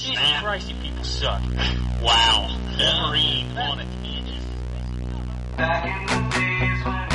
Jesus Christ, you people suck. Wow. Wolverine on it. Back in the days when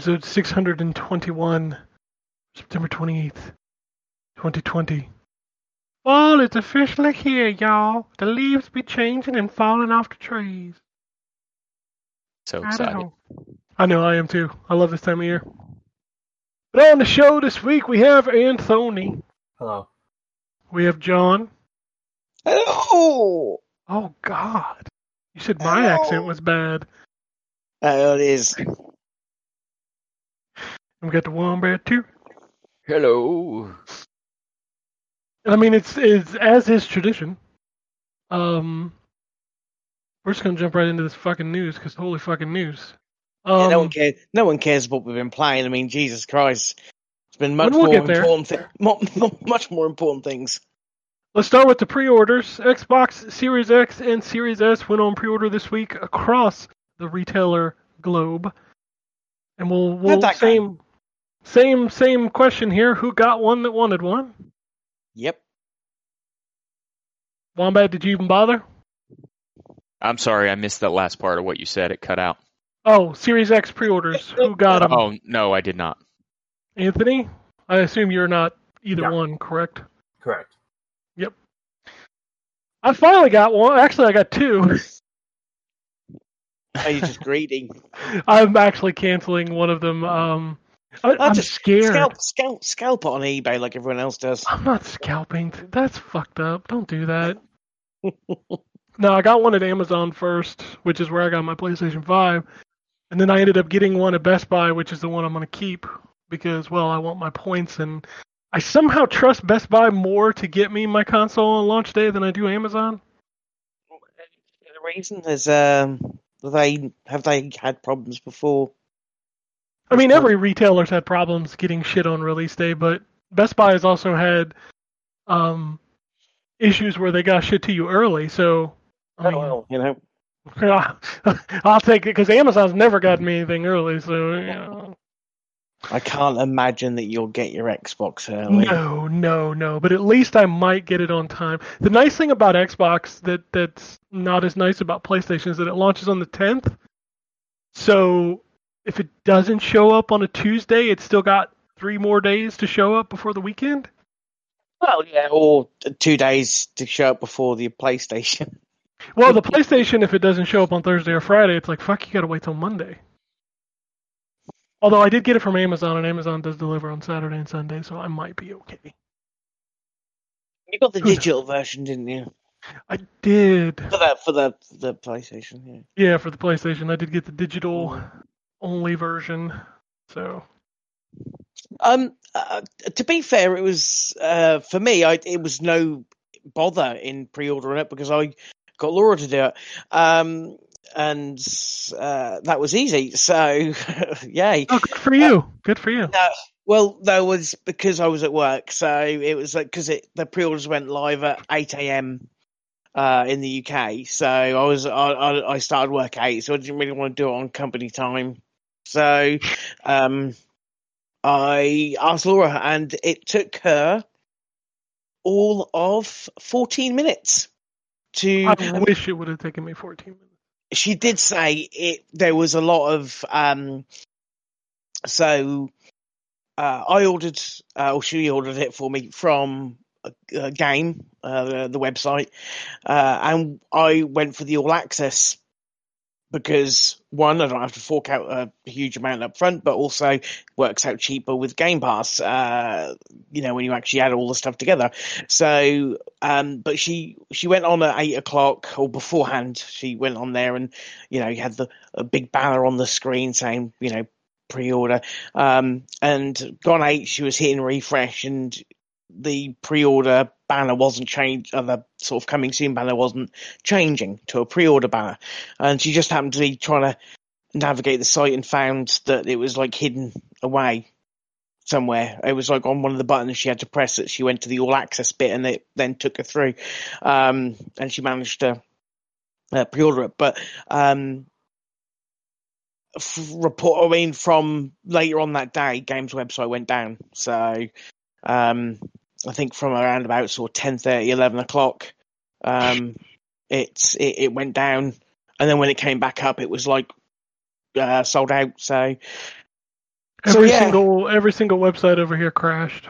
Episode 621. September 28th, 2020. Fall is officially here, y'all. The leaves be changing and falling off the trees. So I excited. know. I know, I am too. I love this time of year. But on the show this week, we have Anthony. Hello. We have John. Oh, Oh, God. You said my Hello. accent was bad. oh it is. And we got the Wombat too. Hello. I mean, it's it's as is tradition. Um, we're just gonna jump right into this fucking news because holy fucking news. Um, Yeah, no one cares. No one cares what we've been playing. I mean, Jesus Christ, it's been much We'll more important. Thi- mo- mo- much more important things. let's start with the pre-orders. Xbox Series X and Series S went on pre-order this week across the retailer globe, and we'll we'll that go? Same same same question here. Who got one that wanted one? Yep. Wombat, did you even bother? I'm sorry, I missed that last part of what you said. It cut out. Oh, Series X pre-orders. Who got them? Oh no, I did not. Anthony, I assume you're not either Yeah. one, correct? Correct. Yep. I finally got one. Actually, I got two. Are you just greedy? I'm actually canceling one of them. Um, I, I'm just scared. Scalp, scalp, scalp it on eBay like everyone else does. I'm not scalping. That's fucked up. Don't do that. no, I got one at Amazon first, which is where I got my PlayStation 5. And then I ended up getting one at Best Buy, which is the one I'm going to keep because, well, I want my points. And I somehow trust Best Buy more to get me my console on launch day than I do Amazon. The reason is, um, they have they had problems before. I mean, every retailer's had problems getting shit on release day, but Best Buy has also had um, issues where they got shit to you early. So, I mean, well, you know. I'll take it because Amazon's never gotten me anything early. So, you know. I can't imagine that you'll get your Xbox early. no, no, no. But at least I might get it on time. The nice thing about Xbox that that's not as nice about PlayStation is that it launches on the 10th. So, if it doesn't show up on a Tuesday, it's still got three more days to show up before the weekend. Well, yeah, or two days to show up before the PlayStation. Well, the PlayStation, if it doesn't show up on Thursday or Friday, it's like fuck. You gotta wait till Monday. Although I did get it from Amazon, and Amazon does deliver on Saturday and Sunday, so I might be okay. You got the Who knows? digital version, didn't you? I did, For the for the for the PlayStation, yeah. yeah, for the PlayStation, I did get the digital only version. So Um, uh, to be fair, it was uh for me. I it was no bother in pre-ordering it because I got Laura to do it. Um, and uh, that was easy. So, yay. oh, good for you. Good for you. No, well, that was because I was at work. So it was like because it the pre-orders went live at eight a.m. Uh, in the UK. So I was I, I I started work at eight, so I didn't really want to do it on company time. So um, I asked Laura, and it took her all of fourteen minutes to. I wish it would have taken me 14 minutes. she did say it there was a lot of um so uh i ordered uh, or she ordered it for me from a, a game uh the, the website uh and i went for the all access because one, I don't have to fork out a huge amount up front, but also works out cheaper with Game Pass. Uh, you know, when you actually add all the stuff together. So, um, but she she went on at eight o'clock or beforehand. She went on there and you know you had the a big banner on the screen saying you know pre-order. Um, and gone eight, she was hitting refresh and the pre-order banner wasn't changed, uh, the sort of coming soon banner wasn't changing to a pre-order banner. And she just happened to be trying to navigate the site and found that it was like hidden away somewhere. It was like on one of the buttons she had to press it. She went to the all access bit and it then took her through. Um, and she managed to uh, pre-order it. But, um, f- report, I mean, from later on that day, Games website went down. So, um, I think from around about sort of 10 11 o'clock, um, it, it, it went down. And then when it came back up, it was like, uh, sold out. So, So, Every yeah. single every single website over here crashed.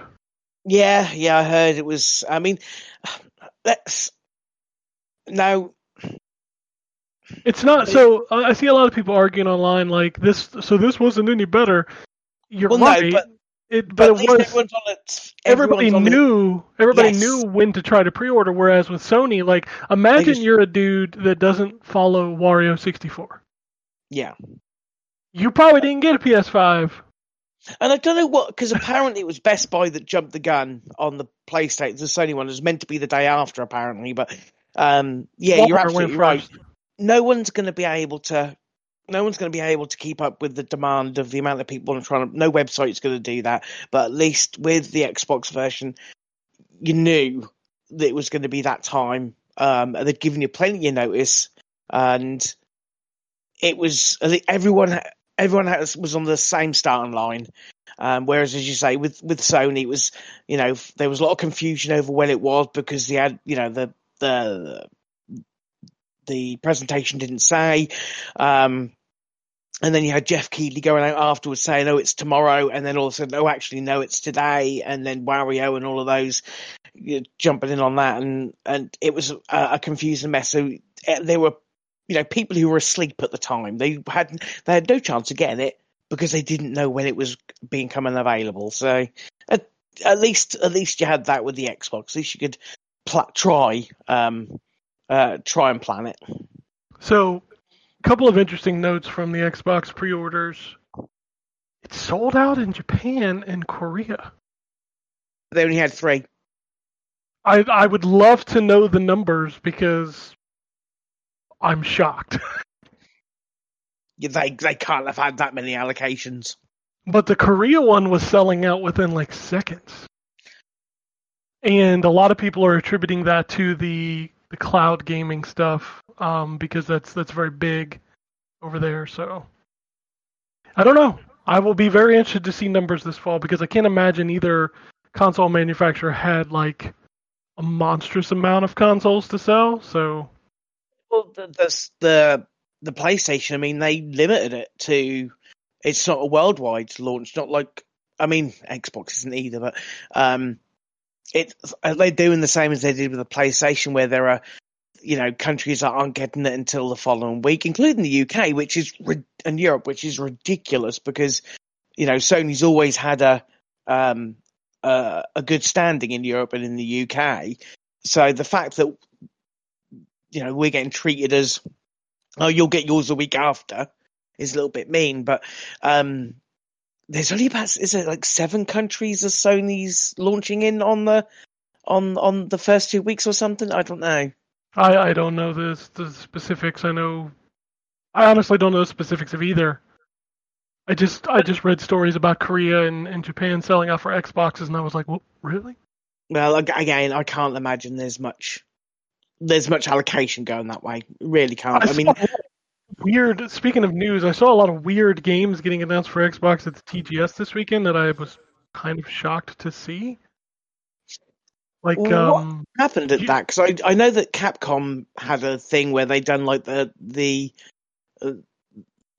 yeah, yeah, I heard it was, I mean, let's, now, It's not so. I see a lot of people arguing online like this. So this wasn't any better. You're Well, no, but- it, but but it was. everyone's on it. Everybody everyone's on it. knew. Everybody Yes. knew when to try to pre-order. Whereas with Sony, like, imagine just- you're a dude that doesn't follow Wario 64. Yeah. You probably didn't get a PS5. And I don't know what, because apparently it was Best Buy that jumped the gun on the PlayStation. The Sony one It was meant to be the day after, apparently. But um, yeah, you're absolutely right. No one's going to be able to. No one's going to be able to keep up with the demand of the amount of people trying to. No website's going to do that. But at least with the Xbox version, you knew that it was going to be that time. Um, and they'd given you plenty of notice, and it was. Everyone everyone was on the same starting line. Um, whereas, as you say, with with Sony, it was you know there was a lot of confusion over when it was because they had you know the the the presentation didn't say, um, and then you had Geoff Keighley going out afterwards saying, "Oh, it's tomorrow," and then all of a sudden, "Oh, actually, no, it's today," and then Wario and all of those you know, jumping in on that, and and it was a, a confusing mess. So eh, there were you know people who were asleep at the time. They had they had no chance of getting it because they didn't know when it was being coming available. So at, at least at least you had that with the Xbox. At least you could pl- try um uh try and plan it. So, couple of interesting notes from the Xbox pre-orders. It sold out in Japan and Korea. They only had three. I I would love to know the numbers because I'm shocked. Yeah, They they can't have had that many allocations. But the Korea one was selling out within like seconds. And a lot of people are attributing that to the the cloud gaming stuff um, because that's that's very big over there. So I don't know. I will be very interested to see numbers this fall because I can't imagine either console manufacturer had like a monstrous amount of consoles to sell. So Well, the the the, the PlayStation. I mean, they limited it to. It's not a worldwide launch. Not like I mean, Xbox isn't either, but um, it they're doing the same as they did with the PlayStation, where there are you know countries that aren't getting it until the following week, including the UK, which is and Europe, which is ridiculous because you know Sony's always had a um uh, a good standing in Europe and in the UK. So the fact that you know we're getting treated as oh you'll get yours a week after is a little bit mean, but um there's only about is it like seven countries that Sony's launching in on the on on the first two weeks or something? I don't know. I I don't know the the specifics. I know I honestly don't know the specifics of either. I just I just read stories about Korea and, and Japan selling out for Xboxes, and I was like, well, really? Well, again, I can't imagine there's much there's much allocation going that way. Really can't. I mean, weird. Speaking of news, I saw a lot of weird games getting announced for Xbox at the TGS this weekend that I was kind of shocked to see. Like, Well, what- um, happened at You- that? Because I I know that Capcom had a thing where they done like the the uh,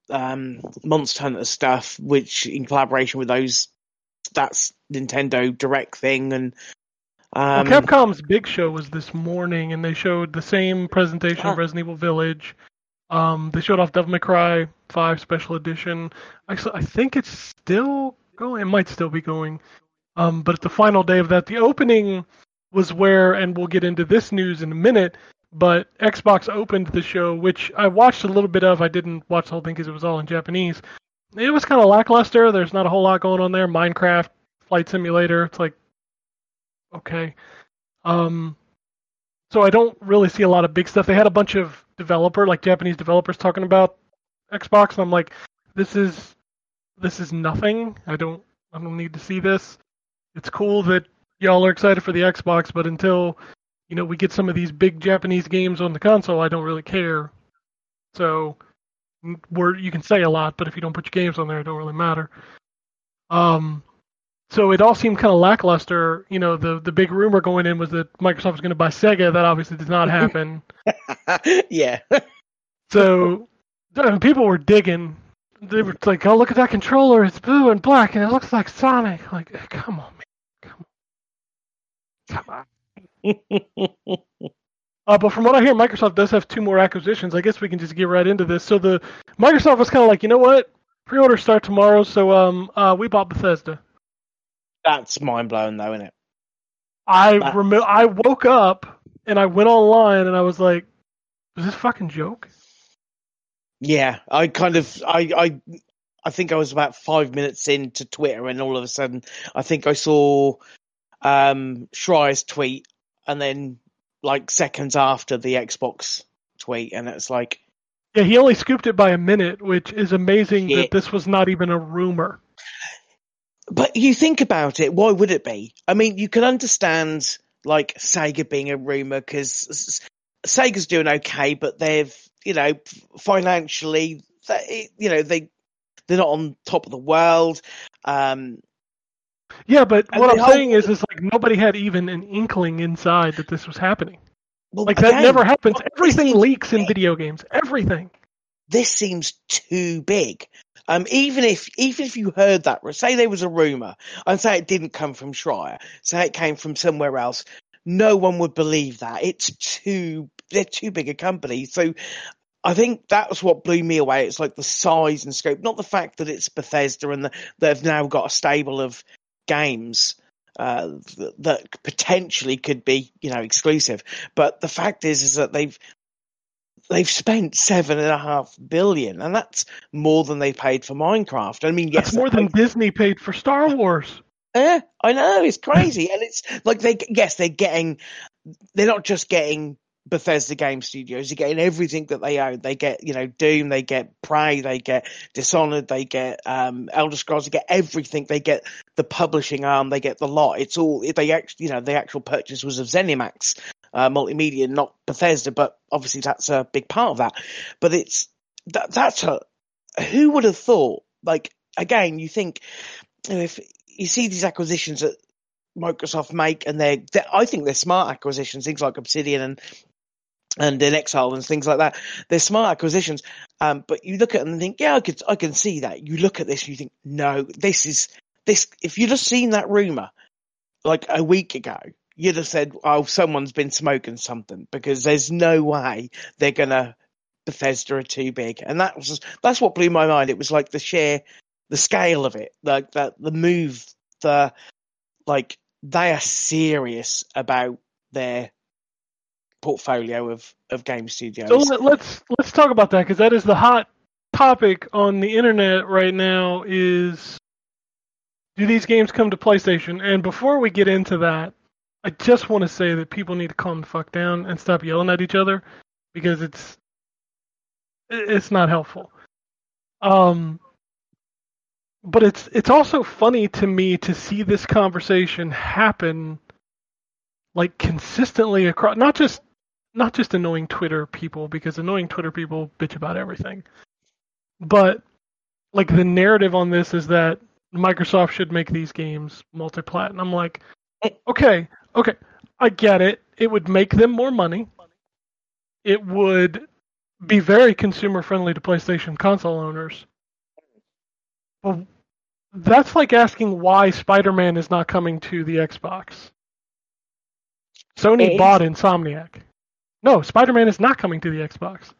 um Monster Hunter stuff, which in collaboration with those that's Nintendo Direct thing, and um, well, Capcom's big show was this morning, and they showed the same presentation Ah. of Resident Evil Village. Um, they showed off Devil May Cry 5 Special Edition. Actually, I think it's still going. It might still be going. Um, but it's the final day of that. The opening was where, and we'll get into this news in a minute. But Xbox opened the show, which I watched a little bit of. I didn't watch the whole thing because it was all in Japanese. It was kind of lackluster. There's not a whole lot going on there. Minecraft, Flight Simulator. It's like, okay. Um, so I don't really see a lot of big stuff. They had a bunch of developer, like Japanese developers, talking about Xbox, and I'm like, this is this is nothing. I don't I don't need to see this. It's cool that y'all are excited for the Xbox, but until you know we get some of these big Japanese games on the console, I don't really care. So we're you can say a lot, but if you don't put your games on there, it don't really matter. Um, so it all seemed kind of lackluster. You know, the the big rumor going in was that Microsoft was going to buy Sega. That obviously did not happen. yeah. so uh, people were digging. They were like, "Oh, look at that controller! It's blue and black, and it looks like Sonic." Like, come on, man, come on, come on. Uh, but from what I hear, Microsoft does have two more acquisitions. I guess we can just get right into this. So the Microsoft was kind of like, you know what? Pre-orders start tomorrow, so um, uh, we bought Bethesda. That's mind blowing, though, isn't it? I remo- I woke up and I went online and I was like, "Is this a fucking joke?" Yeah, I kind of, I, I, I think I was about five minutes into Twitter, and all of a sudden, I think I saw um Schreier's tweet, and then like seconds after the Xbox tweet, and it's like, Yeah, he only scooped it by a minute, which is amazing Yeah. that this was not even a rumor. But you think about it, why would it be? I mean, you can understand like Sega being a rumor because Sega's doing okay, but they've, you know, financially, they, you know, they they're not on top of the world. Um, Yeah, but what I'm whole- saying is, is like nobody had even an inkling inside that this was happening. well, Like that never happens. Everything leaks in video games. Everything. This seems too big. Um, even if even if you heard that, say there was a rumor, and say it didn't come from Schreier, say it came from somewhere else, no one would believe that. It's too they're too big a company. So I think that was what blew me away. It's like the size and scope, not the fact that it's Bethesda and the, they've now got a stable of games uh, that, that potentially could be, you know, exclusive. But the fact is, is that they've they've spent seven and a half billion, and that's more than they paid for Minecraft. I mean, yes, That's more than Disney paid for Star Wars. yeah, I know it's crazy, and it's like they yes they're getting they're not just getting Bethesda Game Studios, they're getting everything that they own. They get you know Doom, they get Prey, they get Dishonored, they get um, Elder Scrolls, they get everything. They get the publishing arm, they get the lot. It's all they actually you know the actual purchase was of ZeniMax uh, Multimedia, not Bethesda, but obviously that's a big part of that. But it's that that's a who would have thought like again you think if you see these acquisitions that Microsoft make, and they're, they're I think they're smart acquisitions, things like Obsidian and and inXile and things like that. They're smart acquisitions, um, but you look at them and think, yeah, I could I can see that. You look at this and you think, no, this is this. If you'd have seen that rumor like a week ago, you'd have said, oh, someone's been smoking something because there's no way they're gonna Bethesda are too big, and that was that's what blew my mind. It was like the sheer the scale of it, like that the move, the like they are serious about their portfolio of of game studios. So let, let's let's talk about that because that is the hot topic on the internet right now. Is do these games come to PlayStation? And before we get into that, I just want to say that people need to calm the fuck down and stop yelling at each other because it's it's not helpful. Um, but it's it's also funny to me to see this conversation happen like consistently across not just not just annoying Twitter people because annoying Twitter people bitch about everything. But like the narrative on this is that Microsoft should make these games multi-plat. And I'm like, okay, okay, I get it. It would make them more money. It would be very consumer friendly to PlayStation console owners. Well, that's like asking why Spider-Man is not coming to the Xbox. Sony It is. bought Insomniac. No, Spider-Man is not coming to the Xbox.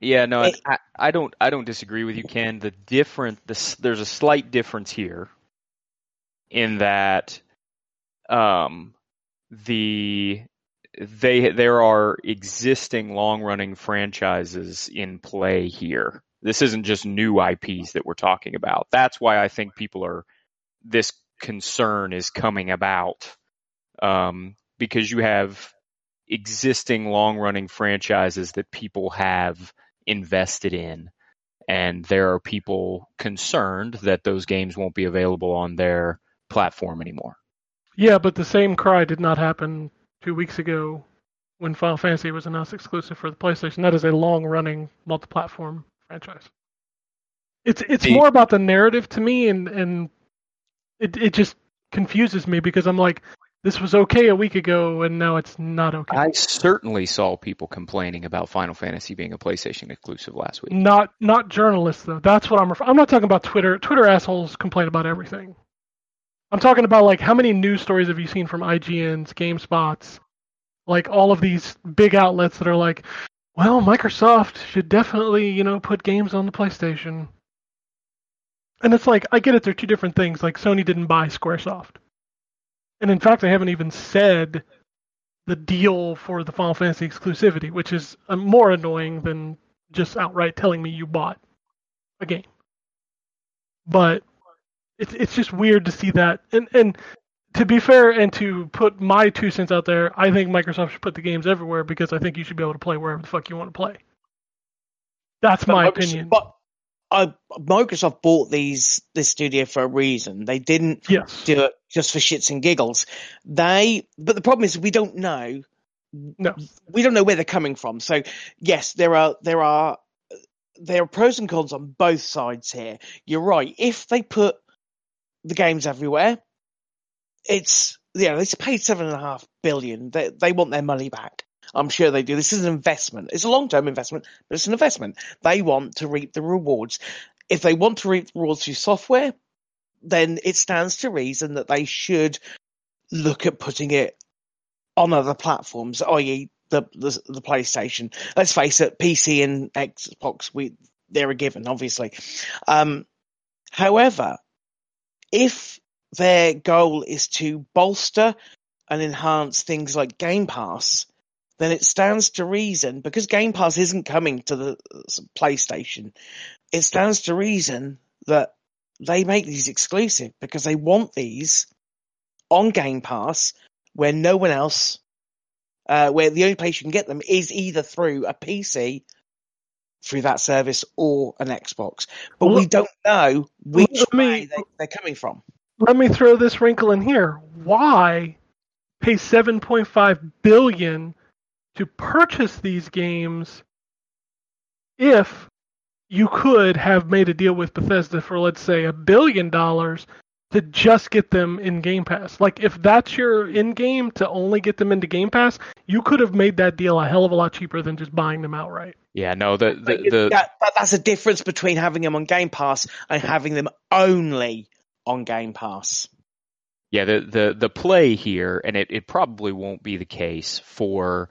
Yeah, no, It- I, I don't. I don't disagree with you, Ken. The different, this, there's a slight difference here, in that, um, the they there are existing long running franchises in play here. This isn't just new IPs that we're talking about. That's why I think people are this concern is coming about, um, because you have existing long running franchises that people have invested in. And there are people concerned that those games won't be available on their platform anymore. Yeah, but the same cry did not happen two weeks ago when Final Fantasy was announced exclusive for the PlayStation. That is a long-running multi-platform franchise. It's it's The- more about the narrative to me, and and it it just confuses me because I'm like, this was okay a week ago, and now it's not okay. I certainly saw people complaining about Final Fantasy being a PlayStation exclusive last week. Not not journalists though. That's what I'm. Refer- I'm not talking about Twitter. Twitter assholes complain about everything. I'm talking about like how many news stories have you seen from IGN's, GameSpots, like all of these big outlets that are like, well, Microsoft should definitely you know put games on the PlayStation. And it's like I get it. They're two different things. Like Sony didn't buy SquareSoft, and in fact, they haven't even said the deal for the Final Fantasy exclusivity, which is uh, more annoying than just outright telling me you bought a game. But it's it's just weird to see that. And and to be fair and to put my two cents out there, I think Microsoft should put the games everywhere because I think you should be able to play wherever the fuck you want to play. That's my But opinion. But uh, Microsoft bought these this studio for a reason. They didn't yes. do it just for shits and giggles. They, but the problem is we don't know. No. we don't know where they're coming from. So yes, there are there are there are pros and cons on both sides here. You're right. If they put the games everywhere, it's yeah they paid seven and a half billion. They they want their money back. I'm sure they do. This is an investment. It's a long term investment, but it's an investment. They want to reap the rewards. If they want to reap the rewards through software, then it stands to reason that they should look at putting it on other platforms, i.e., the, the the PlayStation. Let's face it, PC and Xbox, we they're a given, obviously. Um, however, if their goal is to bolster and enhance things like Game Pass, then it stands to reason because Game Pass isn't coming to the PlayStation. It stands to reason that they make these exclusive because they want these on Game Pass where no one else, uh, where the only place you can get them is either through a PC through that service or an Xbox. But we don't know which me- way they, they're coming from. Let me throw this wrinkle in here. Why pay 7.5 billion to purchase these games if you could have made a deal with Bethesda for let's say a billion dollars to just get them in Game Pass. Like if that's your in game to only get them into Game Pass, you could have made that deal a hell of a lot cheaper than just buying them outright. Yeah, no, the the, But the that, that, that's a difference between having them on Game Pass and having them only on Game Pass. Yeah, the the the play here, and it, it probably won't be the case for.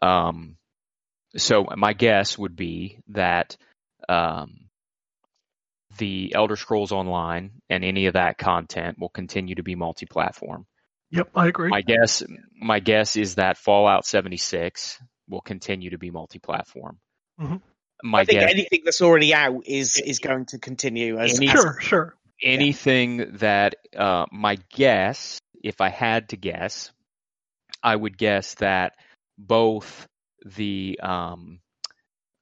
Um, so my guess would be that um, the Elder Scrolls Online and any of that content will continue to be multi-platform. Yep, I agree. My guess, my guess is that Fallout 76 will continue to be multi-platform. Mhm. My I think guess, anything that's already out is is going to continue as, Any- as sure, sure. anything that uh, my guess, if I had to guess, I would guess that both the um,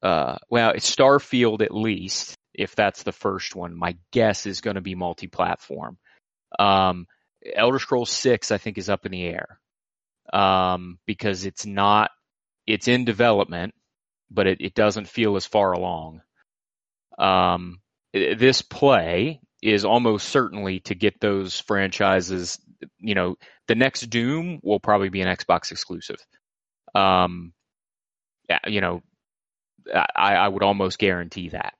uh, well, it's Starfield at least, if that's the first one. My guess is going to be multi-platform. Um, Elder Scrolls Six, I think, is up in the air um, because it's not. It's in development, but it, it doesn't feel as far along. Um, this play is almost certainly to get those franchises. You know, the next Doom will probably be an Xbox exclusive. Um, you know, I, I would almost guarantee that.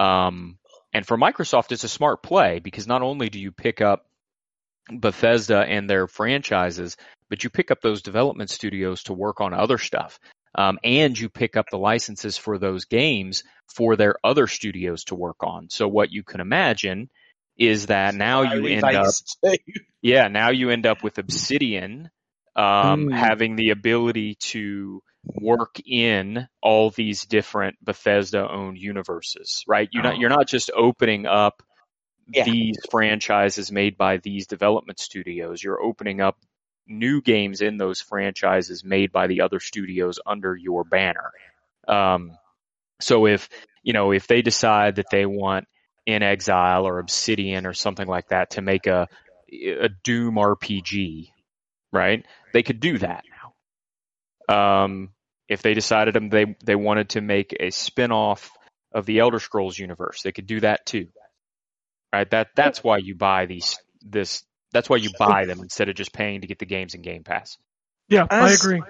Um, and for Microsoft, it's a smart play because not only do you pick up Bethesda and their franchises, but you pick up those development studios to work on other stuff. um, and you pick up the licenses for those games for their other studios to work on. So what you can imagine is that now you Slowly end up yeah, now you end up with Obsidian um, Mm. having the ability to work in all these different Bethesda-owned universes, right? You're not you're not just opening up Yeah. these franchises made by these development studios. You're opening up new games in those franchises made by the other studios under your banner. Um, so if you know if they decide that they want inXile or Obsidian or something like that to make a a Doom RPG, right? They could do that. Um, if they decided them they they wanted to make a spin-off of the Elder Scrolls universe, they could do that too. Right? That that's why you buy these this that's why you buy them instead of just paying to get the games in Game Pass. Yeah, I agree.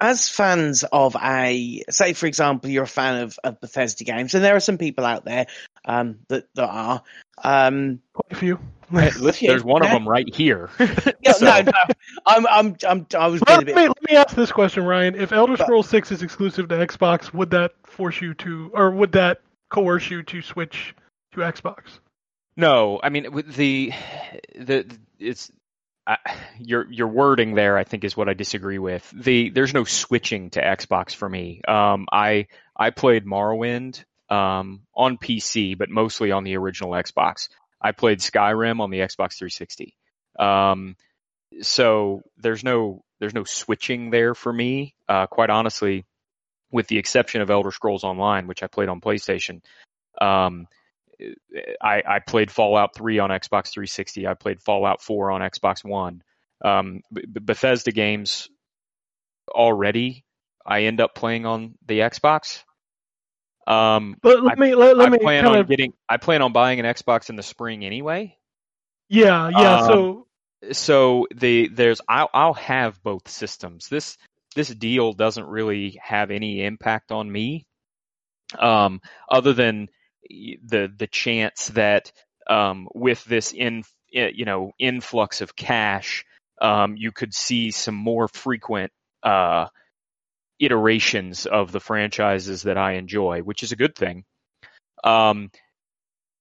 As fans of a, say for example, you're a fan of, of Bethesda games, and there are some people out there um, that that are. Um, Quite a few. There's one of them right here. yeah, So- no, no, I'm, I'm, I'm, I was being a let, bit. me, let me ask this question, Ryan. If Elder Scrolls Six is exclusive to Xbox, would that force you to, or would that coerce you to switch to Xbox? No, I mean the the it's I, your your wording there. I think is what I disagree with. The there's no switching to Xbox for me. Um, I I played Morrowind um, on PC, but mostly on the original Xbox. I played Skyrim on the Xbox 360. Um, so there's no there's no switching there for me. Uh, quite honestly, with the exception of Elder Scrolls Online, which I played on PlayStation. Um, I, I played Fallout 3 on Xbox 360. I played Fallout 4 on Xbox One. Um, B- Bethesda games already, I end up playing on the Xbox. Um, But let I- me let, let I me plan on of getting. I plan on buying an Xbox in the spring anyway. yeah yeah. um, so so the there's I'll, I'll have both systems. This this deal doesn't really have any impact on me, um, other than the the chance that um, with this in you know influx of cash, um, you could see some more frequent uh, iterations of the franchises that I enjoy, which is a good thing. Um,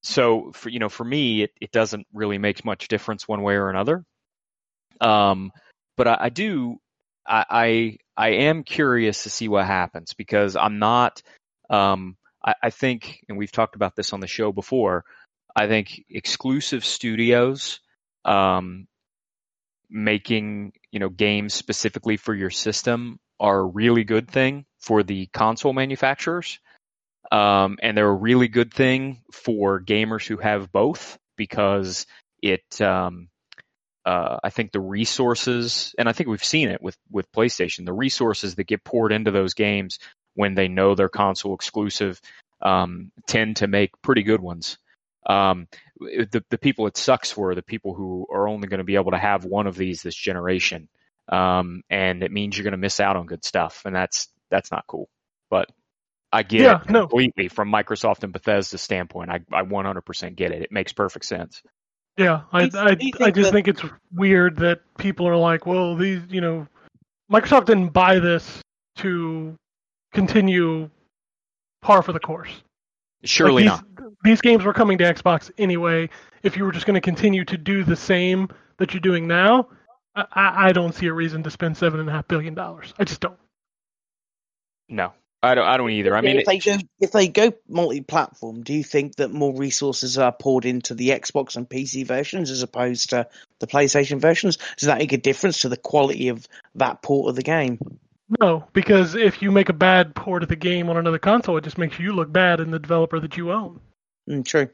so for you know for me it, it doesn't really make much difference one way or another um but i, I do I, I i am curious to see what happens because i'm not um I, I think and we've talked about this on the show before i think exclusive studios um making you know games specifically for your system are a really good thing for the console manufacturers. Um, and they're a really good thing for gamers who have both because it um, uh, I think the resources and I think we've seen it with with PlayStation the resources that get poured into those games when they know they're console exclusive um, tend to make pretty good ones. Um, the the people it sucks for are the people who are only going to be able to have one of these this generation, um, and it means you're going to miss out on good stuff, and that's that's not cool. But I get Yeah, it no. completely from Microsoft and Bethesda's standpoint. I, I 100% get it. It makes perfect sense. Yeah, I Do I, I just that- think it's weird that people are like, well, these, you know, Microsoft didn't buy this to continue par for the course. Surely Like, not. these, These games were coming to Xbox anyway. If you were just going to continue to do the same that you're doing now, I, I I don't see a reason to spend seven and a half billion dollars. I just don't. No, I don't. I don't either. I mean, if they go if they go multi-platform, do you think that more resources are poured into the Xbox and PC versions as opposed to the PlayStation versions? Does that make a difference to the quality of that port of the game? No, because if you make a bad port of the game on another console, it just makes you look bad in the developer that you own. Mm, true.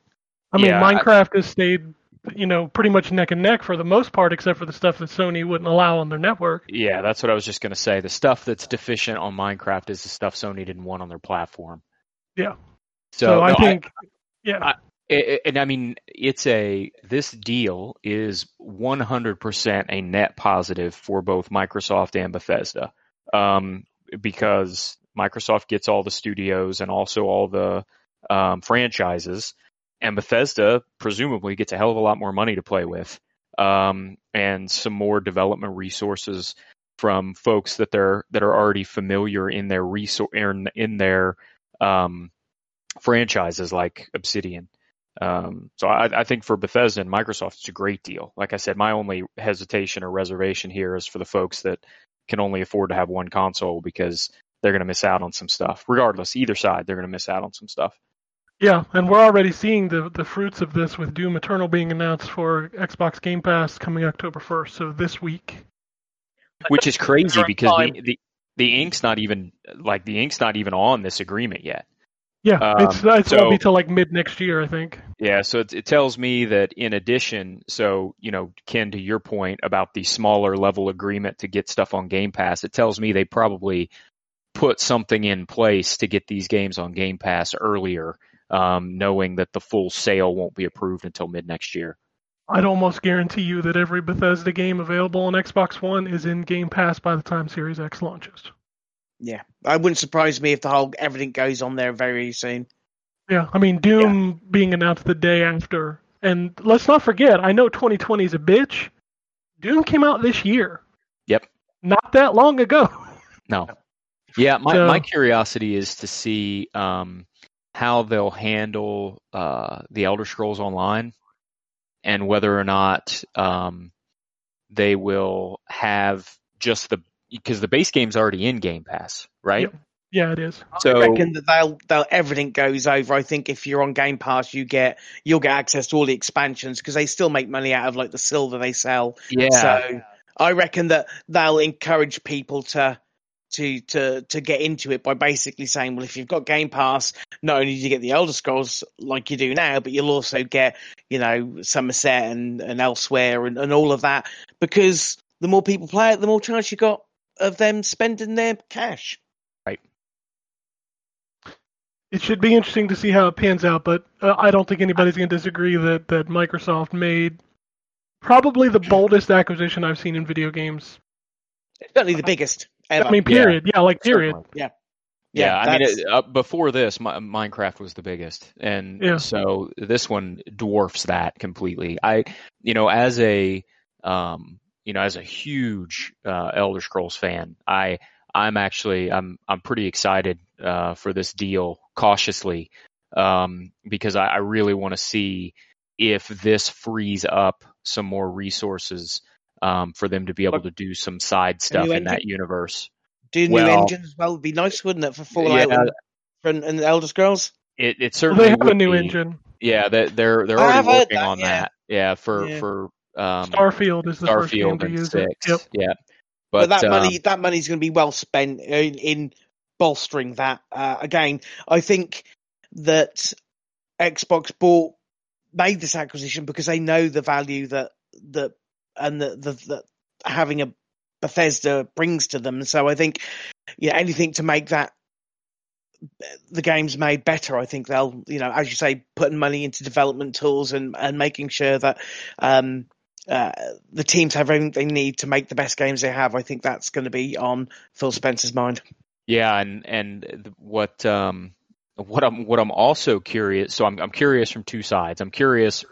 I mean, Yeah, I- Minecraft has stayed, you know, pretty much neck and neck for the most part, except for the stuff that Sony wouldn't allow on their network. yeah, that's what I was just going to say. The stuff that's deficient on Minecraft is the stuff Sony didn't want on their platform. Yeah. So, So, I no, think, yeah, I- I- and I mean, it's a this deal is 100% a net positive for both Microsoft and Bethesda, um, because Microsoft gets all the studios and also all the um, franchises, and Bethesda presumably gets a hell of a lot more money to play with, um, and some more development resources from folks that they're that are already familiar in their resource in, in their um, franchises like Obsidian. Um, so I, I think for Bethesda and Microsoft, it's a great deal. Like I said, my only hesitation or reservation here is for the folks that can only afford to have one console because they're going to miss out on some stuff. Regardless, either side, they're going to miss out on some stuff. Yeah, and we're already seeing the the fruits of this with Doom Eternal being announced for Xbox Game Pass coming October 1st. So this week. which is crazy because the, the the ink's not even like the ink's not even on this agreement yet. Yeah, Um, it's it's so- won't be till like mid next year, I think. Yeah, so it, it tells me that in addition, so you know, Ken, to your point about the smaller level agreement to get stuff on Game Pass, it tells me they probably put something in place to get these games on Game Pass earlier, um, knowing that the full sale won't be approved until mid next year. I'd almost guarantee you that every Bethesda game available on Xbox One is in Game Pass by the time Series X launches. Yeah, it wouldn't surprise me if the whole everything goes on there very soon. Yeah, I mean Doom being announced the day after, and let's not forget, I know 2020 is a bitch. Doom came out this year. Yep. Not that long ago. No. Yeah, my, So- my curiosity is to see um, how they'll handle uh, the Elder Scrolls Online and whether or not um, they will have just the because the base game's already in Game Pass, right? Yep. Yeah, it is. So I reckon that they'll they'll everything goes over. I think if you're on Game Pass, you get you'll get access to all the expansions because they still make money out of like the silver they sell. yeah, So I reckon that they'll encourage people to to to to get into it by basically saying, well, if you've got Game Pass, not only do you get the Elder Scrolls like you do now, but you'll also get you know Summerset and and Elsweyr and, and all of that because the more people play it, the more chance you got of them spending their cash. Right. It should be interesting to see how it pans out, but uh, I don't think anybody's going to disagree that that Microsoft made probably the boldest acquisition I've seen in video games. Certainly the biggest ever. I mean, period. Yeah, like period. certainly. yeah, Yeah, I mean, it, uh, before this, Mi- Minecraft was the biggest, and Yeah. so this one dwarfs that completely. I, you know, as a, um, you know, as a huge uh, Elder Scrolls fan, I, I'm actually, I'm, I'm pretty excited uh, for this deal, cautiously, um, because I, I really want to see if this frees up some more resources um, for them to be able to do some side stuff new in that universe. do new well- engine as well would be nice, wouldn't it, for Fallout Yeah. and, and, and Elder Scrolls? It, it Well, certainly they have a new be. engine. Yeah, they, they're they're already working that, on yeah. that. Yeah, for Yeah. for um, Starfield is the first game Starfield to use six. it. Yep. Yeah, But, but, that um, money, that money's going to be well spent in, in bolstering that. Uh, again, I think that Xbox bought made this acquisition because they know the value that that and the the, the having a Bethesda brings to them. So I think, yeah, anything to make that the games made better. I think they'll, you know, as you say, putting money into development tools and and making sure that um, uh, the teams have everything they need to make the best games they have. I think that's going to be on Phil Spencer's mind. yeah, and and what um what I'm what I'm also curious. So I'm I'm curious from two sides. I'm curious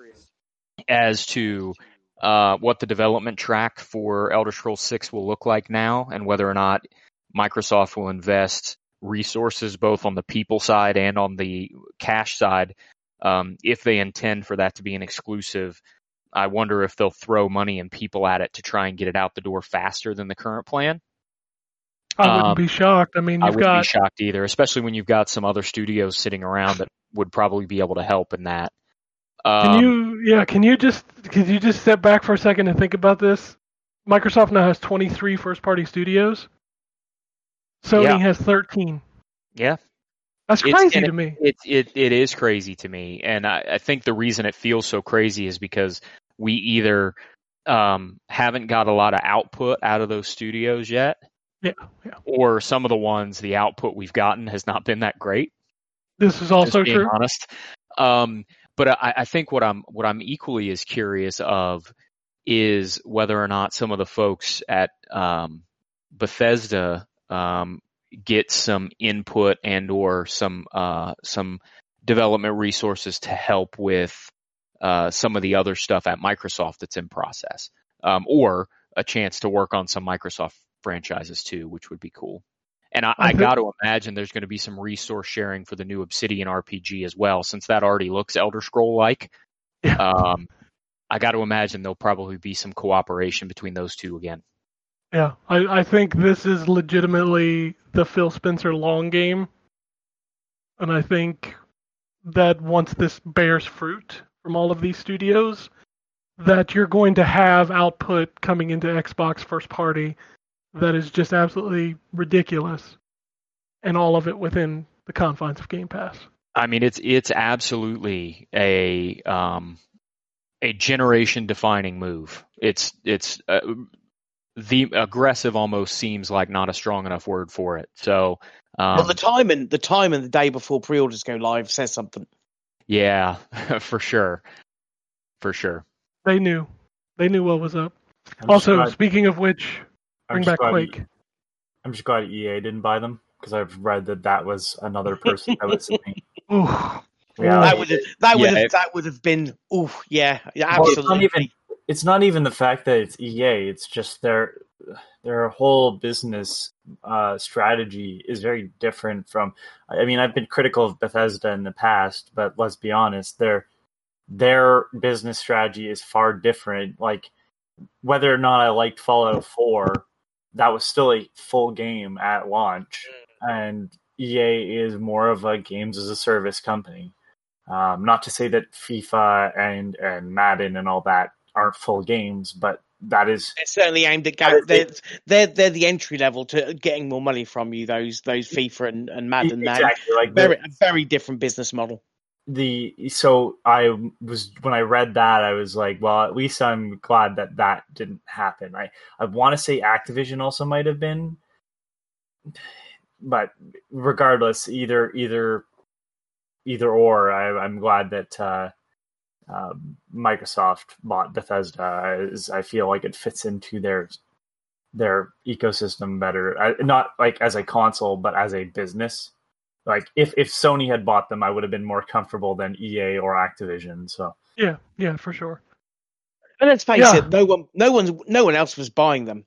as to uh, what the development track for Elder Scrolls Six will look like now, and whether or not Microsoft will invest resources both on the people side and on the cash side. Um, if they intend for that to be an exclusive, I wonder if they'll throw money and people at it to try and get it out the door faster than the current plan. I wouldn't Um, be shocked. I mean, I you've wouldn't be got shocked either, especially when you've got some other studios sitting around that would probably be able to help in that. Can Um, you, yeah, can you just, could you just step back for a second and think about this? Microsoft now has 23 first party studios. Sony Yeah. has 13. yeah, That's crazy to me. It it it is crazy to me, and I, I think the reason it feels so crazy is because we either um, haven't got a lot of output out of those studios yet, Yeah, yeah. or some of the ones the output we've gotten has not been that great. This is also true. honest. Um, but I, I think what I'm what I'm equally as curious of is whether or not some of the folks at um, Bethesda um, get some input and or some uh, some development resources to help with uh, some of the other stuff at Microsoft that's in process, um, or a chance to work on some Microsoft franchises too, which would be cool. And I, I I got to imagine there's going to be some resource sharing for the new Obsidian RPG as well, since that already looks Elder Scroll like. Um, I got to imagine there'll probably be some cooperation between those two again. Yeah, I, I think this is legitimately the Phil Spencer long game. And I think that once this bears fruit from all of these studios, that you're going to have output coming into Xbox first party that is just absolutely ridiculous. And all of it within the confines of Game Pass. I mean, it's it's absolutely a um, a generation defining move. It's it's uh, the aggressive almost seems like not a strong enough word for it. So um, well, the time and the time and the day before pre-orders go live says something. Yeah, for sure, for sure. They knew. They knew what was up. I'm Also, glad- speaking of which, I'm bring just back glad- Quake. I'm just glad EA didn't buy them because I've read that that was another person that was saying, yeah, that would have that would Yeah, have that would have been oh yeah, yeah Well, it's not absolutely. even it's not even the fact that it's EA. It's just their their whole business uh, strategy is very different from. I mean, I've been critical of Bethesda in the past, but let's be honest, their their business strategy is far different. Like whether or not I liked Fallout Four, that was still a full game at launch, and EA is more of a games as a service company. Um, not to say that FIFA and and Madden and all that aren't full games, but that is They're certainly aimed at go- they're, they're they're the entry level to getting more money from you. Those those FIFA and, and Madden. Exactly like Very the, a very different business model. the so I was when I read that I was like, well, at least I'm glad that that didn't happen. I I want to say Activision also might have been, but regardless, either either either or, I, I'm glad that uh, um, Microsoft bought Bethesda. As I feel like it fits into their their ecosystem better. I, not like as a console, but as a business. Like if if Sony had bought them, I would have been more comfortable than EA or Activision. So yeah, yeah, for sure. And let's face Yeah. it, no one no one's no one else was buying them.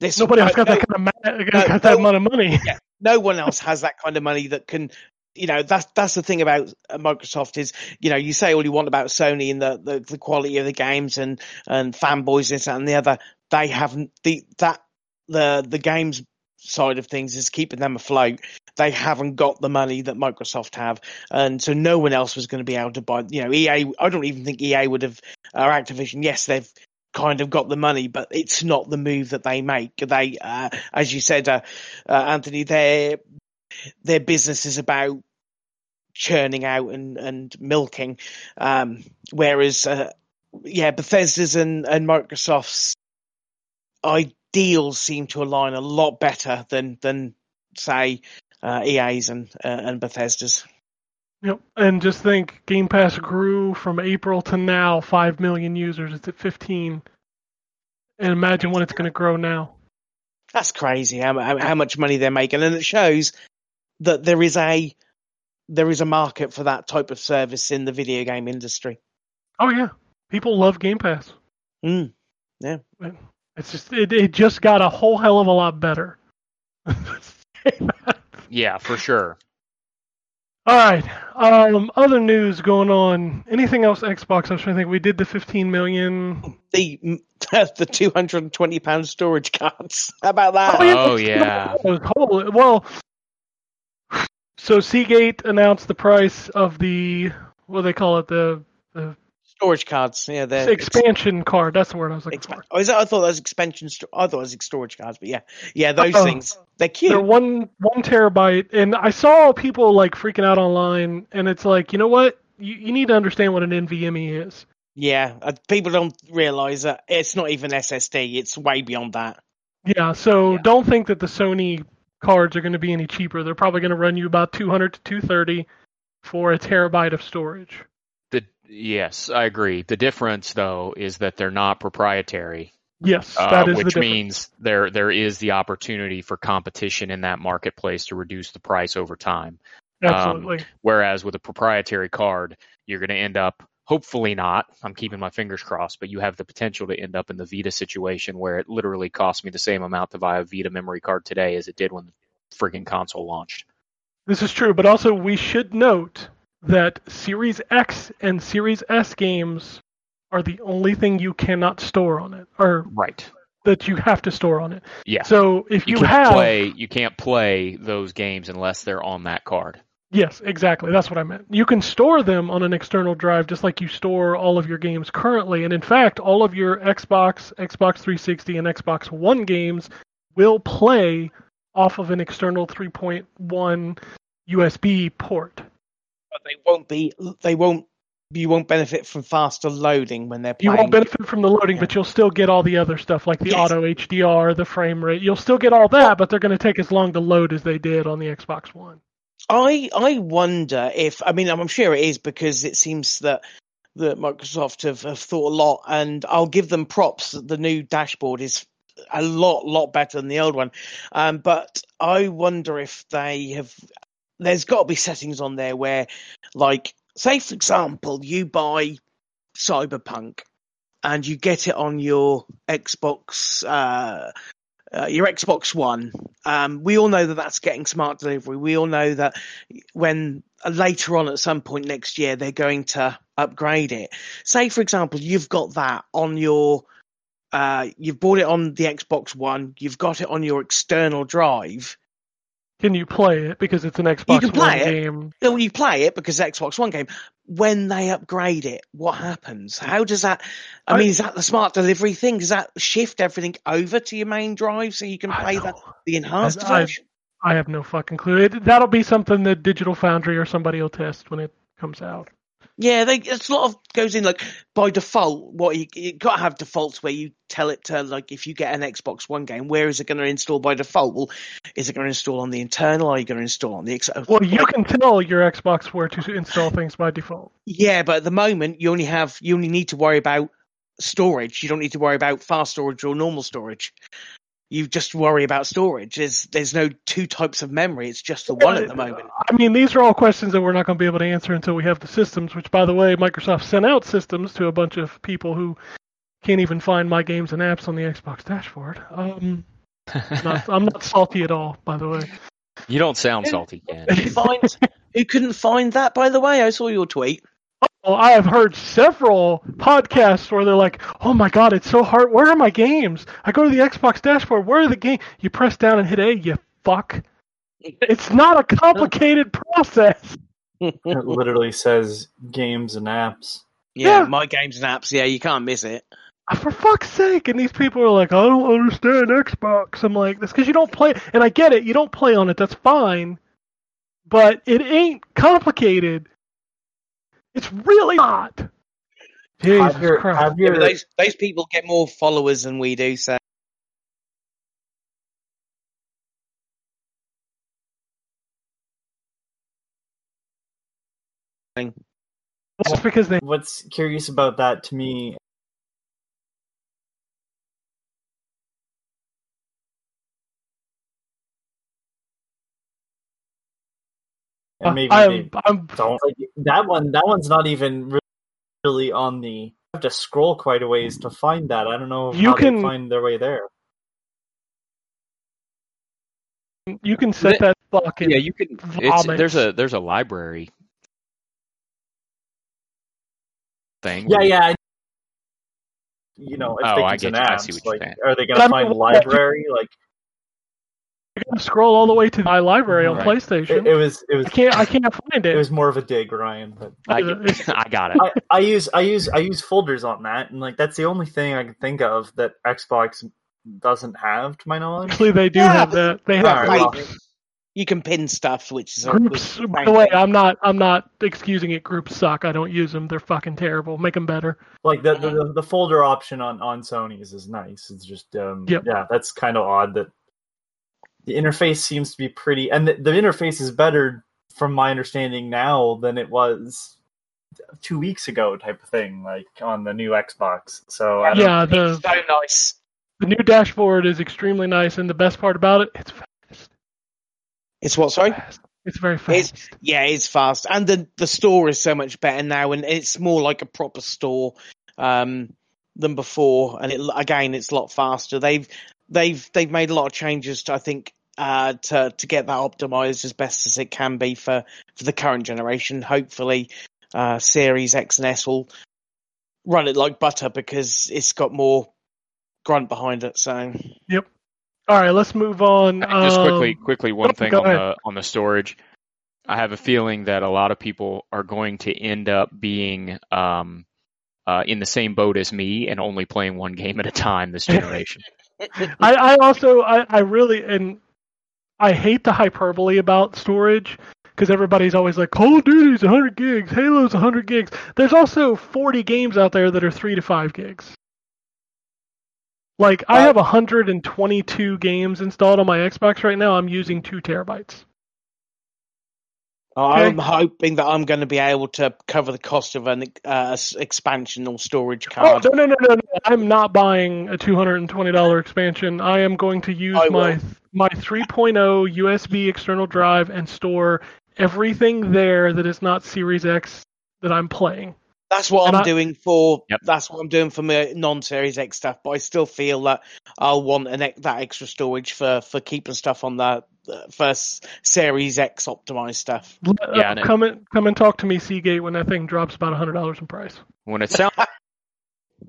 This Nobody else no- got no- that kind of ma- got no, that no- amount of money. no one else has that kind of money that can you know that's that's the thing about uh, Microsoft is you know you say all you want about Sony and the the, the quality of the games and and fanboys this and the other. They haven't the that the the games side of things is keeping them afloat. They haven't got the money that Microsoft have. And so no one else was going to be able to buy you know EA I don't even think EA would have or Activision yes they've kind of got the money but it's not the move that they make. They uh, as you said uh, uh, Anthony their their business is about churning out and, and milking. Um, whereas, uh, yeah, Bethesda's and, and Microsoft's ideals seem to align a lot better than, than say, uh, EA's and, uh, and Bethesda's. Yep. And just think, Game Pass grew from April to now, five million users. It's at fifteen. And imagine what it's going to grow now. That's crazy how, how, how much money they're making. And it shows that there is a, there is a market for that type of service in the video game industry. Oh yeah, people love Game Pass. Mm. Yeah, it's just it, it just got a whole hell of a lot better. Yeah, for sure. All right. Um, other news going on. Anything else Xbox? I was trying to think. We did the 15 million. The, the 220 pound storage cards. How about that? Oh, yeah. Holy, well, so Seagate announced the price of the what do they call it the the storage cards. Yeah, they're expansion card. That's the word I was looking Expa- for. oh, is that, I thought that was expansion. Sto- I thought it was storage cards, but yeah, yeah, those Oh. things they're cute. They're one one terabyte, and I saw people like freaking out online, and it's like, you know what? You, you need to understand what an NVMe is. yeah, uh, people don't realize that it's not even SSD. It's way beyond that. Yeah, so Yeah. don't think that the Sony cards are going to be any cheaper. They're probably going to run you about 200 to 230 for a terabyte of storage. The yes, I agree. The difference though is that they're not proprietary, Yes, uh, that is which difference. means there there is the opportunity for competition in that marketplace to reduce the price over time. Absolutely. Whereas with a proprietary card, you're going to end up hopefully not. I'm keeping my fingers crossed, but you have the potential to end up in the Vita situation where it literally costs me the same amount to buy a Vita memory card today as it did when the friggin' console launched. This is true, but also we should note that Series X and Series S games are the only thing you cannot store on it, or Right. that you have to store on it. Yeah. So if you, you have, play you can't play those games unless they're on that card. Yes, exactly, that's what I meant. You can store them on an external drive just like you store all of your games currently, and in fact, all of your Xbox, Xbox 360, and Xbox One games will play off of an external 3.1 USB port. But they won't be. They won't. You won't benefit from faster loading when they're You won't benefit from the loading, but you'll still get all the other stuff like the Yes. auto HDR, the frame rate. You'll still get all that, but they're going to take as long to load as they did on the Xbox One. I I wonder if I mean I'm sure it is because it seems that that Microsoft have, have thought a lot, and I'll give them props. The new dashboard is a lot lot better than the old one, um, but I wonder if they have. There's got to be settings on there where, like, say for example, you buy Cyberpunk and you get it on your Xbox. Uh, uh, your Xbox One. Um, we all know that that's getting smart delivery. We all know that when uh, later on at some point next year they're going to upgrade it. Say, for example, you've got that on your, uh, you've bought it on the Xbox One. You've got it on your external drive. Can you play it because it's an Xbox can play One it. game? When you play it because it's Xbox One game, when they upgrade it, what happens? How does that? I, I- mean, is that the smart delivery thing? Does that shift everything over to your main drive so you can play that the enhanced I- version? I have no fucking clue. It, that'll be something that Digital Foundry or somebody will test when it comes out. Yeah, they it's a lot of goes in like by default. What you you got to have defaults where you tell it to like if you get an Xbox One game, where is it going to install by default? Well, is it going to install on the internal? Or are you going to install on the ex- oh, Well, you oh. can tell your Xbox where to install things by default. Yeah, but at the moment you only have you only need to worry about storage. You don't need to worry about fast storage or normal storage. You just worry about storage. There's there's no two types of memory. It's just the one at the moment. I mean, these are all questions that we're not going to be able to answer until we have the systems. Which, by the way, Microsoft sent out systems to a bunch of people who can't even find my games and apps on the Xbox dashboard. Um, not, I'm not salty at all, by the way. you don't sound salty, Ken. Who who couldn't find that? By the way, I saw your tweet. Well, I have heard several podcasts where they're like, "Oh my god, it's so hard. Where are my games? I go to the Xbox dashboard. Where are the games? You press down and hit A. You fuck. It's not a complicated process. It literally says games and apps. Yeah, Yeah. my games and apps. Yeah, you can't miss it. Uh, for fuck's sake! And these people are like, "I don't understand Xbox." I'm like, "That's because you don't play." And I get it. You don't play on it. That's fine. But it ain't complicated. It's really not. Jesus Have your, Christ. have Yeah, those those people get more followers than we do. So That's because they what's curious about that to me and uh, maybe I they am. I'm don't like that one that one's not even really on the you have to scroll quite a ways to find that i don't know You how can- they find their way there You can set that fucking. yeah, you can. It's, vomit. there's a there's a library thing. yeah yeah I- you know if Oh, they I can get you. I see what you're like saying. are they gonna I mean, find what- library like You gotta scroll all the way to my library on Right. PlayStation. it, it was it was I can't. I can't find it it. was more of a dig ryan but I, Uh, I got it. I, I use I use I use folders on that, and like that's the only thing I can think of that Xbox doesn't have, to my knowledge. Actually, they do Yeah, have that. They have Alright, well, you can pin stuff, which is Groups. which- By the way, I'm not. I'm not excusing it. Groups suck. I don't use them. They're fucking terrible. Make them better. like the, the the folder option on on Sony's is nice. It's just um Yep. yeah, that's kind of odd that the interface seems to be pretty, and the, the interface is better from my understanding now than it was two weeks ago, type of thing, like on the new Xbox. So I don't, Yeah, the it's so nice. the new dashboard is extremely nice, and the best part about it, it's fast. It's what? Sorry. fast. It's very fast. It's yeah, it's fast, and the the store is so much better now, and it's more like a proper store um, than before. And it, again, it's a lot faster. They've they've they've made a lot of changes to I think uh, to to get that optimized as best as it can be for for the current generation. Hopefully, uh, Series X and S will run it like butter because it's got more grunt behind it. So yep. All right, let's move on. Just quickly, Um, quickly, one go- thing on ahead. the on the storage. I have a feeling that a lot of people are going to end up being um, uh, in the same boat as me and only playing one game at a time this generation. I, I also I, I really and I hate the hyperbole about storage because everybody's always like Call of Duty's 100 gigs, Halo's 100 gigs. There's also 40 games out there that are three to five gigs. Like I have 122 games installed on my Xbox right now. I'm using two terabytes. I'm hoping that I'm going to be able to cover the cost of an uh, expansion or storage Oh card. no no no no! no. I'm not buying a $220 expansion. I am going to use I my will. my 3.0 USB external drive and store everything there that is not Series X that I'm playing. That's what And I'm I- doing for. Yep. That's what I'm doing for my non-Series X stuff. But I still feel that I'll want an, that extra storage for for keeping stuff on the, the first Series X optimized stuff. Uh, Yeah, and it- come and come and talk to me, Seagate, when that thing drops about hundred dollars in price. when it sounds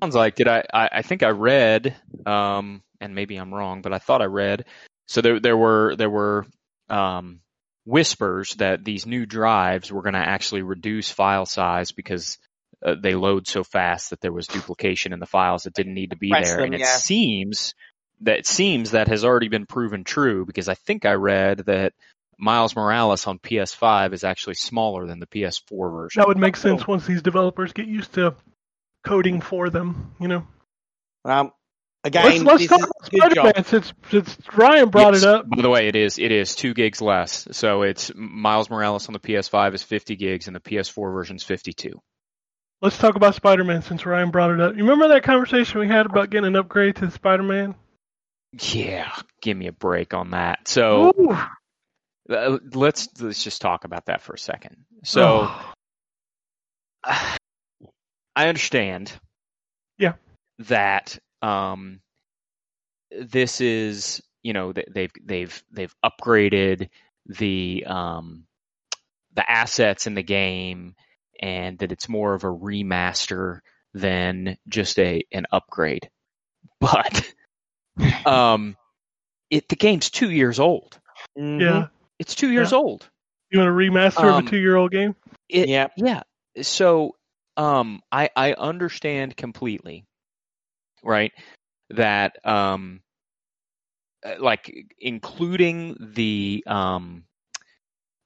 sounds like did I, I I think I read um and maybe I'm wrong but I thought I read so there there were there were um whispers that these new drives were going to actually reduce file size because uh, they load so fast that there was duplication in the files that didn't need to be Compress there them, and it yeah. seems that seems that has already been proven true because I think I read that Miles Morales on PS5 is actually smaller than the PS4 version. That would make sense once these developers get used to coding for them. You know. Um, Let's, again, let's talk about a good job. Spider-Man since, since Ryan brought Yes. it up. By the way, it is it is two gigs less. So it's Miles Morales on the PS5 is 50 gigs and the PS4 version is 52. Let's talk about Spider-Man since Ryan brought it up. You remember that conversation we had about getting an upgrade to Spider-Man? Yeah, give me a break on that. So uh, let's let's just talk about that for a second. So. I understand. Yeah. That um, this is you know they've they've they've upgraded the um the assets in the game and that it's more of a remaster than just a an upgrade. But um, it the game's two years old. Mhm. yeah. It's two years Yeah. old. You want a remaster Um, of a two-year-old game? It, Yeah. Yeah. So, um, I I understand completely, right? That um, uh, like including the um,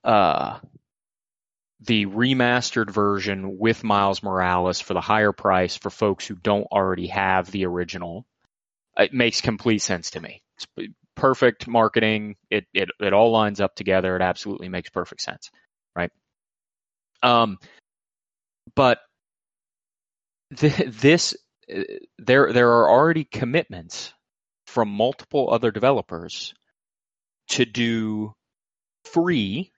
uh, the remastered version with Miles Morales for the higher price for folks who don't already have the original. It makes complete sense to me. It's perfect marketing. It it it all lines up together. It absolutely makes perfect sense, right? Um, but th- this uh, there there are already commitments from multiple other developers to do free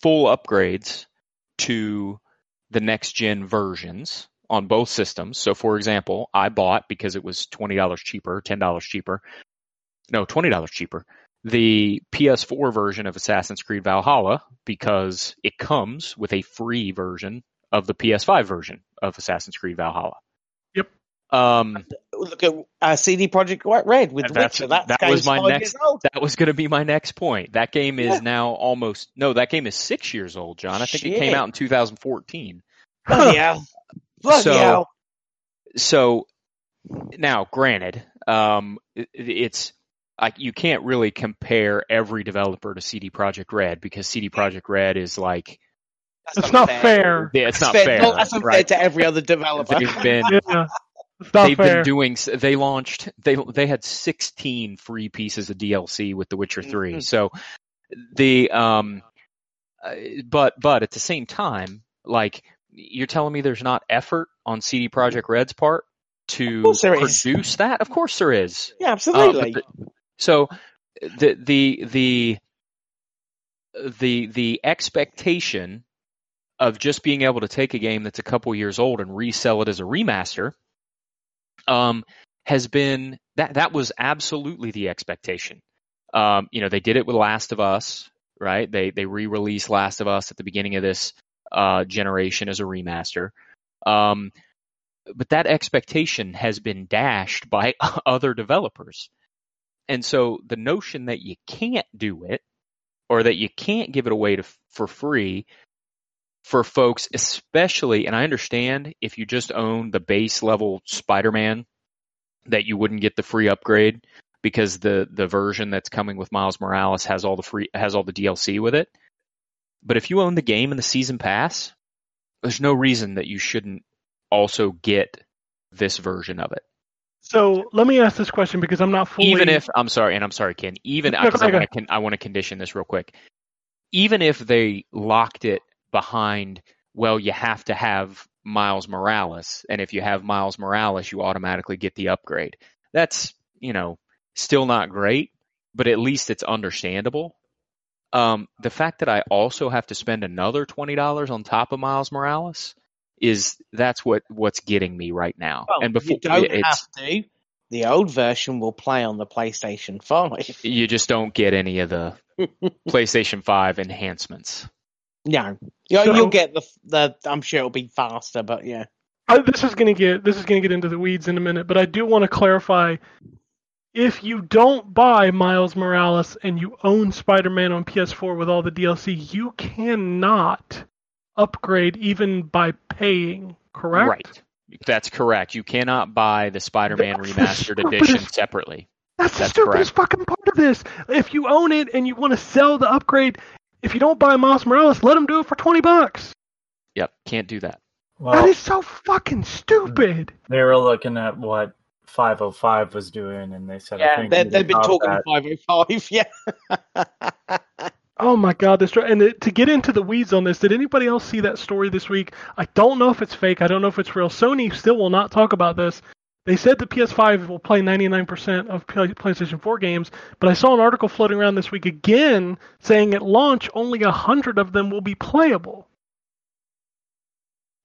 full upgrades to the next gen versions on both systems. So for example, I bought because it was $20 cheaper, $10 cheaper. No, $20 cheaper. The PS4 version of Assassin's Creed Valhalla because it comes with a free version of the PS5 version of Assassin's Creed Valhalla. Yep. Um, Look at uh, CD Projekt Red with that's- Witcher. That, that was my next- years that was going to be my next point. That game is Yeah. now almost no. That game is six years old, John. I think it came out in 2014. Bloody hell! Bloody So- hell! So now, granted, um, it, it's like you can't really compare every developer to CD Projekt Red because CD Projekt Red is like That's It's not fair. yeah, it's not Fair- fair, no, that's unfair right? to every other developer. They've been Yeah. It's not they've fair. been doing they launched they they had 16 free pieces of DLC with The Witcher 3 Mhm. so the um uh, but but at the same time like you're telling me there's not effort on CD Projekt Red's part to there is. produce that of course there is Yeah, Uh, absolutely. but the- so the the the the the expectation of just being able to take a game that's a couple years old and resell it as a remaster um, has been that that was absolutely the expectation. Um, you know, they did it with Last of Us, right? They they re-released Last of Us at the beginning of this uh, generation as a remaster. Um, but that expectation has been dashed by other developers. And so the notion that you can't do it or that you can't give it away to, for free for folks, especially, and I understand if you just own the base level Spider Man, that you wouldn't get the free upgrade because the, the version that's coming with Miles Morales has all the free has all the DLC with it. But if you own the game and the season pass, there's no reason that you shouldn't also get this version of it. So let me ask this question because I'm not fully. Even if I'm sorry, and I'm sorry, Ken. Even No, I want to, I want to condition this real quick. Even if they locked it behind, well, you have to have Miles Morales, and if you have Miles Morales, you automatically get the upgrade. That's you know still not great, but at least it's understandable. Um, the fact that I also have to spend another twenty dollars on top of Miles Morales is that's what what's getting me right now. Well, and before you don't it's, have to. The old version will play on the PlayStation 5. you just don't get any of the PlayStation 5 enhancements. No, you, So- you'll get the the. I'm sure it'll be faster, but yeah. I, this is going to get this is going to get into the weeds in a minute, but I do want to clarify: if you don't buy Miles Morales and you own Spider-Man on PS4 with all the DLC, you cannot upgrade even by paying. Correct? Right. That's correct. You cannot buy the Spider-Man remastered edition separately. That's the That's stupidest fucking part of this. If you own it and you want to sell the upgrade, if you don't buy Miles Morales, let them do it for twenty bucks. Yep, can't do that. that Well, is so fucking stupid. they were looking at what 505 was doing, and they said, I Yeah, think they, they've been talking that. 505. Yeah. Oh my god, this and it, to get into the weeds on this, did anybody else see that story this week? I don't know if it's fake. I don't know if it's real. Sony still will not talk about this. They said the PS5 will play 99% of PlayStation 4 games, but I saw an article floating around this week again saying at launch only 100 of them will be playable.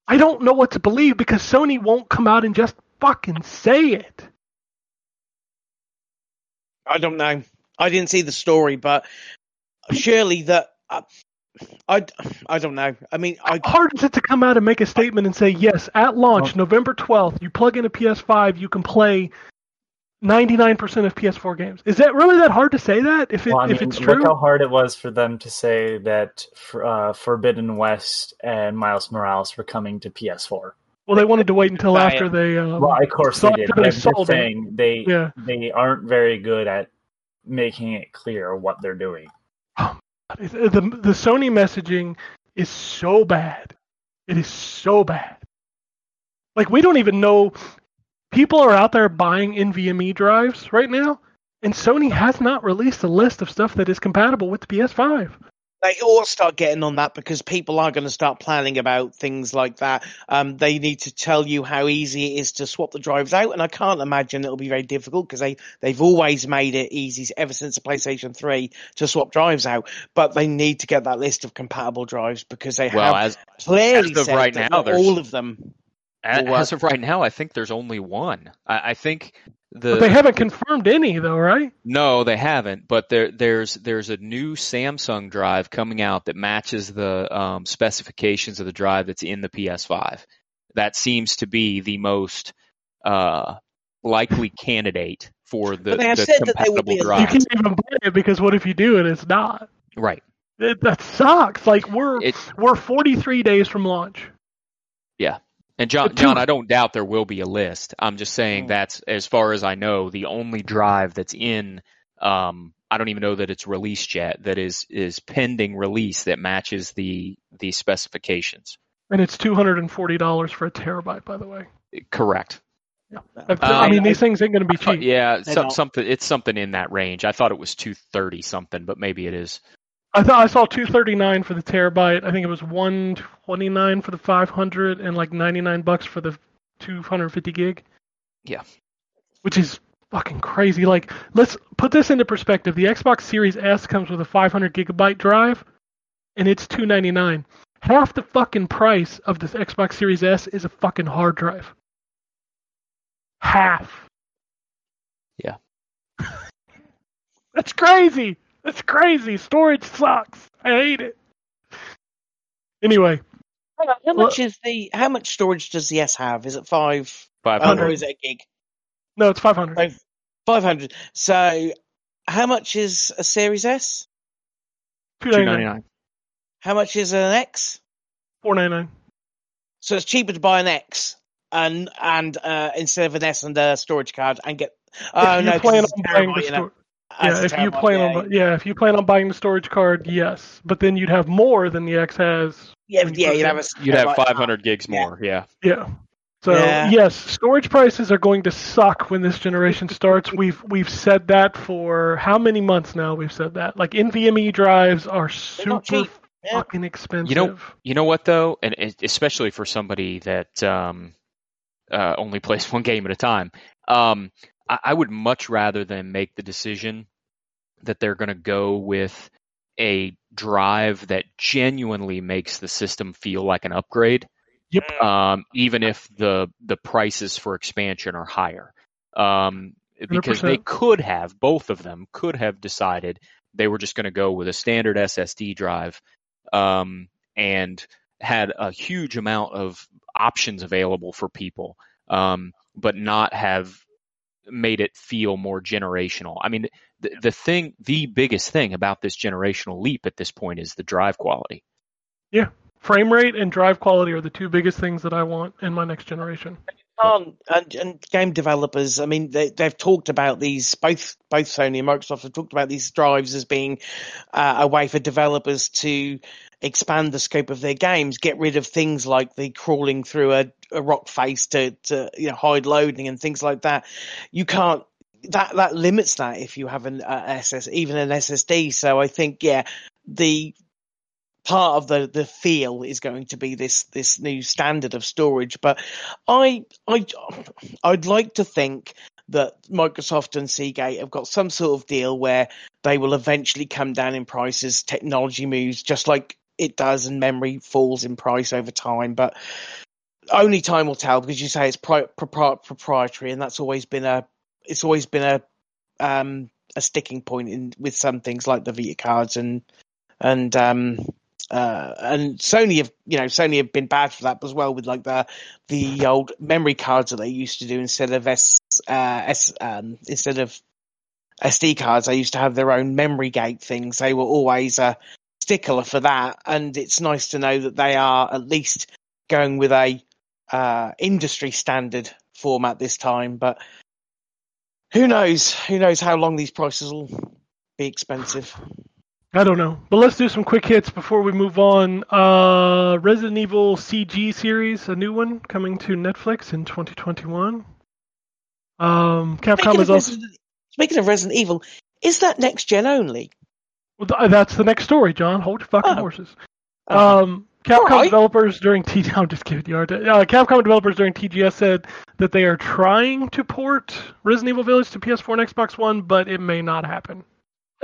I don't know what to believe because Sony won't come out and just fucking say it. I don't know. I didn't see the story, but surely that. Uh, I, I don't know. I mean, I How hard is it to come out and make a statement and say, yes, at launch, November 12th, you plug in a PS5, you can play 99% of PS4 games. Is that really that hard to say that if, it, Well, I if mean, it's look how hard it was for them to say that uh, Forbidden West and Miles Morales were coming to PS4. Well, they wanted to wait until after they. Um, Well, of course they did. they I'm just sold it. saying they Yeah. they aren't very good at making it clear what they're doing. the, the Sony messaging is so bad. It is so bad. Like, we don't even know. People are out there buying NVMe drives right now, and Sony has not released a list of stuff that is compatible with the PS5. They all start getting on that because people are going to start planning about things like that. Um, they need to tell you how easy it is to swap the drives out, and I can't imagine it'll be very difficult because they they've always made it easy ever since the PlayStation Three to swap drives out. But they need to get that list of compatible drives because they Well, have as clearly as of said right that now, all of them. a- Well, as of right now, I think there's only one. I, I think the But they haven't confirmed any, though, right? No, they haven't. But there, there's there's a new Samsung drive coming out that matches the um, specifications of the drive that's in the PS5. That seems to be the most uh, likely candidate for the, But they have the said that they will compatible be a You can't even buy it because what if you do and it's not? Right. It, that sucks. Like we're It, we're 43 days from launch. And John, Two- John, I don't doubt there will be a list. I'm just saying Mm. that's as far as I know, the only drive that's in. Um, I don't even know that it's released yet. That is is pending release that matches the the specifications. And it's $240 for a terabyte, by the way. Correct. I, I Um, mean, these things ain't going to be I thought- cheap. yeah, some, something. It's something in that range. I thought it was two thirty something, but maybe it is. I thought I saw 239 for the terabyte. I think it was 129 for the 500 and like 99 bucks for the 250 gig. Yeah. Which is fucking crazy. Like, let's put this into perspective. The Xbox Series S comes with a 500 gigabyte drive. and it's two ninety nine. Half the fucking price of this Xbox Series S is a fucking hard drive. Half. Yeah. That's crazy. That's crazy. Storage sucks. I hate it. Anyway, How much is the how much storage does the S have? Is it five? Five hundred. or is it a gig? no, it's five hundred. Five five hundred. So, how much is a Series S? Two Two ninety ninety nine. nine. How much is an X? Four ninety nine. So it's cheaper to buy an X and and uh, instead of an S and a storage card and get. Oh if no, you 'cause plan on buying the terabyte, you know. store, Ah, it's yeah, if you plan yeah, on, bu- yeah, if you plan on buying the storage card, yes, but then you'd have more than the X has. yeah, you yeah, you'd have a You'd have terabyte. five hundred gigs more. Yeah. Yeah. So Yeah. yes, storage prices are going to suck when this generation starts. We've we've said that for how many months now? We've said that. Like NVMe drives are super fucking expensive. You know- You know what though, and especially for somebody that um, uh, only plays one game at a time, um, I, I would much rather than make the decision that they're going to go with a drive that genuinely makes the system feel like an upgrade. Yep. Um, even if the the prices for expansion are higher, um, because they 100%. could have both of them could have decided they were just going to go with a standard SSD drive um, and had a huge amount of options available for people, um, but not have made it feel more generational. I mean, the, the thing, the biggest thing about this generational leap at this point is the drive quality. Yeah, frame rate and drive quality are the two biggest things that I want in my next generation. Can't and, and game developers i mean they, they've talked about these both both sony and microsoft have talked about these drives as being uh, a way for developers to expand the scope of their games get rid of things like the crawling through a, a rock face to, to you know hide loading and things like that. You can't that that limits that if you have an uh, ss even an ssd so i think yeah the part of the the feel is going to be this this new standard of storage. But i i i'd like to think that microsoft and seagate have got some sort of deal where they will eventually come down in prices. Technology moves just like it does and memory falls in price over time. But only time will tell because you say it's pri- propri- proprietary and that's always been a it's always been a um a sticking point in with some things like the Vita cards and and um uh, and Sony have, you know, Sony have been bad for that as well with like the the old memory cards that they used to do instead of S, uh, S um, instead of SD cards. They used to have their own memory gate things. They were always a stickler for that, and it's nice to know that they are at least going with a uh, industry standard format this time. But who knows? Who knows how long these prices will be expensive? I don't know. But let's do some quick hits before we move on. Uh, Resident Evil CG series, a new one coming to Netflix in 2021. Um, Capcom is also Resident, speaking of Resident Evil, is that next gen only? well, th- that's the next story, John. Hold your fucking Oh. horses. Oh, Um, Capcom Alright. developers during T. I'm just kidding you. Uh, Capcom developers during TGS said that they are trying to port Resident Evil Village to PS4 and Xbox One, but it may not happen.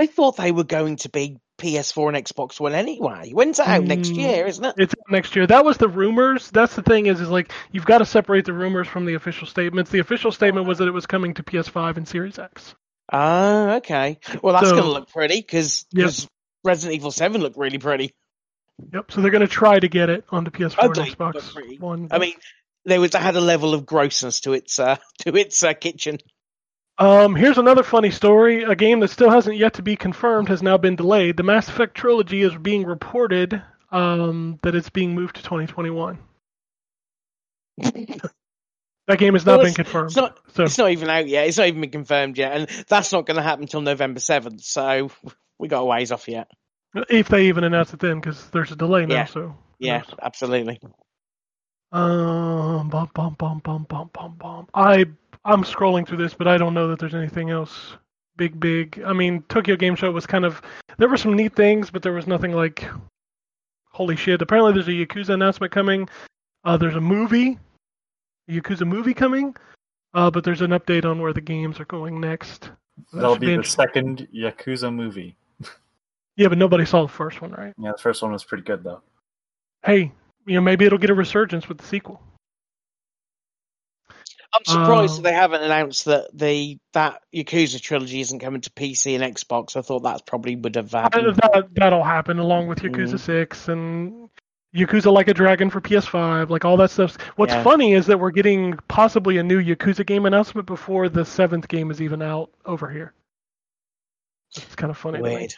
I thought they were going to be PS4 and Xbox One anyway. When's that out? Next Mm. year, isn't it? It's next year. That was the rumors. That's the thing is, is like you've got to separate the rumors from the official statements. The official statement was that it was coming to PS5 and Series X. Ah, okay. Well, that's So- going to look pretty because Yep. Resident Evil 7 looked really pretty. Yep. So they're going to try to get it onto PS4 Ugly, and Xbox. One. I mean, there was had a level of grossness to its uh, to its uh, kitchen. Um, here's another funny story. A game that still hasn't yet to be confirmed has now been delayed. The Mass Effect trilogy is being reported um, that it's being moved to 2021. That game has not Well, been confirmed. It's not. so It's not even out yet. It's not even been confirmed yet, and that's not going to happen until November seventh. So we got a ways off yet. if they even announce it then, because there's a delay now. Yeah. So Yeah, knows? absolutely. Um, bum, bum, bum, bum, bum, bum, bum. I I'm scrolling through this, but I don't know that there's anything else big, big. I mean, Tokyo Game Show was kind of there were some neat things, but there was nothing like holy shit. Apparently, there's a Yakuza announcement coming. Uh, there's a movie, a Yakuza movie coming. Uh, but there's an update on where the games are going next. That That'll should be the second Yakuza movie. Yeah, but nobody saw the first one, right? Yeah, the first one was pretty good though. Hey, you know, maybe it'll get a resurgence with the sequel. I'm surprised that they haven't announced that the that Yakuza trilogy isn't coming to PC and Xbox. I thought that probably would have Uh, happened. that that'll happen along with Yakuza Mhm. Six and Yakuza Like a Dragon for PS5, like all that stuff. What's Yeah. funny is that we're getting possibly a new Yakuza game announcement before the seventh game is even out over here. It's kind of funny. Weird.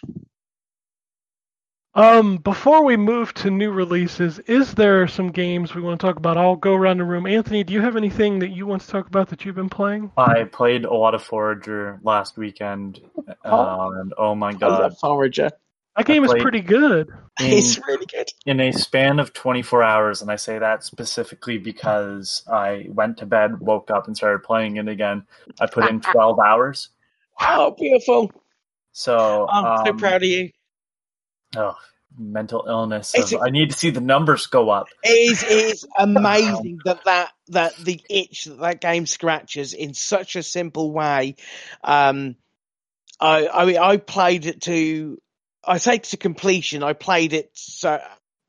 Um, before we move to new releases, is there some games we want to talk about? I'll go around the room. Anthony, do you have anything that you want to talk about that you've been playing? I played a lot of Forager last weekend, uh, and oh my I god! love Forager. That game is pretty good. In, It's really good. in a span of 24 hours, and I say that specifically because I went to bed, woke up, and started playing it again. I put in 12 hours. Oh, beautiful. So I'm so um, proud of you. Oh, mental illness. Of, I need to see the numbers go up. It is, it is amazing that, that that the itch that that game scratches in such a simple way. Um, I I mean I played it to I say to completion. I played it so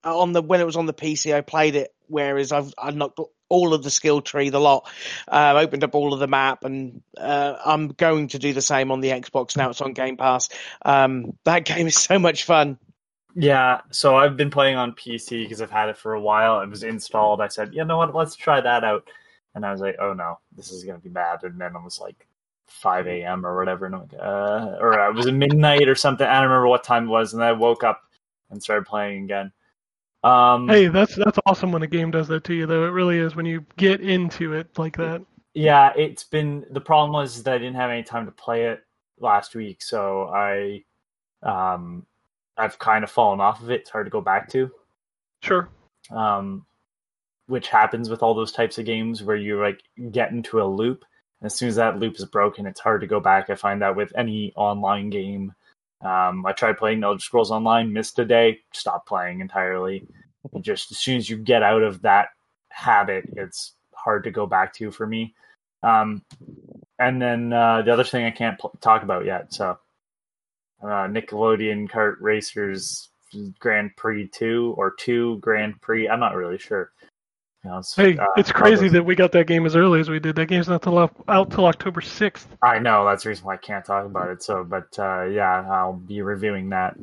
on the when it was on the PC. I played it whereas I've I knocked all of the skill tree, the lot, uh, opened up all of the map, and uh, I'm going to do the same on the Xbox now. It's on Game Pass. Um, that game is so much fun. Yeah, so I've been playing on PC because I've had it for a while. It was installed. I said, you know what, let's try that out. And I was like, oh no, this is going to be bad. And then it was like 5 a.m. or whatever. And I'm like, uh, or it was midnight or something. I don't remember what time it was. And then I woke up and started playing again. Um, Hey, that's that's awesome when a game does that to you, though. It really is when you get into it like that. Yeah, it's been the problem was that I didn't have any time to play it last week, so I um I've kind of fallen off of it. It's hard to go back to. Sure. Um which happens with all those types of games where you like get into a loop and as soon as that loop is broken, it's hard to go back. I find that with any online game. Um, I tried playing Elder Scrolls Online, missed a day, stopped playing entirely. Just as soon as you get out of that habit, it's hard to go back to for me. Um, and then uh, the other thing I can't pl- talk about yet. So, uh, Nickelodeon Kart Racers Grand Prix two or two Grand Prix. I'm not really sure. You know, it's, Hey, uh, it's crazy Robert- that we got that game as early as we did. That game's not till out out till October sixth. I know that's the reason why I can't talk about it. So, but uh, yeah, I'll be reviewing that.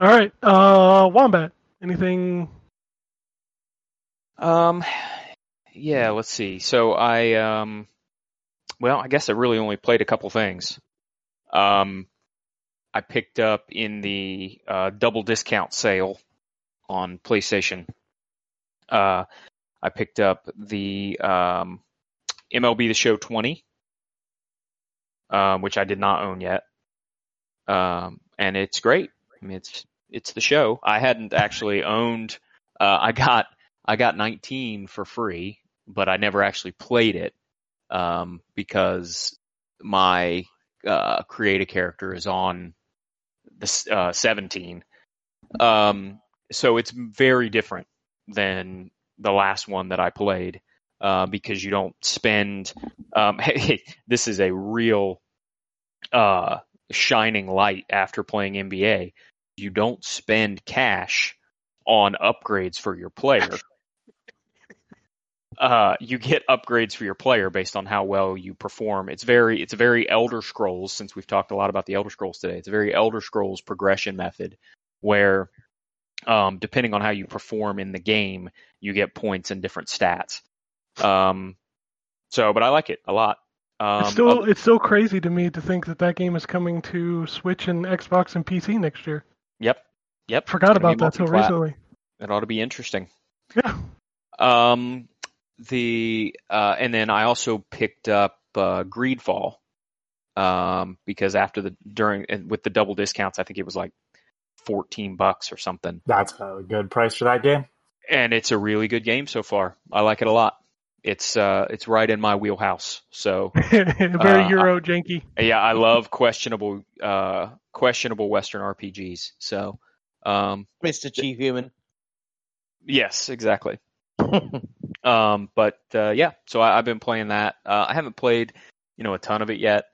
All right, uh, Wombat. Anything? Um, yeah, let's see. So I, um, well, I guess I really only played a couple things. Um, I picked up in the uh, double discount sale on PlayStation. Uh, I picked up the um, MLB The Show 20, um, which I did not own yet, um, and it's great. I mean, it's it's the show. I hadn't actually owned. Uh, I got I got 19 for free, but I never actually played it um, because my uh, create a character is on the uh, 17. Um, so it's very different than the last one that I played uh, because you don't spend. Um, hey, this is a real uh, shining light after playing NBA. You don't spend cash on upgrades for your player. Uh, you get upgrades for your player based on how well you perform. It's very, it's a very Elder Scrolls. Since we've talked a lot about the Elder Scrolls today, it's a very Elder Scrolls progression method where, um, depending on how you perform in the game, you get points and different stats. Um, so, but I like it a lot. Um, it's still it's still crazy to me to think that that game is coming to Switch and Xbox and PC next year. yep, yep. Forgot about that till recently. It ought to be interesting. Yeah. Um, the uh, and then I also picked up uh, Greedfall, um, because after the during and with the double discounts, I think it was like fourteen bucks or something, That's a good price for that game. and it's a really good game so far. I like it a lot. It's uh, it's right in my wheelhouse. So Very Uh, Euro janky. yeah, I love questionable uh, questionable Western RPGs. So um, Mr. Chief Human. yes, exactly. Um, but uh, yeah, so I, I've been playing that. Uh, I haven't played, you know, a ton of it yet,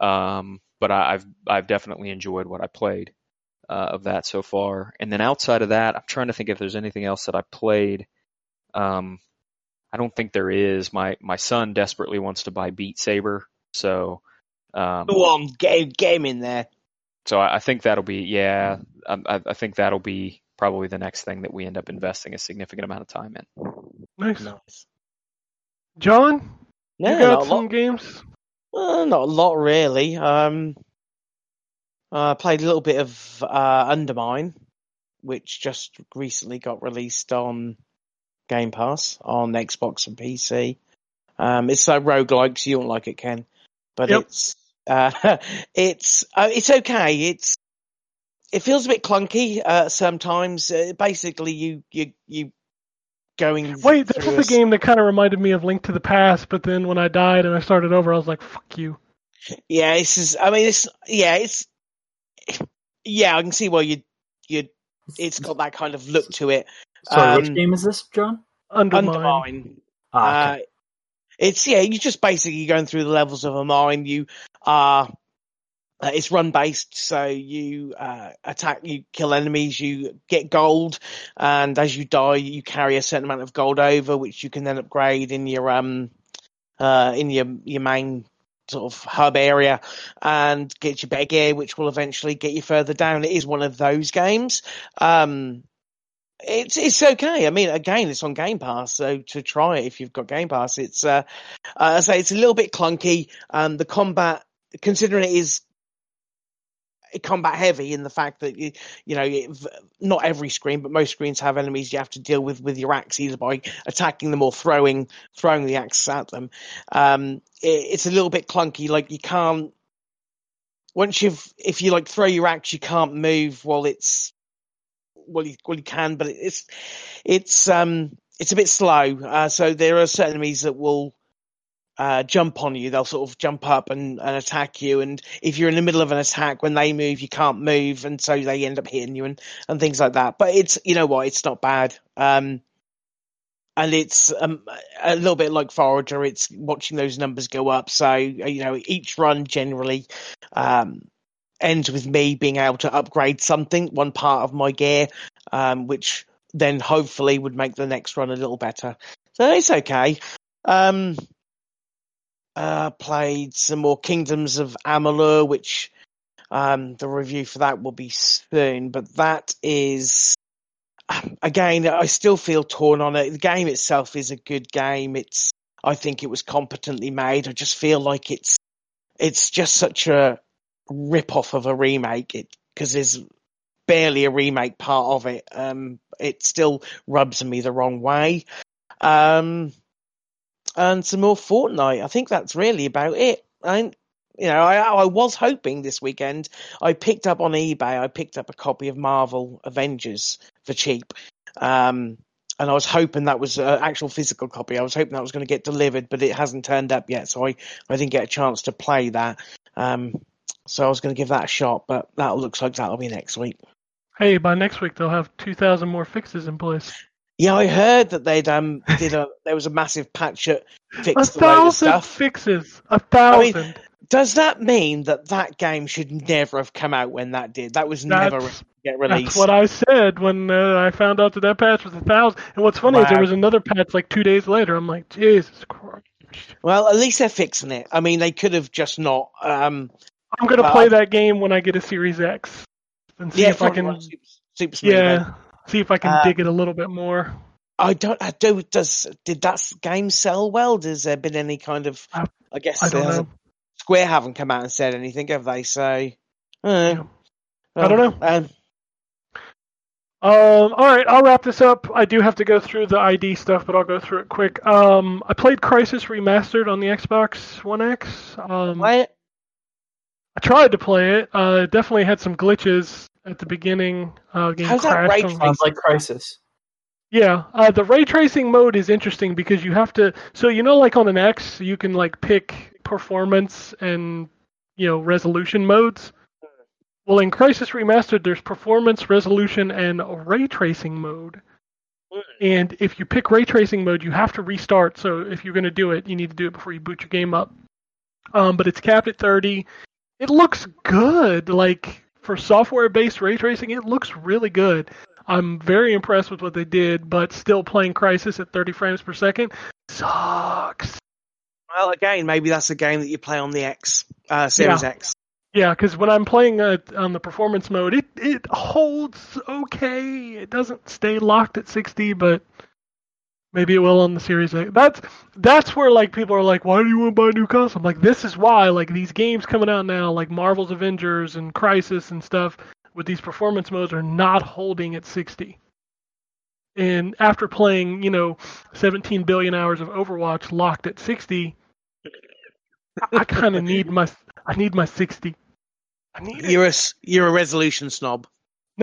um, but I, I've I've definitely enjoyed what I played. uh, of that so far. And then outside of that, I'm trying to think if there's anything else that I played. Um, I don't think there is. My my son desperately wants to buy Beat Saber, so um, Go on, get get him in there. so I, I think that'll be yeah. I I think that'll be probably the next thing that we end up investing a significant amount of time in. Nice. Nice. John, No, you not got some lot. games? Uh, not a lot really. Um, I played a little bit of uh, Undermine, which just recently got released on Game Pass on Xbox and PC. Um, it's like roguelike, so you won't like it, Ken. But Yep. it's uh, it's uh, it's okay. It's it feels a bit clunky uh, sometimes. Uh, basically, you you you going. Wait, this is a a game that kind of reminded me of Link to the Past, but then when I died and I started over, I was like, "Fuck you." Yeah, this is. I mean, it's yeah, it's yeah. I can see why you you. It's got that kind of look to it. Sorry, Um, which game is this, John? Undermine. Undermine. Ah, okay. Uh, it's yeah, you're just basically going through the levels of a mine. You are. Uh, it's run based, so you uh, attack, you kill enemies, you get gold, and as you die, you carry a certain amount of gold over, which you can then upgrade in your um uh in your your main sort of hub area, and get your better gear, which will eventually get you further down. It is one of those games. Um, it's it's okay. I mean, again, it's on Game Pass, so to try it if you've got Game Pass, it's uh, uh I say it's a little bit clunky. Um, the combat, considering it is combat heavy in the fact that you you know not every screen, but most screens have enemies you have to deal with with your axe either by attacking them or throwing throwing the axe at them. Um, it, it's a little bit clunky. Like you can't once you've if you like throw your axe, you can't move while it's well you well you can, but it's it's um it's a bit slow. Uh, so there are certain enemies that will uh, jump on you. They'll sort of jump up and, and attack you. And if you're in the middle of an attack, when they move, you can't move, and so they end up hitting you and, and things like that. But it's you know what, it's not bad. Um, and it's um, a little bit like Forager. It's watching those numbers go up. So you know, each run generally um, ends with me being able to upgrade something, one part of my gear, um, which then hopefully would make the next run a little better. So it's okay. Um, uh, played some more Kingdoms of Amalur, which um, the review for that will be soon. But that is again, I still feel torn on it. The game itself is a good game. It's I think it was competently made. I just feel like it's it's just such a rip off of a remake. It because there's barely a remake part of it. Um, it still rubs me the wrong way. Um, and some more Fortnite. I think that's really about it. I, you know, I, I was hoping this weekend. I picked up on eBay. I picked up a copy of Marvel Avengers for cheap. Um, and I was hoping that was an actual physical copy. I was hoping that was going to get delivered, but it hasn't turned up yet. So I, I didn't get a chance to play that. Um, so I was going to give that a shot, but that looks like that'll be next week. Hey, by next week they'll have two thousand more fixes in place. Yeah, I heard that they'd um did a there was a massive patch that A fixed a load of thousand stuff. fixes. A thousand. Does that mean that that game should never have come out when that did? That was never That's- to get released. That's what I said when uh, I found out that that patch was a thousand. And what's funny is there was another patch like two days later. I'm like, Jesus Christ! Well, at least they're fixing it. I mean, they could have just not. Um, I'm gonna play that game when I get a Series X and see yeah, if I can. super, super Yeah. See if I can dig it a little bit more. I don't. I do. Does did that game sell well? Has there been any kind of? I- I guess I don't know. Square haven't come out and said anything, have they? So, uh, Yeah. I don't know. Um, Um, all right, I'll wrap this up. I do have to go through the ID stuff, but I'll go through it quick. Um, I played Crysis Remastered on the Xbox One X. Um. I tried to play it. Uh, definitely had some glitches at the beginning. Uh, game How's that crashed ray on- tracing? Sounds like Crysis. Yeah, uh, the ray tracing mode is interesting because you have to. So you know, like on an X, you can like pick performance and you know resolution modes. Well, in Crysis Remastered, there's performance, resolution, and ray tracing mode. And if you pick ray tracing mode, you have to restart. So if you're going to do it, you need to do it before you boot your game up. Um, but it's capped at 30. It looks good. Like for software-based ray tracing, it looks really good. I'm very impressed with what they did, but still playing Crysis at 30 frames per second sucks. Well, again, maybe that's a game that you play on the X, uh, Series X. Yeah, because when I'm playing uh, on the performance mode, it it holds okay. It doesn't stay locked at 60, but maybe it will on the Series That's that's where like people are like, why do you want to buy a new console? I'm like, this is why. Like these games coming out now, like Marvel's Avengers and Crysis and stuff, with these performance modes are not holding at 60. And after playing, you know, 17 billion hours of Overwatch locked at 60, I, I kind of need my I need my 60. I need. You're a s- you're a resolution snob.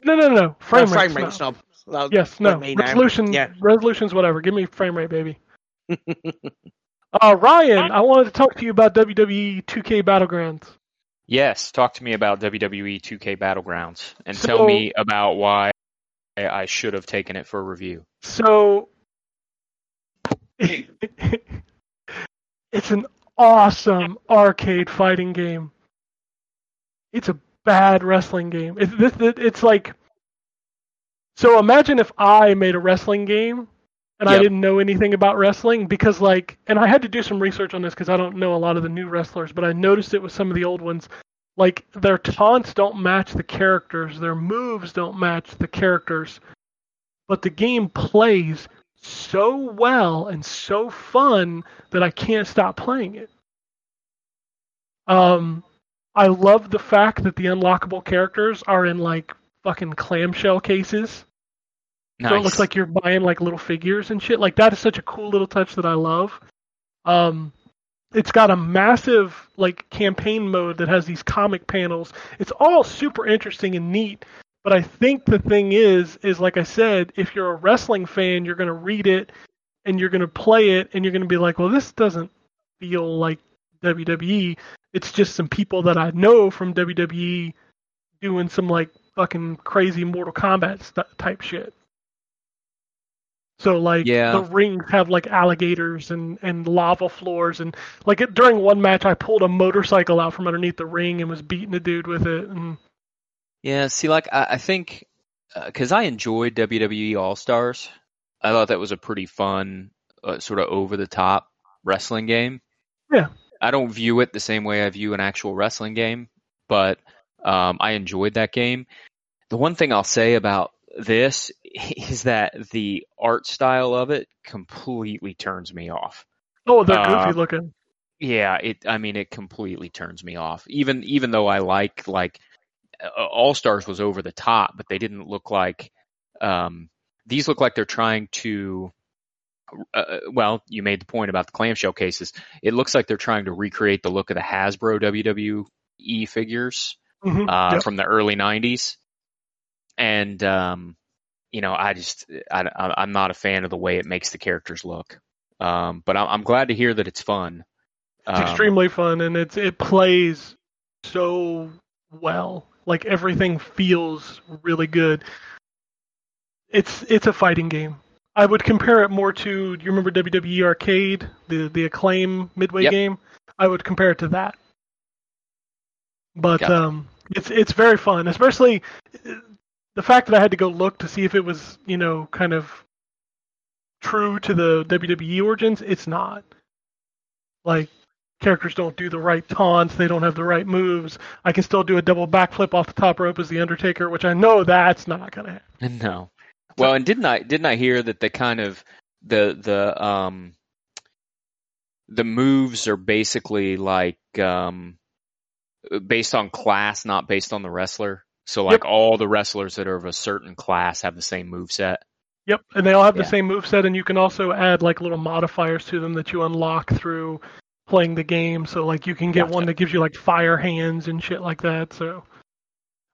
No, no, no, no. Frame, Uh, rate, frame rate snob. snob. Well, Yes, no. like me now. Resolution, Yeah. resolutions, whatever. Give me frame rate, baby. uh, Ryan, I wanted to talk to you about WWE 2K Battlegrounds. Yes, talk to me about WWE 2K Battlegrounds and So- tell me about why I should have taken it for review. So, it's an awesome arcade fighting game. It's a bad wrestling game. It's this. It's like. So imagine if I made a wrestling game, and I didn't know anything about wrestling because like, and I had to do some research on this because I don't know a lot of the new wrestlers, but I noticed it with some of the old ones. Like their taunts don't match the characters, their moves don't match the characters, but the game plays so well and so fun that I can't stop playing it. Um, I love the fact that the unlockable characters are in like fucking clamshell cases. Nice. So it looks like you're buying like little figures and shit. Like that is such a cool little touch that I love. Um, it's got a massive like campaign mode that has these comic panels. It's all super interesting and neat. But I think the thing is, is like I said, if you're a wrestling fan, you're gonna read it and you're gonna play it and you're gonna be like, well, this doesn't feel like WWE. It's just some people that I know from WWE doing some like fucking crazy Mortal Kombat st- type shit. So like Yeah. the rings have like alligators and and lava floors and like it, during one match I pulled a motorcycle out from underneath the ring and was beating a dude with it and Yeah, see, like I, I think because I enjoyed WWE All Stars, I thought that was a pretty fun, uh, sort of over the top wrestling game. Yeah. I don't view it the same way I view an actual wrestling game, but um, I enjoyed that game. The one thing I'll say about this is that the art style of it completely turns me off. oh they're Uh, goofy looking. Yeah, it. I mean, it completely turns me off. Even even though I like like All Stars was over the top, but they didn't look like. Um, these look like they're trying to. Uh, well, you made the point about the clamshell cases. It looks like they're trying to recreate the look of the Hasbro WWE figures Mhm. uh, Yep. from the early '90s, and um, you know, I just I, I'm not a fan of the way it makes the characters look. Um, but I'm, I'm glad to hear that it's fun. It's Um, extremely fun and it's it plays so well. Like everything feels really good. It's it's a fighting game. I would compare it more to do you remember WWE Arcade, the the acclaim midway Yep. game? I would compare it to that. But Gotcha. um it's it's very fun, especially the fact that I had to go look to see if it was, you know, kind of true to the WWE origins. It's not. Like characters don't do the right taunts, they don't have the right moves. I can still do a double backflip off the top rope as the Undertaker, which I know that's not gonna happen. No. Well, and didn't I didn't I hear that the kind of the the um the moves are basically like um based on class, not based on the wrestler. So like all the wrestlers that are of a certain class have the same move set. Yep, and they all have the same move set, and you can also add like little modifiers to them that you unlock through playing the game. So like you can get Gotcha. one that gives you like fire hands and shit like that. So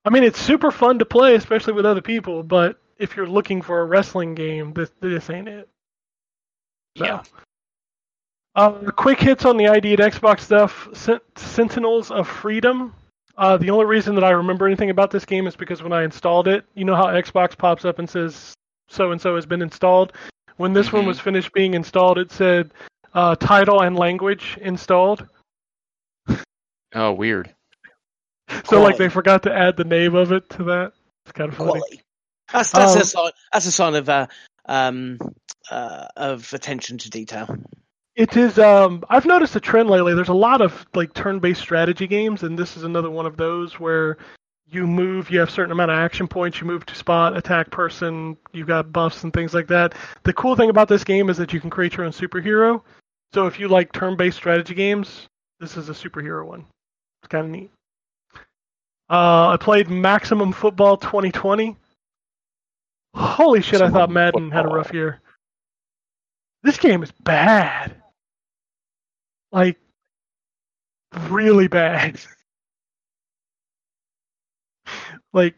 I mean, it's super fun to play, especially with other people. But if you're looking for a wrestling game, this this ain't it. So. Yeah. Uh, quick hits on the ID at Xbox stuff. Sen- Sentinels of Freedom. Uh, the only reason that I remember anything about this game is because when I installed it, you know how Xbox pops up and says so and so has been installed. When this one Mhm. was finished being installed, it said uh, title and language installed. Oh, weird. So like they forgot to add the name of it to that. It's kind of funny. quality. That's that's Um, a sign. That's a sign of uh, um, uh, of attention to detail. It is. Um, I've noticed a trend lately. There's a lot of like turn-based strategy games, and this is another one of those where you move. You have a certain amount of action points. You move to spot, attack person. You've got buffs and things like that. The cool thing about this game is that you can create your own superhero. So if you like turn-based strategy games, this is a superhero one. It's kind of neat. Uh, I played Maximum Football 2020. Holy shit! I thought Madden had a rough year. This game is bad. Like, really bad. like,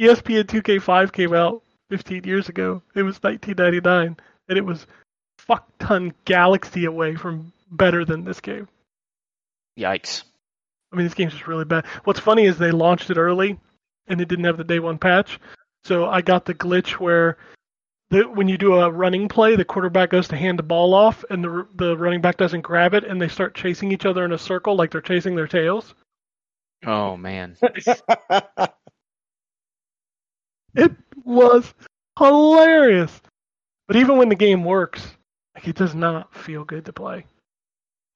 ESPN 2K5 came out 15 years ago. It was 1999, and it was fuck ton galaxy away from better than this game. Yikes. I mean, this game's just really bad. What's funny is they launched it early, and it didn't have the day one patch. So I got the glitch where the, when you do a running play, the quarterback goes to hand the ball off, and the the running back doesn't grab it, and they start chasing each other in a circle like they're chasing their tails. Oh man. It was hilarious. But even when the game works, like it does not feel good to play.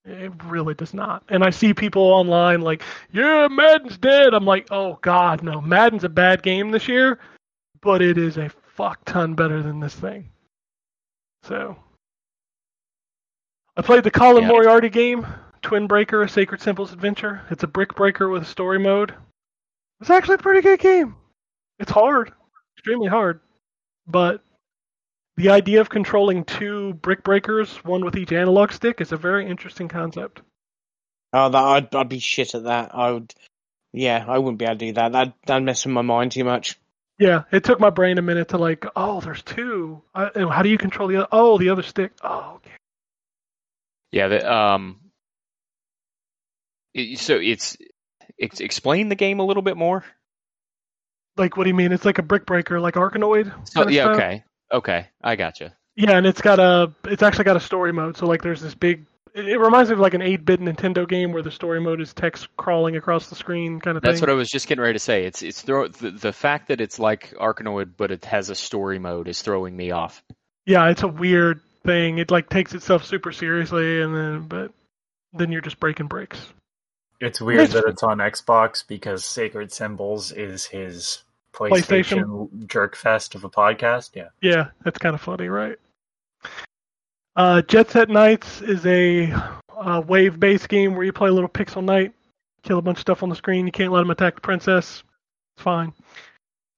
It really does not. And I see people online like, "Yeah, Madden's dead." I'm like, "Oh God, no! Madden's a bad game this year, but it is a fuck ton better than this thing." So, I played the Colin Yeah. Moriarty game, Twin Breaker: A Sacred Symbols Adventure. It's a brick breaker with a story mode. It's actually a pretty good game. It's hard, extremely hard, but the idea of controlling two brick breakers, one with each analog stick, is a very interesting concept. Oh, that I'd, I'd be shit at that. I would. Yeah, I wouldn't be able to do that. That that mess with my mind too much. Yeah, it took my brain a minute to like, oh, there's two. I, how do you control the other? Oh, the other stick. Oh, okay. Yeah. The, um. it- so it's, it's explain the game a little bit more. Like, what do you mean? It's like a brick breaker, like Arkanoid. Kinda yeah. style? Okay. Okay. I gotcha. Yeah, and it's got a, it's actually got a story mode. So like, there's this big. It, it reminds me of like an 8-bit Nintendo game where the story mode is text crawling across the screen, kind of That's thing. what I was just getting ready to say. It's it's throw the, the fact that it's like Arkanoid, but it has a story mode is throwing me off. yeah, it's a weird thing. It like takes itself super seriously, and then but then you're just breaking bricks. It's weird It's- that it's on Xbox because Sacred Symbols is his PlayStation, jerk fest of a podcast. Yeah. Yeah, that's kind of funny, right? Uh, Jet Set Knights is a uh, wave-based game where you play a little pixel knight, kill a bunch of stuff on the screen. You can't let them attack the princess. It's fine.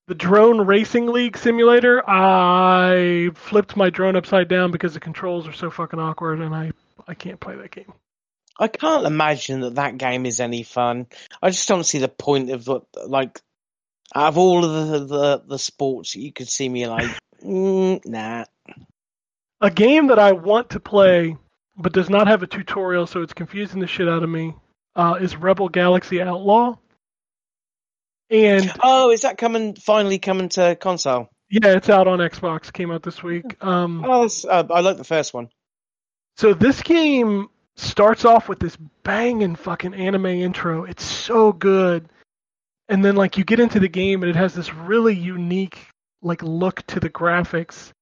The Drone Racing League simulator, I flipped my drone upside down because the controls are so fucking awkward, and I I can't play that game. I can't imagine that that game is any fun. I just don't see the point of what, like, out of all of the the, the sports, you could see me like, mm, nah. A game that I want to play but does not have a tutorial, so it's confusing the shit out of me, uh, is Rebel Galaxy Outlaw. And Oh, is that coming? Finally coming to console? yeah, it's out on Xbox. Came out this week. Um, Oh, uh, I like the first one. so this game starts off with this banging fucking anime intro. It's so good, and then like you get into the game and it has this really unique like look to the graphics.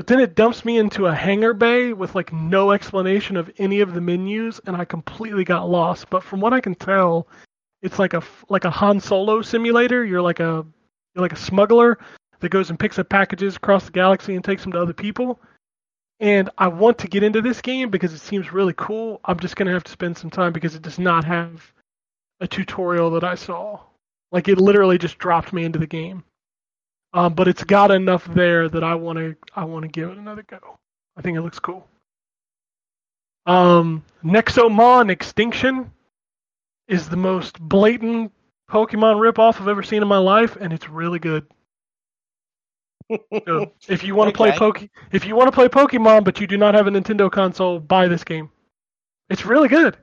But then it dumps me into a hangar bay with like no explanation of any of the menus, and I completely got lost. But from what I can tell, it's like a like a Han Solo simulator. You're like a you're like a smuggler that goes and picks up packages across the galaxy and takes them to other people. And I want to get into this game because it seems really cool. I'm just gonna have to spend some time because it does not have a tutorial that I saw. Like it literally just dropped me into the game. Um, but it's got enough there that I want to I want to give it another go. I think it looks cool. Um, Nexomon Extinction is the most blatant Pokemon ripoff I've ever seen in my life, and it's really good. So, if you want to play Poke, if you want to play Pokemon, but you do not have a Nintendo console, buy this game. It's really good,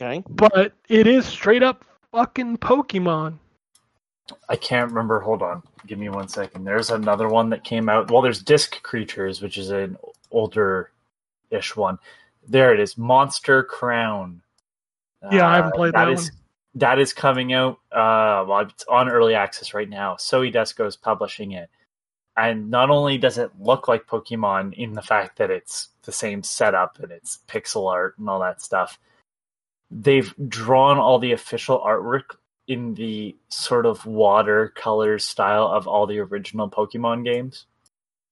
Okay. but it is straight up fucking Pokemon. I can't remember. Hold on. Give me one second. There's another one that came out. Well, there's Disc Creatures, which is an older ish one. There it is. Monster Crown. Yeah, I haven't played that, that is- that is coming out. Uh, well, it's on early access right now. Soedesco is publishing it, and not only does it look like Pokemon in the fact that it's the same setup and it's pixel art and all that stuff, they've drawn all the official artwork in the sort of watercolor style of all the original Pokemon games.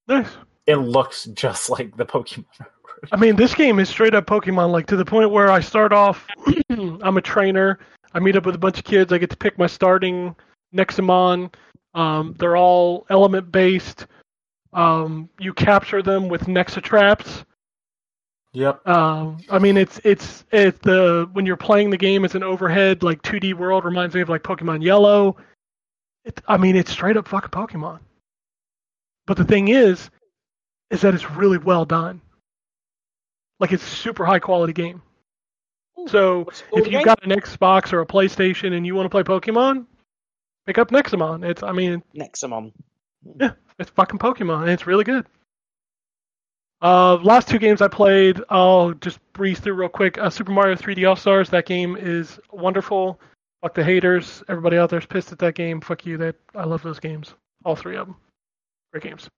Nice. It looks just like the Pokemon. I mean, this game is straight up Pokemon, like to the point where I start off, I'm a trainer. I meet up with a bunch of kids. I get to pick my starting Nexomon. Um, they're all element based. Um, you capture them with Nexa traps. Yep. Um, I mean, it's it's it's the when you're playing the game, it's an overhead like 2D world. Reminds me of like Pokemon Yellow. It, I mean, it's straight up fucking Pokemon. But the thing is, is that it's really well done. Like it's a super high quality game. So What's it called if you've got an Xbox or a PlayStation and you want to play Pokemon, pick up Nexomon. It's I mean Nexomon. Yeah, it's fucking Pokemon and it's really good. Uh, last two games I played, I'll just breeze through real quick. Uh, Super Mario 3D All Stars. That game is wonderful. Fuck the haters. Everybody out there's pissed at that game. Fuck you. That I love those games. All three of them. Great games.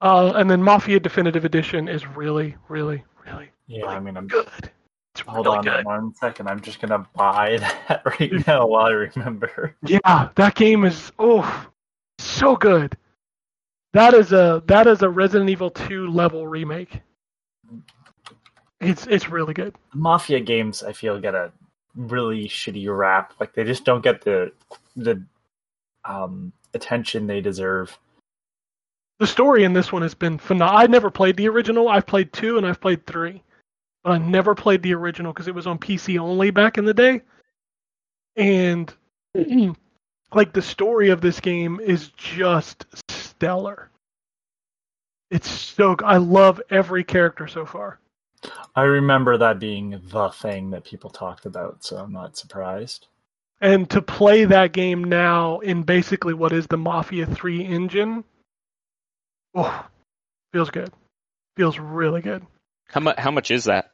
Uh, and then Mafia Definitive Edition is really, really, really Yeah, I mean, I'm good. It's Hold really on good. one second. I'm just gonna buy that right now while I remember. Yeah, that game is oh so good. That is a that is a Resident Evil 2 level remake. It's it's really good. Mafia games, I feel, get a really shitty rap. Like they just don't get the the um, attention they deserve. The story in this one has been phenomenal. I never played the original. I've played 2 and I've played 3. But I never played the original because it was on PC only back in the day. And like the story of this game is just stellar. It's so I love every character so far. I remember that being the thing that people talked about, so I'm not surprised. And to play that game now in basically what is the Mafia 3 engine, oh, feels good. Feels really good. How much? How much is that?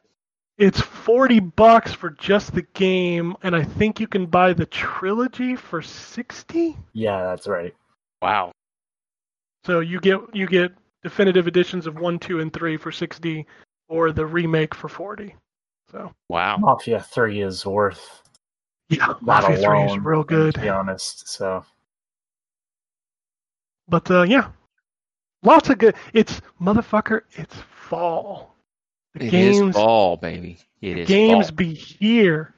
It's 40 bucks for just the game, and I think you can buy the trilogy for 60. Yeah, that's right. Wow. So you get you get definitive editions of 1, 2, and 3 for 60 or the remake for 40. So, Wow. Mafia Three is worth yeah, that Mafia 3 is real good. To be honest, so But uh, yeah, lots of good. It's motherfucker. It's fall. The It is games, ball, baby. It the is games ball. be here.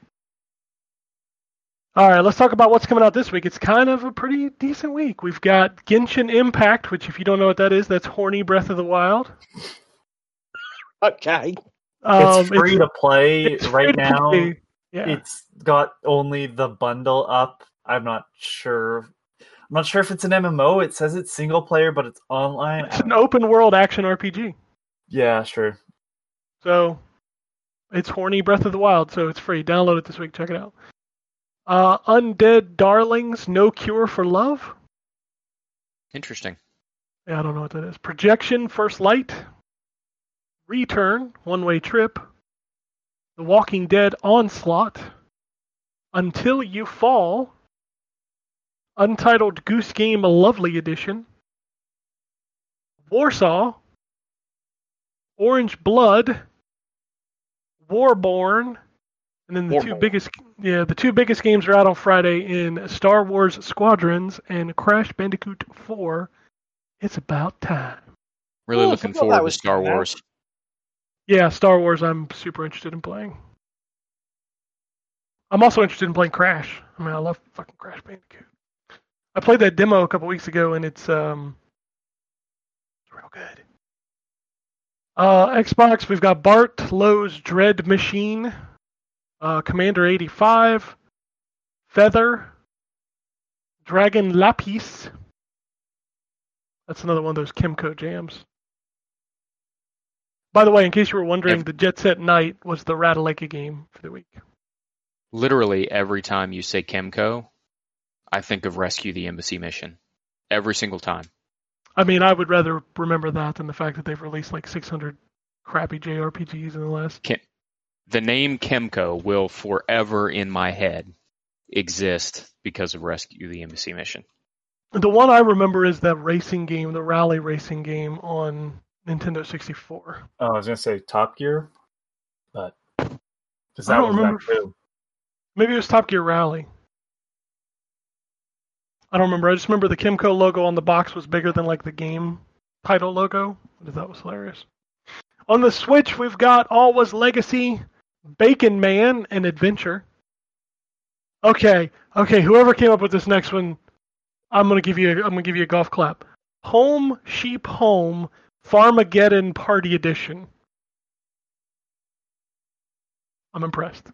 All right, let's talk about what's coming out this week. It's kind of a pretty decent week. We've got Genshin Impact, which, if you don't know what that is, that's horny Breath of the Wild. Okay. Um, it's free to play right to now. play. Yeah, It's got only the bundle up. I'm not sure. I'm not sure if it's an MMO. It says it's single player, but it's online. it's an open world action RPG. Yeah, sure. So it's horny Breath of the Wild, so it's free. Download it this week. Check it out. Uh, Undead Darlings, No Cure for Love. Interesting. Yeah, I don't know what that is. Projection, First Light. Return, One Way Trip. The Walking Dead Onslaught. Until You Fall. Untitled Goose Game a Lovely Edition. Warsaw. Orange Blood. Warborn. And then the two Warborn. biggest yeah, the two biggest games are out on Friday in Star Wars Squadrons and Crash Bandicoot 4. It's about time. Really Oh, looking forward to Star coming out. Wars. Yeah, Star Wars I'm super interested in playing. I'm also interested in playing Crash. I mean, I love fucking Crash Bandicoot. I played that demo a couple weeks ago and it's um real good. Uh Xbox, we've got Bartlow's Dread Machine, uh Commander 85, Feather, Dragon Lapis. That's another one of those Kemco jams. By the way, in case you were wondering, the Jet Set Knight was the Ratalaika game for the week. Literally every time you say Kemco, I think of Rescue the Embassy Mission. Every single time. I mean, I would rather remember that than the fact that they've released like 600 crappy JRPGs in the last. The name Kemco will forever in my head exist because of Rescue the Embassy mission. The one I remember is that racing game, the rally racing game on Nintendo 64. Oh, I was gonna say Top Gear, but because I that don't remember that too. Maybe it was Top Gear Rally. I don't remember. I just remember the Kemco logo on the box was bigger than like the game title logo. That was hilarious. On the Switch, we've got Alwa's Legacy, Bacon Man, and Adventure. Okay, okay. Whoever came up with this next one, I'm gonna give you. A, I'm gonna give you a golf clap. Home Sheep Home Farmageddon Party Edition. I'm impressed.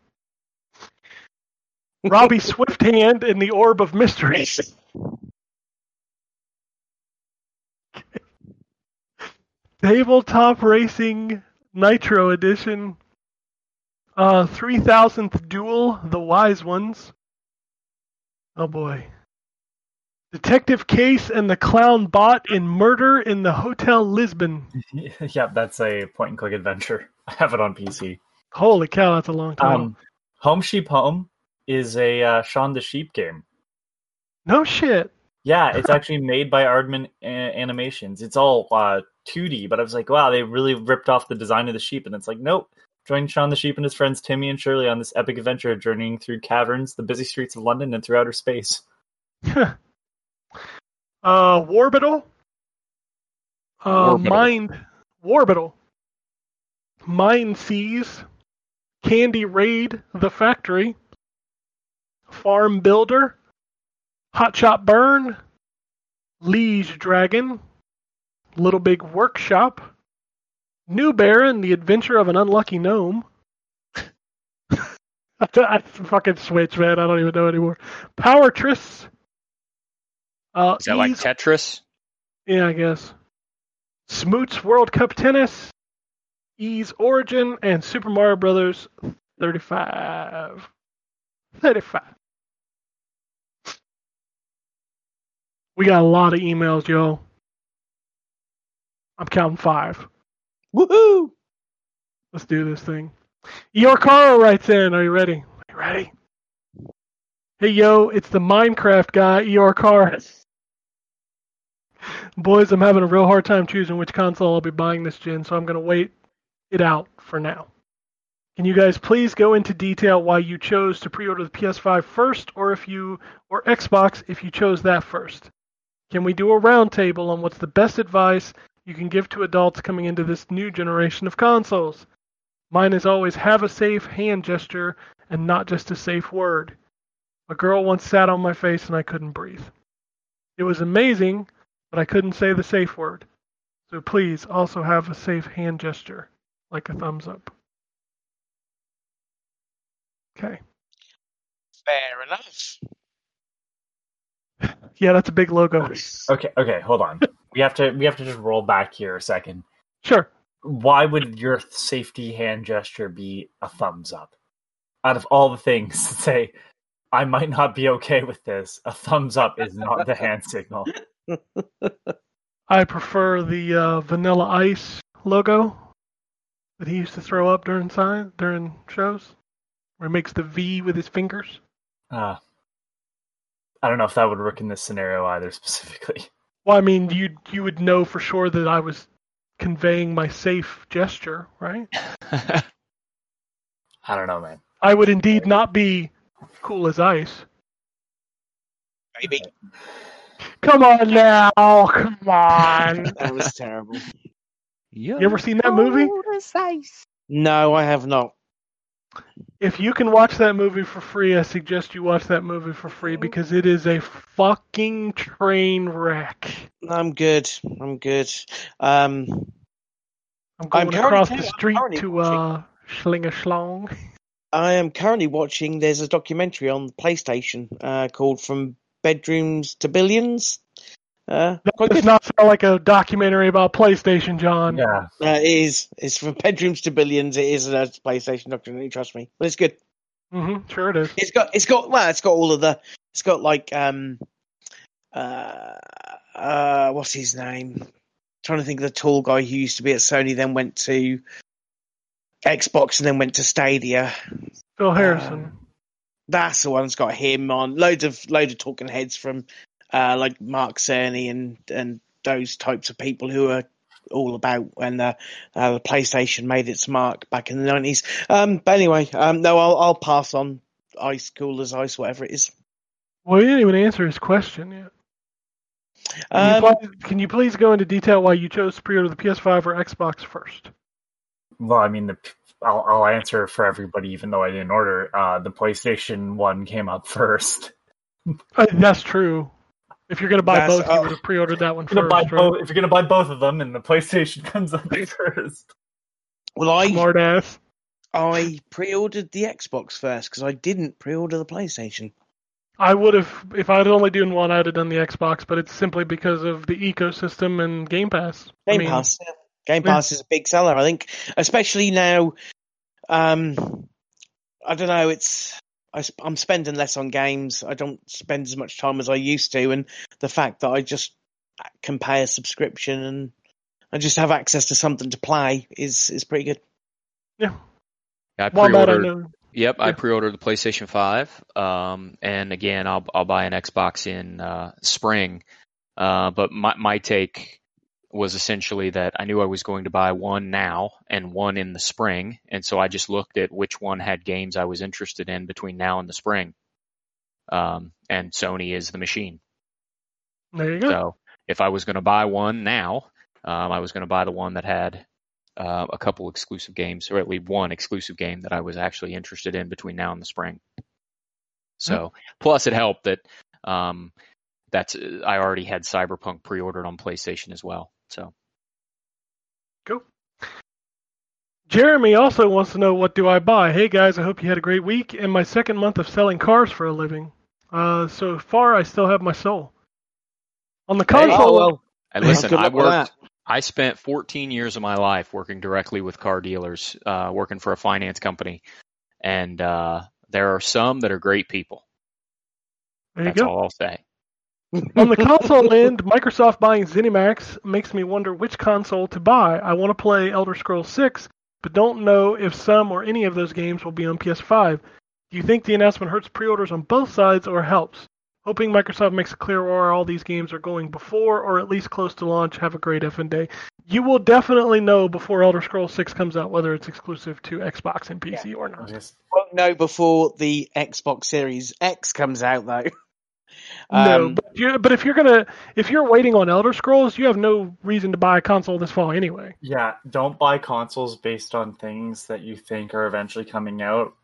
Robbie Swifthand in the Orb of Mystery. Tabletop Racing Nitro Edition. Uh, 3000th Duel, The Wise Ones. Oh boy. Detective Case and the Clown Bot in Murder in the Hotel Lisbon. yeah, that's a point and click adventure. I have it on PC. Holy cow, that's a long time. Um, Home Sheep Home is a uh, Shaun the Sheep game. no shit. Yeah, it's actually made by Aardman A- Animations. It's all uh, 2D, but I was like, wow, they really ripped off the design of the sheep. And it's like, nope. Join Shaun the Sheep and his friends Timmy and Shirley on this epic adventure, journeying through caverns, the busy streets of London, and through outer space. uh, Warbital. Uh, Warbital. Mind. Warbital. Mind Seize. Candy Raid The Factory. Farm Builder. Hot Shot Burn. Liege Dragon. Little Big Workshop. Nubarron, The Adventure of an Unlucky Gnome. I, I fucking switch, man. I don't even know anymore. Power Triss. Uh, Is that like Tetris? yeah, I guess. Smoots World Cup Tennis, Ys Origin, and Super Mario Brothers 35. 35. We got a lot of emails, yo. I'm counting five. Woohoo! Let's do this thing. Yorkaro writes in. Are you ready? Are you ready? Hey, yo, it's the Minecraft guy, Yorkar. Boys, I'm having a real hard time choosing which console I'll be buying this gen, so I'm going to wait it out for now. Can you guys please go into detail why you chose to pre-order the PS5 first, or if you or Xbox if you chose that first? Can we do a roundtable on what's the best advice you can give to adults coming into this new generation of consoles? Mine is always have a safe hand gesture and not just a safe word. A girl once sat on my face and I couldn't breathe. It was amazing, but I couldn't say the safe word. So please also have a safe hand gesture, like a thumbs up. Okay. Fair enough. Yeah, that's a big logo. Okay, okay, hold on. We have to we have to just roll back here a second. Sure. Why would your safety hand gesture be a thumbs up? Out of all the things to say, I might not be okay with this. A thumbs up is not the hand signal. I prefer the uh, Vanilla Ice logo that he used to throw up during sign during shows, where he makes the V with his fingers. Uh, I don't know if that would work in this scenario either specifically. Well, I mean, you you would know for sure that I was conveying my safe gesture, right? I don't know, man. I would indeed not be cool as ice. Maybe. Come on now, come on. That was terrible. You ever seen that movie? No, I have not. If you can watch that movie for free, I suggest you watch that movie for free because it is a fucking train wreck. I'm good. I'm good. Um, I'm going I'm across the street to uh, Schling a Schlong. I am currently watching. There's a documentary on PlayStation uh, called "From Bedrooms to Billions." Uh, That does not sound like a documentary about PlayStation, John. Yeah, Uh, it is. It's from bedrooms to billions. It is a PlayStation documentary. Trust me, but it's good. hmm sure it is. It's got. It's got. Well, it's got all of the. It's got like um, uh, uh, what's his name? trying to think of the tall guy who used to be at Sony, then went to Xbox, and then went to Stadia. Phil Harrison. That's the one that's got him on. Loads of loads of talking heads from uh, like Mark Cerny and and those types of people who are all about when the, uh, the PlayStation made its mark back in the nineties. Um, but anyway, um, no, I'll I'll pass on ice cool as ice, whatever it is. Well, you didn't even answer his question yet. Can, you Um, pl- can you please go into detail why you chose to pre-order the PS5 or Xbox first? Well, I mean, the, I'll, I'll answer for everybody, even though I didn't order. Uh, the PlayStation One came up first. Uh, that's true. If you're going to buy That's- both, you oh. would have pre-ordered that one If you're gonna buy right? both, if you're gonna buy both of them, and the PlayStation comes up first. well, I Smart ass. I pre-ordered the Xbox first because I didn't pre-order the PlayStation. I would have, if I had only done one, I'd have done the Xbox, but it's simply because of the ecosystem and Game Pass. I Game mean, Pass. Yeah. Game yeah. Pass is a big seller, I think, especially now. Um, I don't know. It's I, sp- I'm spending less on games. I don't spend as much time as I used to, and the fact that I just can pay a subscription and I just have access to something to play is is pretty good. Yeah. I pre-ordered. know. Yep, I pre-ordered the PlayStation Five, um, and again, I'll I'll buy an Xbox in uh, spring. Uh, but my my take was essentially that I knew I was going to buy one now and one in the spring, and so I just looked at which one had games I was interested in between now and the spring. Um, and Sony is the machine. There you go. So if I was going to buy one now, um, I was going to buy the one that had uh, a couple exclusive games, or at least one exclusive game that I was actually interested in between now and the spring. So plus it helped that um, that's I already had Cyberpunk pre-ordered on PlayStation as well. So Cool. Jeremy also wants to know what do I buy? Hey guys, I hope you had a great week and my second month of selling cars for a living. Uh, so far, I still have my soul. On the Hey. console, Oh well, and listen, I worked. I spent 14 years of my life working directly with car dealers, uh, working for a finance company, and uh, there are some that are great people. there you That's go. all I'll say. On the console end, Microsoft buying ZeniMax makes me wonder which console to buy. I want to play Elder Scrolls 6, but don't know if some or any of those games will be on PS5. Do you think the announcement hurts pre-orders on both sides or helps? Hoping Microsoft makes it clear where all these games are going before or at least close to launch. Have a great effing day. You will definitely know before Elder Scrolls 6 comes out whether it's exclusive to Xbox and PC or not. just- won't know before the Xbox Series X comes out though. no, Um, but, you, but if you're gonna if you're waiting on Elder Scrolls, you have no reason to buy a console this fall anyway. Yeah, don't buy consoles based on things that you think are eventually coming out.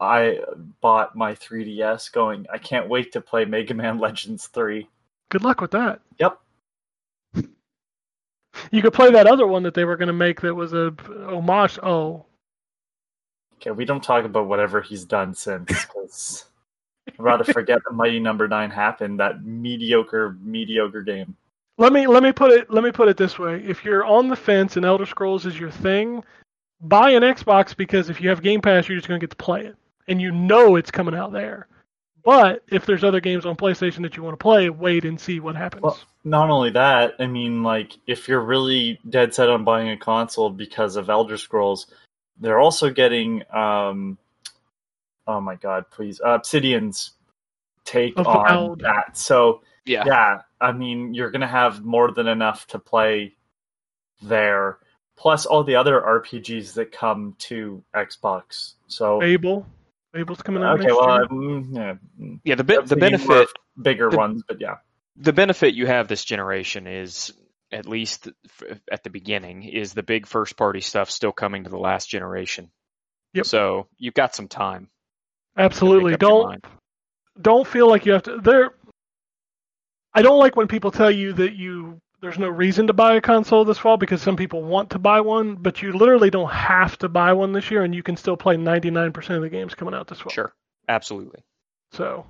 I bought my 3DS going, I can't wait to play Mega Man Legends 3. Good luck with that. Yep. You could play that other one that they were going to make that was a homage. Oh, Okay, we don't talk about whatever he's done since, I'd rather forget the Mighty Number Nine happened. That mediocre, mediocre game. let me let me put it let me put it this way: if you're on the fence and Elder Scrolls is your thing, buy an Xbox because if you have Game Pass, you're just going to get to play it, and you know it's coming out there. But if there's other games on PlayStation that you want to play, wait and see what happens. Well, not only that, I mean, like, if you're really dead set on buying a console because of Elder Scrolls, they're also getting, um, oh my god, please, uh, Obsidian's take on Avowed. that. So, Yeah. yeah, I mean, you're going to have more than enough to play there, plus all the other RPGs that come to Xbox. So, Fable, Fable's coming out. okay, next well, year. mm, yeah, Yeah. The be- the benefit bigger the- ones, but yeah. the benefit you have this generation is at least f- at the beginning is the big first party stuff still coming to the last generation. Yep. So you've got some time. Absolutely. make up your Don't don't feel like you have to there I don't like when people tell you that you there's no reason to buy a console this fall because some people want to buy one, but you literally don't have to buy one this year and you can still play 99% of the games coming out this fall. Sure. Absolutely. So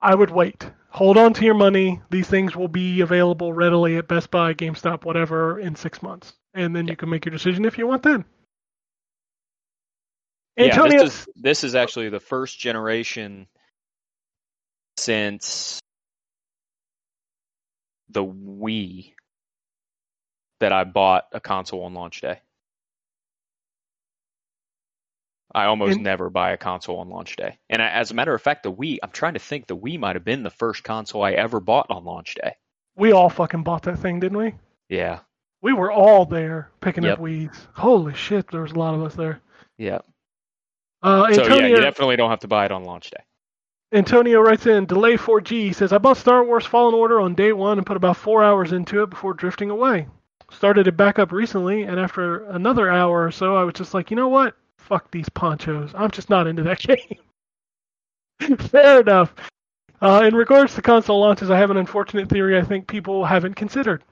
I would wait. Hold on to your money. These things will be available readily at Best Buy, GameStop, whatever in 6 months. And then you can make your decision if you want them. Yeah, this is this is actually the first generation since the Wii that I bought a console on launch day. I almost And- never buy a console on launch day. And I, as a matter of fact, the Wii, I'm trying to think, the Wii might have been the first console I ever bought on launch day. We all fucking bought that thing, didn't we? Yeah. We were all there picking Yep. up weeds. Holy shit, there was a lot of us there. Yeah. Uh, So yeah, Antonio, you definitely don't have to buy it on launch day. Antonio writes in Delay 4G He says I bought Star Wars Fallen Order on day one and put about four hours into it before drifting away. Started it back up recently, and after another hour or so, I was just like, you know what? Fuck these ponchos. I'm just not into that game. Fair enough. Uh, in regards to console launches, I have an unfortunate theory I think people haven't considered.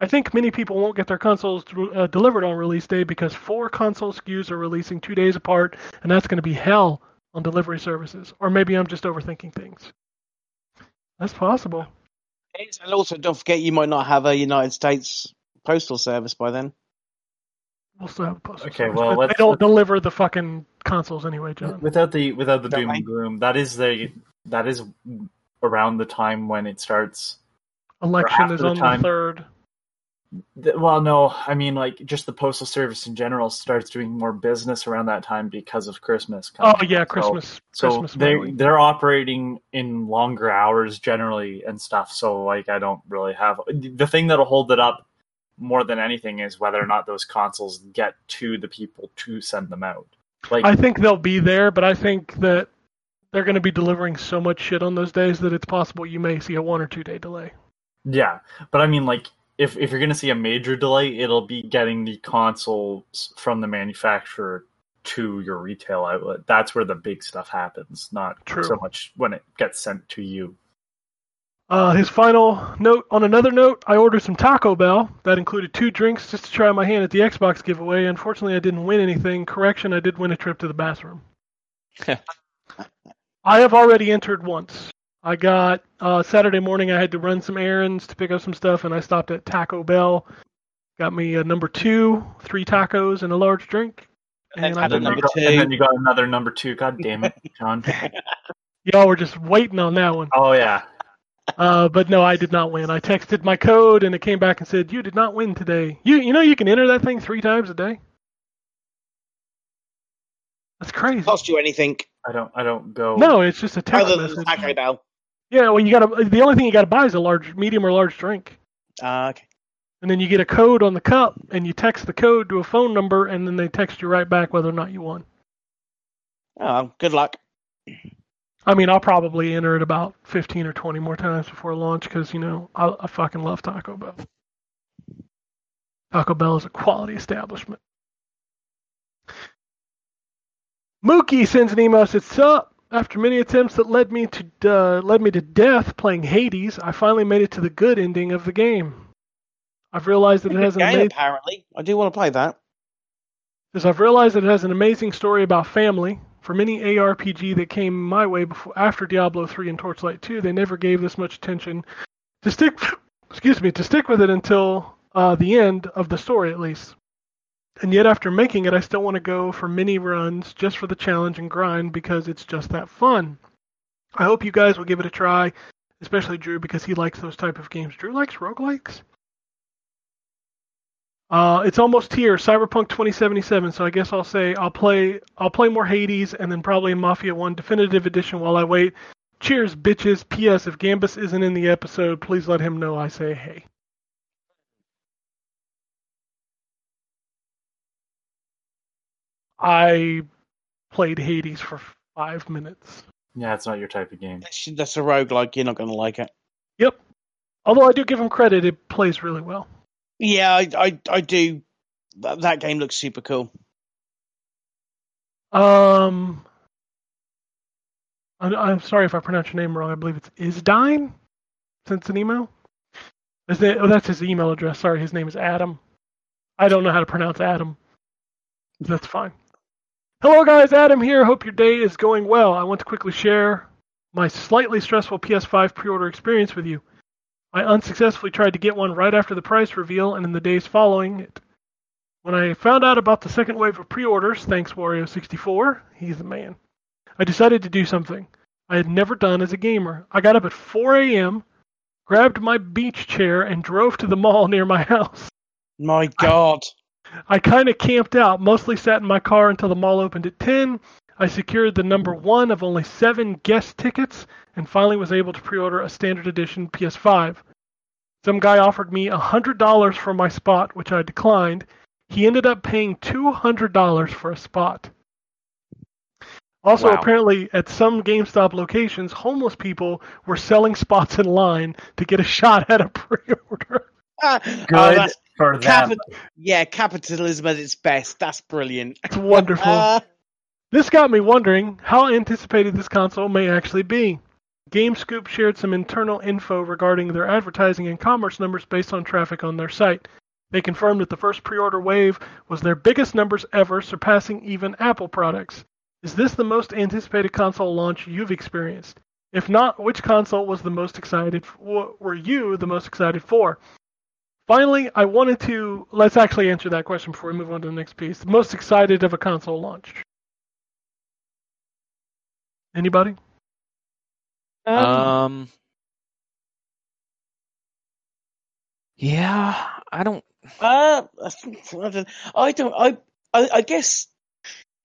I think many people won't get their consoles uh, delivered on release day because four console SKUs are releasing two days apart, and that's going to be hell on delivery services. Or maybe I'm just overthinking things. That's possible. It is, And also, don't forget you might not have a United States postal service by then. We'll still have a postal Okay, service, well, they let's- don't let's- deliver the fucking consoles anyway, John. Without the without the Don't doom I? and gloom, that is the that is around the time when it starts. Election is the on time- the third. Well, no, I mean like just the postal service in general starts doing more business around that time because of Christmas. Oh coming. yeah, So- Christmas. So they they're operating in longer hours generally and stuff. So like I don't really have the thing that'll hold it up more than anything is whether or not those consoles get to the people to send them out. Like I think they'll be there, but I think that they're going to be delivering so much shit on those days that it's possible you may see a one or two day delay. yeah, but I mean like if if you're gonna see a major delay, it'll be getting the consoles from the manufacturer to your retail outlet. That's where the big stuff happens, not True. so much when it gets sent to you. Uh, his final note on another note, I ordered some Taco Bell. That included two drinks just to try my hand at the Xbox giveaway. Unfortunately, I didn't win anything. Correction, I did win a trip to the bathroom. I have already entered once. I got uh, Saturday morning. I had to run some errands to pick up some stuff, and I stopped at Taco Bell. Got me a number two, three tacos, and a large drink. And Had I a did And then, number you got, two. and then you got another number two. God damn it, John. Y'all were just waiting on that one. Oh yeah. Uh, but no, I did not win. I texted my code and it came back and said, "You did not win today." You you know you can enter that thing three times a day. That's crazy. Cost you anything I don't. I don't go. No, it's just a text other than message. Taco Bell? Yeah, well, you gotta. The only thing you gotta buy is a large, medium, or large drink, Ah, okay. and then you get a code on the cup, and you text the code to a phone number, and then they text you right back whether or not you won. Oh, good luck. I mean, I'll probably enter it about fifteen or twenty more times before launch because you know I, I fucking love Taco Bell. Taco Bell is a quality establishment. Mookie sends an email. Says, "Sup? After many attempts that led me to uh, led me to death playing Hades, I finally made it to the good ending of the game. I've realized that it has an Game, amazing apparently. I do want to play that. Says I've realized that it has an amazing story about family. For many ARPG that came my way before after Diablo 3 and Torchlight 2, they never gave this much attention to stick excuse me, to stick with it until uh, the end of the story at least. And yet after making it, I still want to go for mini runs just for the challenge and grind because it's just that fun. I hope you guys will give it a try, especially Drew because he likes those type of games. Drew likes roguelikes? Uh, it's almost here, Cyberpunk 2077. So I guess I'll say I'll play I'll play more Hades and then probably Mafia 1 Definitive Edition while I wait. Cheers, bitches. P.S. If Gambus isn't in the episode, please let him know I say hey. I played Hades for five minutes. Yeah, it's not your type of game. That's, that's a roguelike. You're not going to like it. Yep. Although I do give him credit, it plays really well. Yeah, I, I, I do. That, that game looks super cool. Um, I'm, I'm sorry if I pronounce your name wrong. I believe it's Isdine. Sent an email. Is it, oh, that's his email address. Sorry, his name is Adam. I don't know how to pronounce Adam. That's fine. Hello, guys. Adam here. Hope your day is going well. I want to quickly share my slightly stressful PS5 pre-order experience with you. I unsuccessfully tried to get one right after the price reveal, and in the days following it, when I found out about the second wave of pre-orders, thanks Wario64, he's the man. I decided to do something I had never done as a gamer. I got up at 4 a.m., grabbed my beach chair, and drove to the mall near my house. My God. I kind of camped out, mostly sat in my car until the mall opened at 10. I secured the number one of only seven guest tickets and finally was able to pre order a standard edition PS5. Some guy offered me $100 for my spot, which I declined. He ended up paying $200 for a spot. Also, Wow. apparently, at some GameStop locations, homeless people were selling spots in line to get a shot at a pre order. Ah, Good that's for capi- yeah, capitalism at its best. That's brilliant. It's wonderful. Uh, This got me wondering how anticipated this console may actually be. GameScoop shared some internal info regarding their advertising and commerce numbers based on traffic on their site. They confirmed that the first pre order wave was their biggest numbers ever, surpassing even Apple products. Is this the most anticipated console launch you've experienced? If not, which console was the most excited? What were you the most excited for? Finally, I wanted to let's actually answer that question before we move on to the next piece. The most excited of a console launch. Anybody? um, Um. Yeah, I don't. Uh, I don't. I don't. I, I. I guess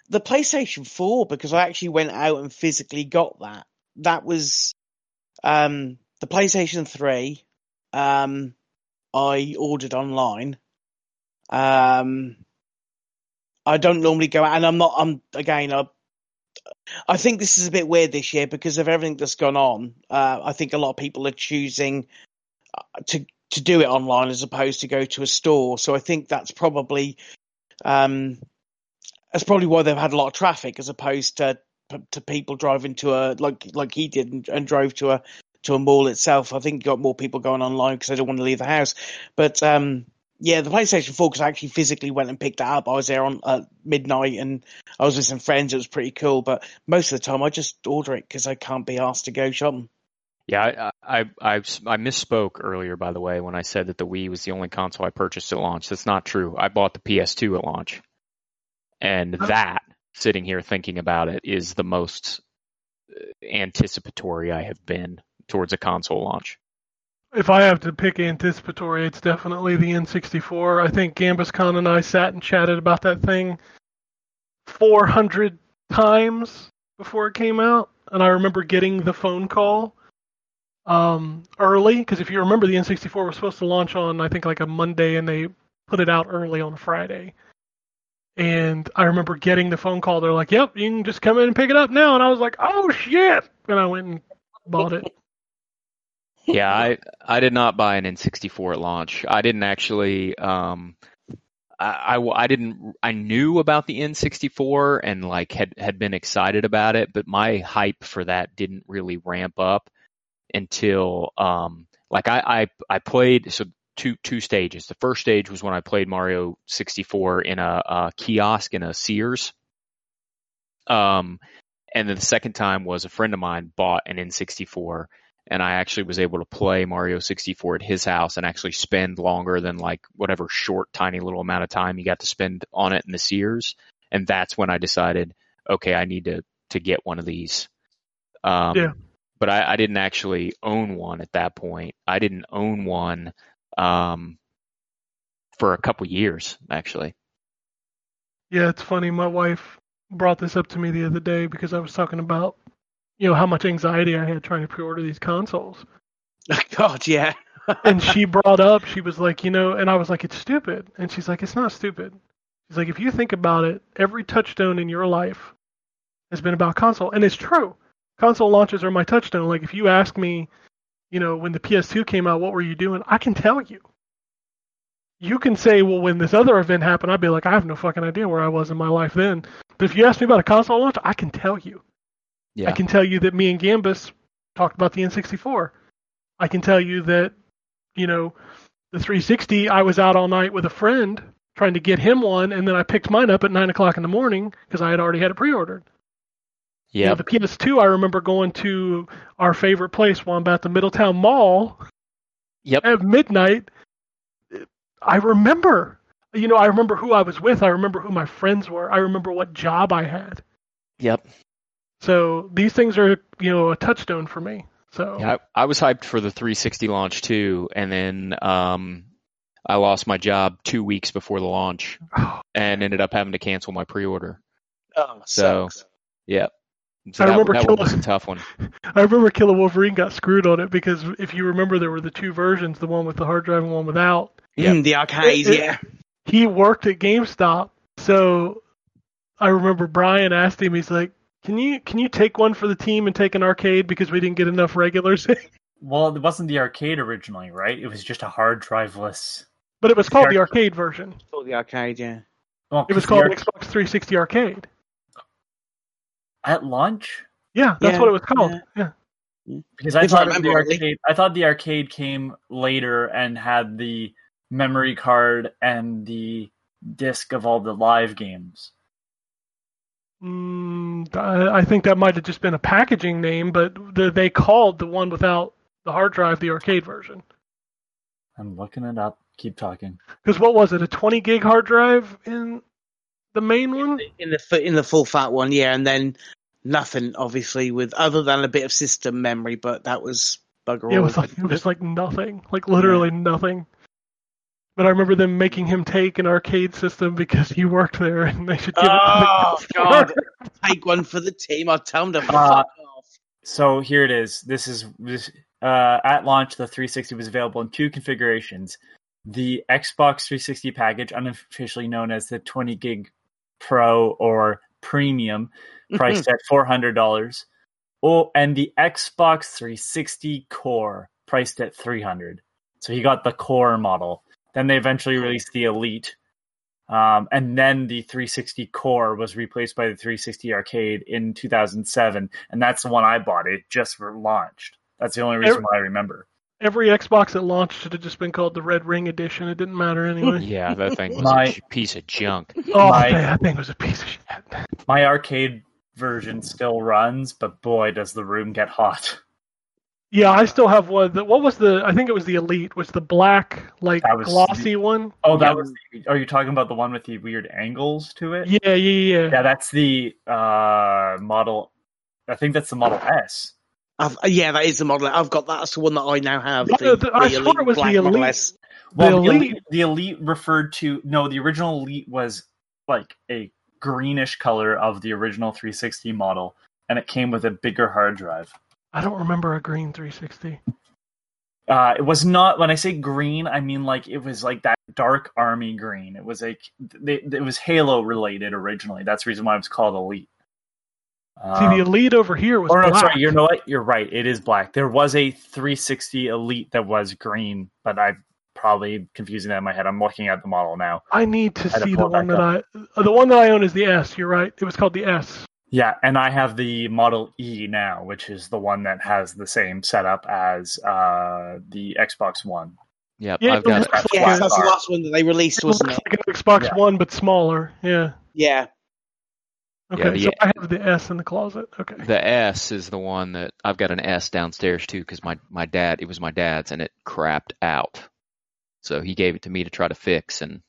the PlayStation Four because I actually went out and physically got that. That was um the PlayStation Three. Um, I ordered online. Um, I don't normally go out, and I'm not. I'm again. I. I think this is a bit weird this year because of everything that's gone on. Uh, I think a lot of people are choosing uh, to to do it online as opposed to go to a store. So I think that's probably um, that's probably why they've had a lot of traffic as opposed to to people driving to a like like he did and, and drove to a to a mall itself. I think you got more people going online because they don't want to leave the house. But um, yeah, the PlayStation 4 because I actually physically went and picked that up. I was there on uh, midnight and I was with some friends. It was pretty cool. But most of the time, I just order it because I can't be asked to go shopping. Yeah, I, I I I misspoke earlier. By the way, when I said that the Wii was the only console I purchased at launch, that's not true. I bought the PS2 at launch, and Oh. that sitting here thinking about it is the most uh, anticipatory I have been towards a console launch. If I have to pick anticipatory, it's definitely the N64. I think Gambus Khan and I sat and chatted about that thing 400 times before it came out, and I remember getting the phone call um, early because if you remember, the N64 was supposed to launch on I think like a Monday, and they put it out early on Friday. And I remember getting the phone call. They're like, "Yep, you can just come in and pick it up now." And I was like, "Oh shit!" And I went and bought it. Yeah, I I did not buy an N64 at launch. I didn't actually. Um, I, I, I didn't. I knew about the N64 and like had had been excited about it, but my hype for that didn't really ramp up until um like I I, I played so two two stages. The first stage was when I played Mario 64 in a, a kiosk in a Sears. Um, and then the second time was a friend of mine bought an N64 and I actually was able to play Mario 64 at his house and actually spend longer than like whatever short, tiny little amount of time you got to spend on it in the Sears. And that's when I decided, okay, I need to to get one of these. Um, Yeah. But I, I didn't actually own one at that point. I didn't own one um, for a couple years, actually. Yeah, it's funny. My wife brought this up to me the other day because I was talking about, you know, how much anxiety I had trying to pre-order these consoles. God, yeah. And she brought up, she was like, you know, and I was like, it's stupid. And she's like, it's not stupid. She's like, if you think about it, every touchstone in your life has been about console, and it's true. Console launches are my touchstone. Like, if you ask me, you know, when the PS2 came out, what were you doing? I can tell you. You can say, well, when this other event happened, I'd be like, I have no fucking idea where I was in my life then. But if you ask me about a console launch, I can tell you. Yeah. I can tell you that me and Gambus talked about the N64. I can tell you that, you know, the 360, I was out all night with a friend trying to get him one, and then I picked mine up at 9 o'clock in the morning because I had already had it pre ordered. You know, yeah. the PS2, I remember going to our favorite place, Wombat, the Middletown Mall, Yep. at midnight. I remember, you know, I remember who I was with. I remember who my friends were. I remember what job I had. Yep. So these things are, you know, a touchstone for me. So Yeah, I, I was hyped for the 360 launch too, and then um, I lost my job two weeks before the launch and ended up having to cancel my pre-order. Oh, So- sucks. Yeah. So I that, remember that one Killer- was a tough one. I remember Killer Wolverine got screwed on it because if you remember, there were the two versions, the one with the hard drive and one without. Yep. Mm, the arcade, It- it- yeah. He worked at GameStop, so I remember Brian asked him, he's like, "Can you can you take one for the team and take an arcade because we didn't get enough regulars?" Well, it wasn't the arcade originally, right? It was just a hard driveless. but it was called the Sure. arcade version. For the arcade, yeah. Well, It was called the the Xbox 360 Arcade. at launch. Yeah, that's Yeah, what it was called. yeah. Yeah. Because I If thought remember the rightly. arcade, I thought the arcade came later and had the memory card and the disc of all the live games. Mm, I I think that might have just been a packaging name, but the, they called the one without the hard drive the arcade version. I'm looking it up. Keep talking. Because what was it? A 20 gig hard drive in the main one? In the fu- in the full fat one, yeah, and then nothing, obviously, with other than a bit of system memory, but that was bugger Yeah, it all. was like it was like nothing, like literally nothing. But I remember them making him take an arcade system because he worked there, and they should give Oh, it to the God. Take one for the team. I'll tell them to Uh, fuck off. So here it is. This is this, uh, at launch. The 360 was available in two configurations: the Xbox 360 package, unofficially known as the 20 gig Pro or Premium, priced at four hundred dollars, oh, and the Xbox 360 Core, priced at three hundred. So he got the Core model. Then they eventually released the Elite, um, and then the 360 Core was replaced by the 360 Arcade in 2007, and that's the one I bought. It just launched. That's the only reason why I remember. Every Xbox that launched should have just been called the Red Ring Edition. It didn't matter anyway. Yeah, that thing was My- a j- piece of junk. oh, My- man, that thing was a piece of shit. My arcade version still runs, but boy, does the room get hot. Yeah, I still have one. The, what was the? I think it was the Elite. Was the black like That was glossy one? Oh, that Yeah. was. Are you talking about the one with the weird angles to it? Yeah, yeah, yeah. Yeah, that's the uh, model. I think that's the Model S. I've, yeah, that is the model. I've got that. That's the one that I now have. Yeah, The, the- I the swore it was the black Model Elite. S. Well, The the, Elite- elite, the elite referred to no, the original elite was like a greenish color of the original 360 model, and it came with a bigger hard drive. I don't remember a green 360. Uh, it was not when I say green, I mean like it was like that dark army green. It was like they, it was Halo related originally. That's the reason why it was called elite. See, Um, the Elite over here was or no, black. sorry, you know what? You're right. It is black. There was a 360 Elite that was green, but I'm probably confusing that in my head. I'm looking at the model now. I need to I see the one that I. uh, The one that I own is the S. You're right. It was called the S. Yeah, and I have the Model E now, which is the one that has the same setup as uh, the Xbox One. Yep, Yeah, I've got looks like Yeah, that's the last one that they released, It wasn't it? like an Xbox Yeah. One, but smaller. Yeah. Yeah. Okay, the- so I have the S in the closet. Okay. the S is the one that I've got an S downstairs too because my my dad it was my dad's and it crapped out, so he gave it to me to try to fix and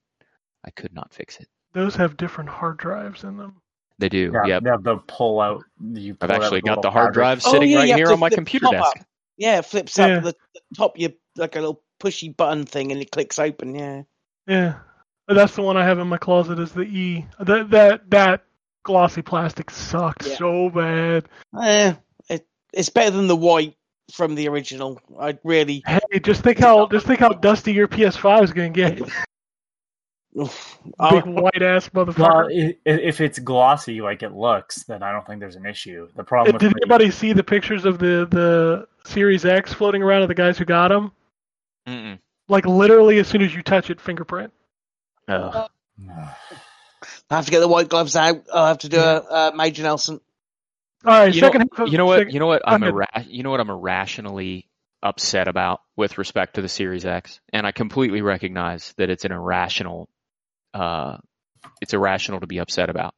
I could not fix it. Those have different hard drives in them. They do. Yeah, Yep. they have the pull out. You I've pull out actually got the hard drive Oh, sitting yeah, right here on my computer desk. up. Yeah, it flips Yeah. up the, the top. You like a little pushy button thing, and it clicks open. Yeah. Yeah. That's the one I have in my closet is the E. That that that glossy plastic sucked Yeah. so bad. Eh, it, it's better than the white from the original. I really. Hey, just think how just think how dusty your PS5 is gonna get. oof. Big white ass motherfucker. i- if it's glossy like it looks, then I don't think there's an issue. The problem with Did the- anybody see the pictures of the the Series X floating around of the guys who got them? Mm-mm. Like literally, as soon as you touch it, fingerprint. Ugh. I have to get the white gloves out. I'll have to do a, a uh, Major Nelson. All right, You know, second half. You know what? second- You know what? I'm ahead. irra- You know what? I'm irrationally upset about with respect to the Series X, and I completely recognize that it's an irrational. Uh, it's irrational to be upset about.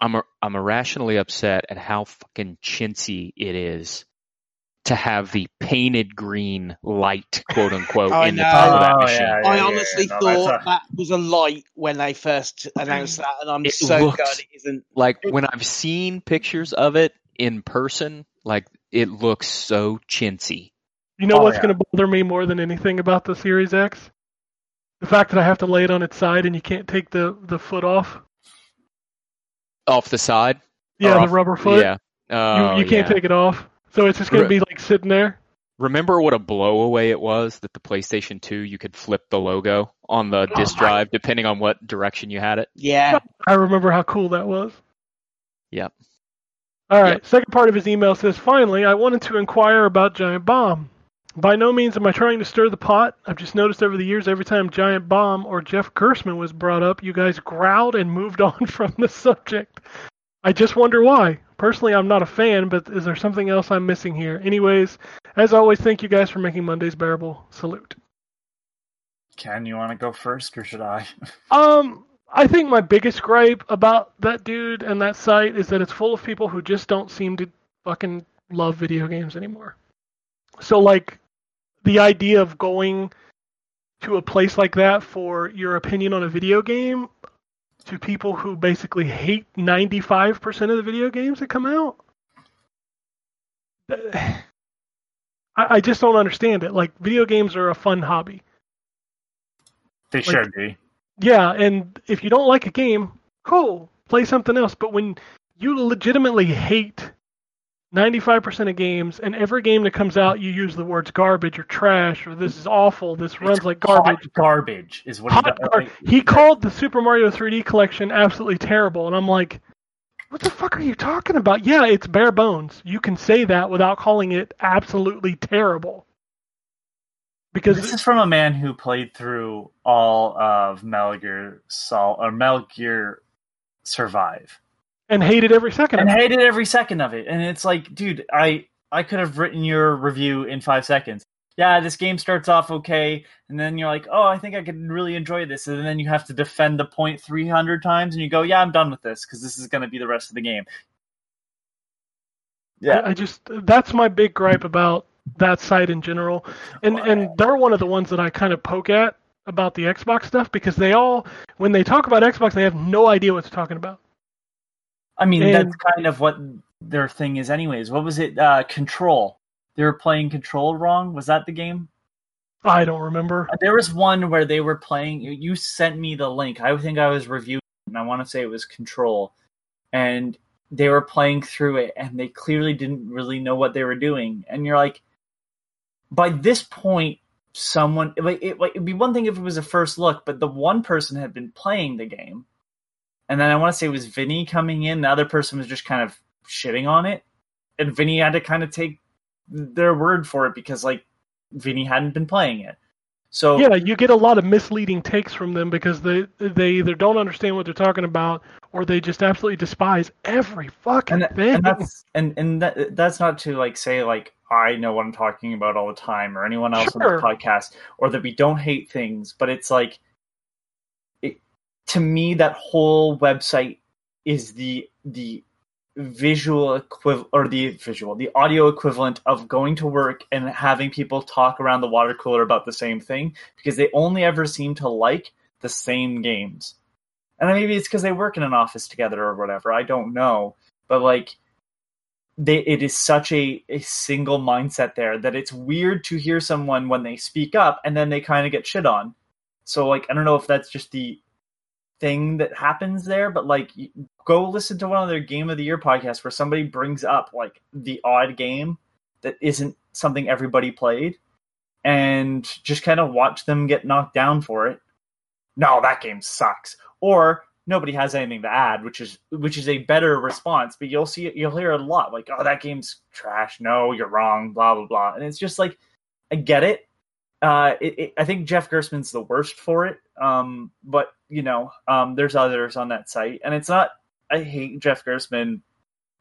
I'm i I'm irrationally upset at how fucking chintzy it is to have the painted green light, quote unquote, I in the know. top of that Oh, yeah, yeah. I honestly no, thought a- that was a light when they first announced that, and I'm It so looks- glad it isn't. Like when I've seen pictures of it in person, like it looks so chintzy. You know Oh, what's yeah. going to bother me more than anything about the Series X? The fact that I have to lay it on its side and you can't take the the foot off. Off the side. Yeah, Or the off- rubber foot. Yeah. Oh, you you oh, can't yeah. take it off. So it's just gonna Re- be like sitting there. Remember what a blowaway it was that the PlayStation 2 you could flip the logo on the Oh disk my- drive depending on what direction you had it. Yeah. I remember how cool that was. Yep. All right. Yep. Second part of his email says, "Finally, I wanted to inquire about Giant Bomb. By no means am I trying to stir the pot. I've just noticed over the years, every time Giant Bomb or Jeff Gerstmann was brought up, you guys growled and moved on from the subject. I just wonder why. Personally, I'm not a fan, but is there something else I'm missing here? Anyways, as always, thank you guys for making Mondays bearable. Salute." Ken, you want to go first, or should I? Um, I think my biggest gripe about that dude and that site is that it's full of people who just don't seem to fucking love video games anymore. So like the idea of going to a place like that for your opinion on a video game to people who basically hate 95% of the video games that come out I, I just don't understand it. Like video games are a fun hobby. They should be. Yeah, and if you don't like a game, cool, play something else. But when you legitimately hate 95% of games, and every game that comes out, you use the words garbage or trash or this is awful, this runs It's like garbage. Garbage is what Hot he gar- he called the Super Mario 3D collection absolutely terrible, and I'm like, what the fuck are you talking about? Yeah, it's bare bones. You can say that without calling it absolutely terrible. Because This is from a man who played through all of Metal Gear Sol or Metal Gear Survive and hated every second and of it. hated every second of it. And it's like, dude, I I could have written your review in five seconds. Yeah, this game starts off okay, and then you're like, oh, I think I could really enjoy this, and then you have to defend the point three hundred times, and you go, yeah, I'm done with this because this is going to be the rest of the game. Yeah, I, I just that's my big gripe about that site in general, and and they're one of the ones that I kind of poke at about the Xbox stuff because they all when they talk about Xbox they have no idea what they're talking about. I mean, And- that's kind of what their thing is, anyways. What was it? Uh, Control. They were playing Control wrong. Was that the game? I don't remember. There was one where they were playing. You sent me the link. I think I was reviewing, and I want to say it was Control, and they were playing through it, and they clearly didn't really know what they were doing. And you're like, by this point, someone like it, like, it'd be one thing if it was a first look, but the one person had been playing the game, and then I want to say it was Vinny coming in. The other person was just kind of shitting on it, and Vinny had to kind of take their word for it because like Vinny hadn't been playing it. So Yeah, you get a lot of misleading takes from them because they they either don't understand what they're talking about or they just absolutely despise every fucking and, thing. and that's and and that, that's not to like say like I know what I'm talking about all the time or anyone else Sure. on the podcast or that we don't hate things, but it's like to me that whole website is the the visual equivalent or the visual the audio equivalent of going to work and having people talk around the water cooler about the same thing because they only ever seem to like the same games. And maybe it's because they work in an office together or whatever i don't know. But like they it is such a, a single mindset there that it's weird to hear someone when they speak up and then they kind of get shit on. So like i don't know if that's just the thing that happens there but like go listen to one of their game of the year podcasts where somebody brings up like the odd game that isn't something everybody played and just kind of watch them get knocked down for it. No that game sucks. Or nobody has anything to add which is which is a better response but you'll see you'll hear a lot like oh that game's trash. No you're wrong blah blah blah. And it's just like i get it uh it, it, i think jeff gerstmann's the worst for it um but you know um there's others on that site and it's not i hate jeff gerstmann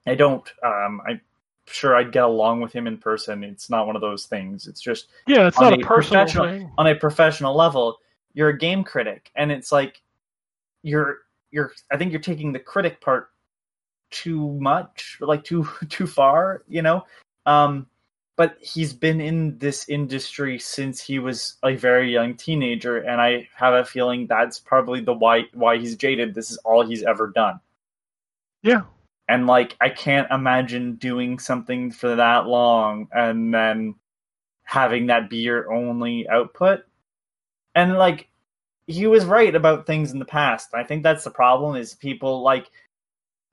i don't um i'm sure i'd get along with him in person it's not one of those things it's just yeah, it's not a a personal thing. on a professional level, you're a game critic, and it's like you're you're. I think you're taking the critic part too much, like too too far, you know. Um, but he's been in this industry since he was a very young teenager, and I have a feeling that's probably the why why he's jaded. This is all he's ever done. Yeah. And like I can't imagine doing something for that long and then having that be your only output. And like he was right about things in the past. I think that's the problem is people like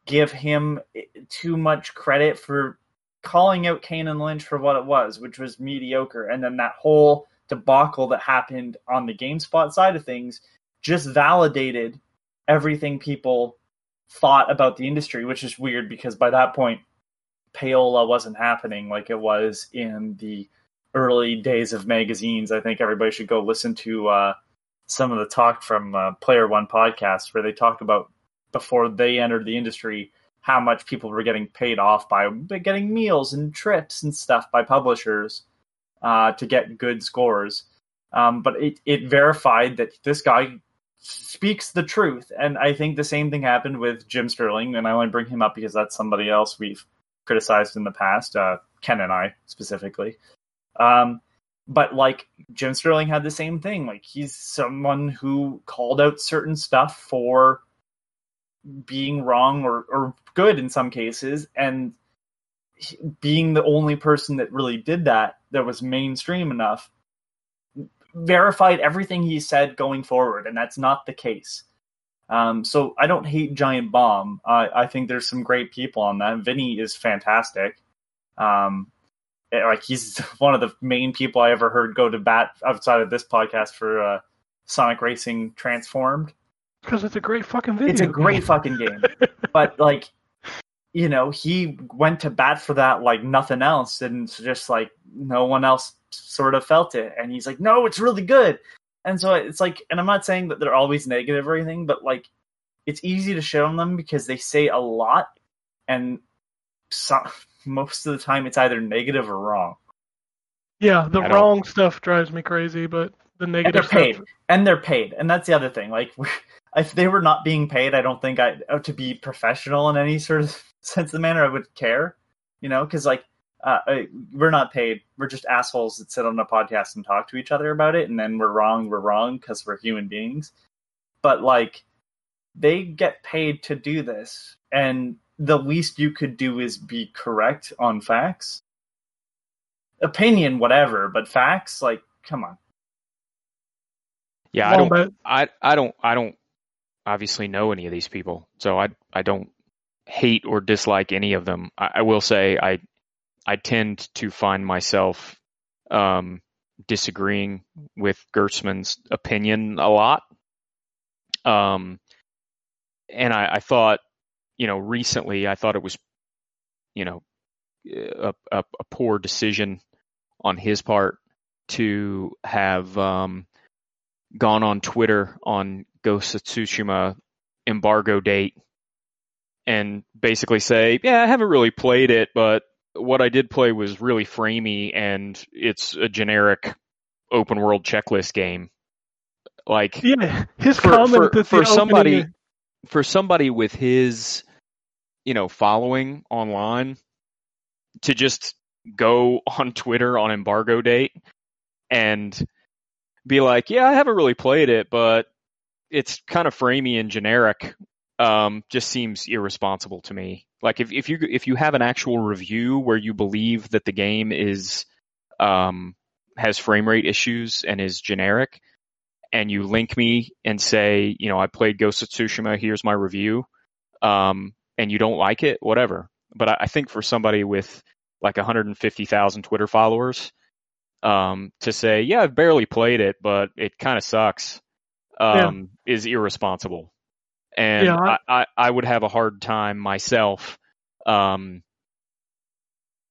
give him too much credit for calling out Kane and Lynch for what it was, which was mediocre, and then that whole debacle that happened on the GameSpot side of things just validated everything people thought about the industry, which is weird because by that point, payola wasn't happening like it was in the early days of magazines. I think everybody should go listen to uh, some of the talk from uh, Player One podcast where they talk about before they entered the industry how much people were getting paid off by getting meals and trips and stuff by publishers uh, to get good scores. Um, but it, it verified that this guy speaks the truth. And I think the same thing happened with Jim Sterling. And I only bring him up because that's somebody else we've criticized in the past, uh, Ken and I specifically. Um, but like Jim Sterling had the same thing. Like he's someone who called out certain stuff for being wrong or, or good in some cases. And being the only person that really did that, that was mainstream enough, verified everything he said going forward. And that's not the case. Um, so I don't hate Giant Bomb. I I think there's some great people on that. Vinny is fantastic. Um, eh, like he's one of the main people I ever heard go to bat outside of this podcast for uh, Sonic Racing Transformed. Because it's a great fucking video. It's a great fucking game, but like, you know, he went to bat for that like nothing else, and it's just like no one else sort of felt it, and he's like, no, it's really good, and so it's like, and I'm not saying that they're always negative or anything, but like, it's easy to shit on them because they say a lot, and so, most of the time it's either negative or wrong. Yeah, the I don't- wrong stuff drives me crazy, but the and negative they're paid stuff. and they're paid and that's the other thing like if they were not being paid i don't think i uh, to be professional in any sort of sense of the manner i would care you know because like uh, I- we're not paid we're just assholes that sit on a podcast and talk to each other about it and then we're wrong we're wrong because we're human beings but like they get paid to do this and the least you could do is be correct on facts opinion whatever but facts like come on Yeah, I don't. I I don't I don't obviously know any of these people, so I I don't hate or dislike any of them. I, I will say I I tend to find myself um, disagreeing with Gerstmann's opinion a lot. Um, and I, I thought, you know, recently I thought it was, you know, a, a, a poor decision on his part to have um, gone on Twitter on Ghost Tsushima embargo date and basically say, yeah, I haven't really played it, but what I did play was really framey and it's a generic open world checklist game. Like Yeah, his for, comment for, for somebody opening- for somebody with his you know following online to just go on Twitter on embargo date and be like, yeah, I haven't really played it, but it's kind of framey and generic. Um, just seems irresponsible to me. Like if, if you if you have an actual review where you believe that the game is um, has frame rate issues and is generic, and you link me and say, you know, I played Ghost of Tsushima, here's my review, um, and you don't like it, whatever. But I, I think for somebody with like 150,000 Twitter followers, um, to say, yeah, I've barely played it, but it kind of sucks, um, is irresponsible. And Yeah, I, I- I, would have a hard time myself, um,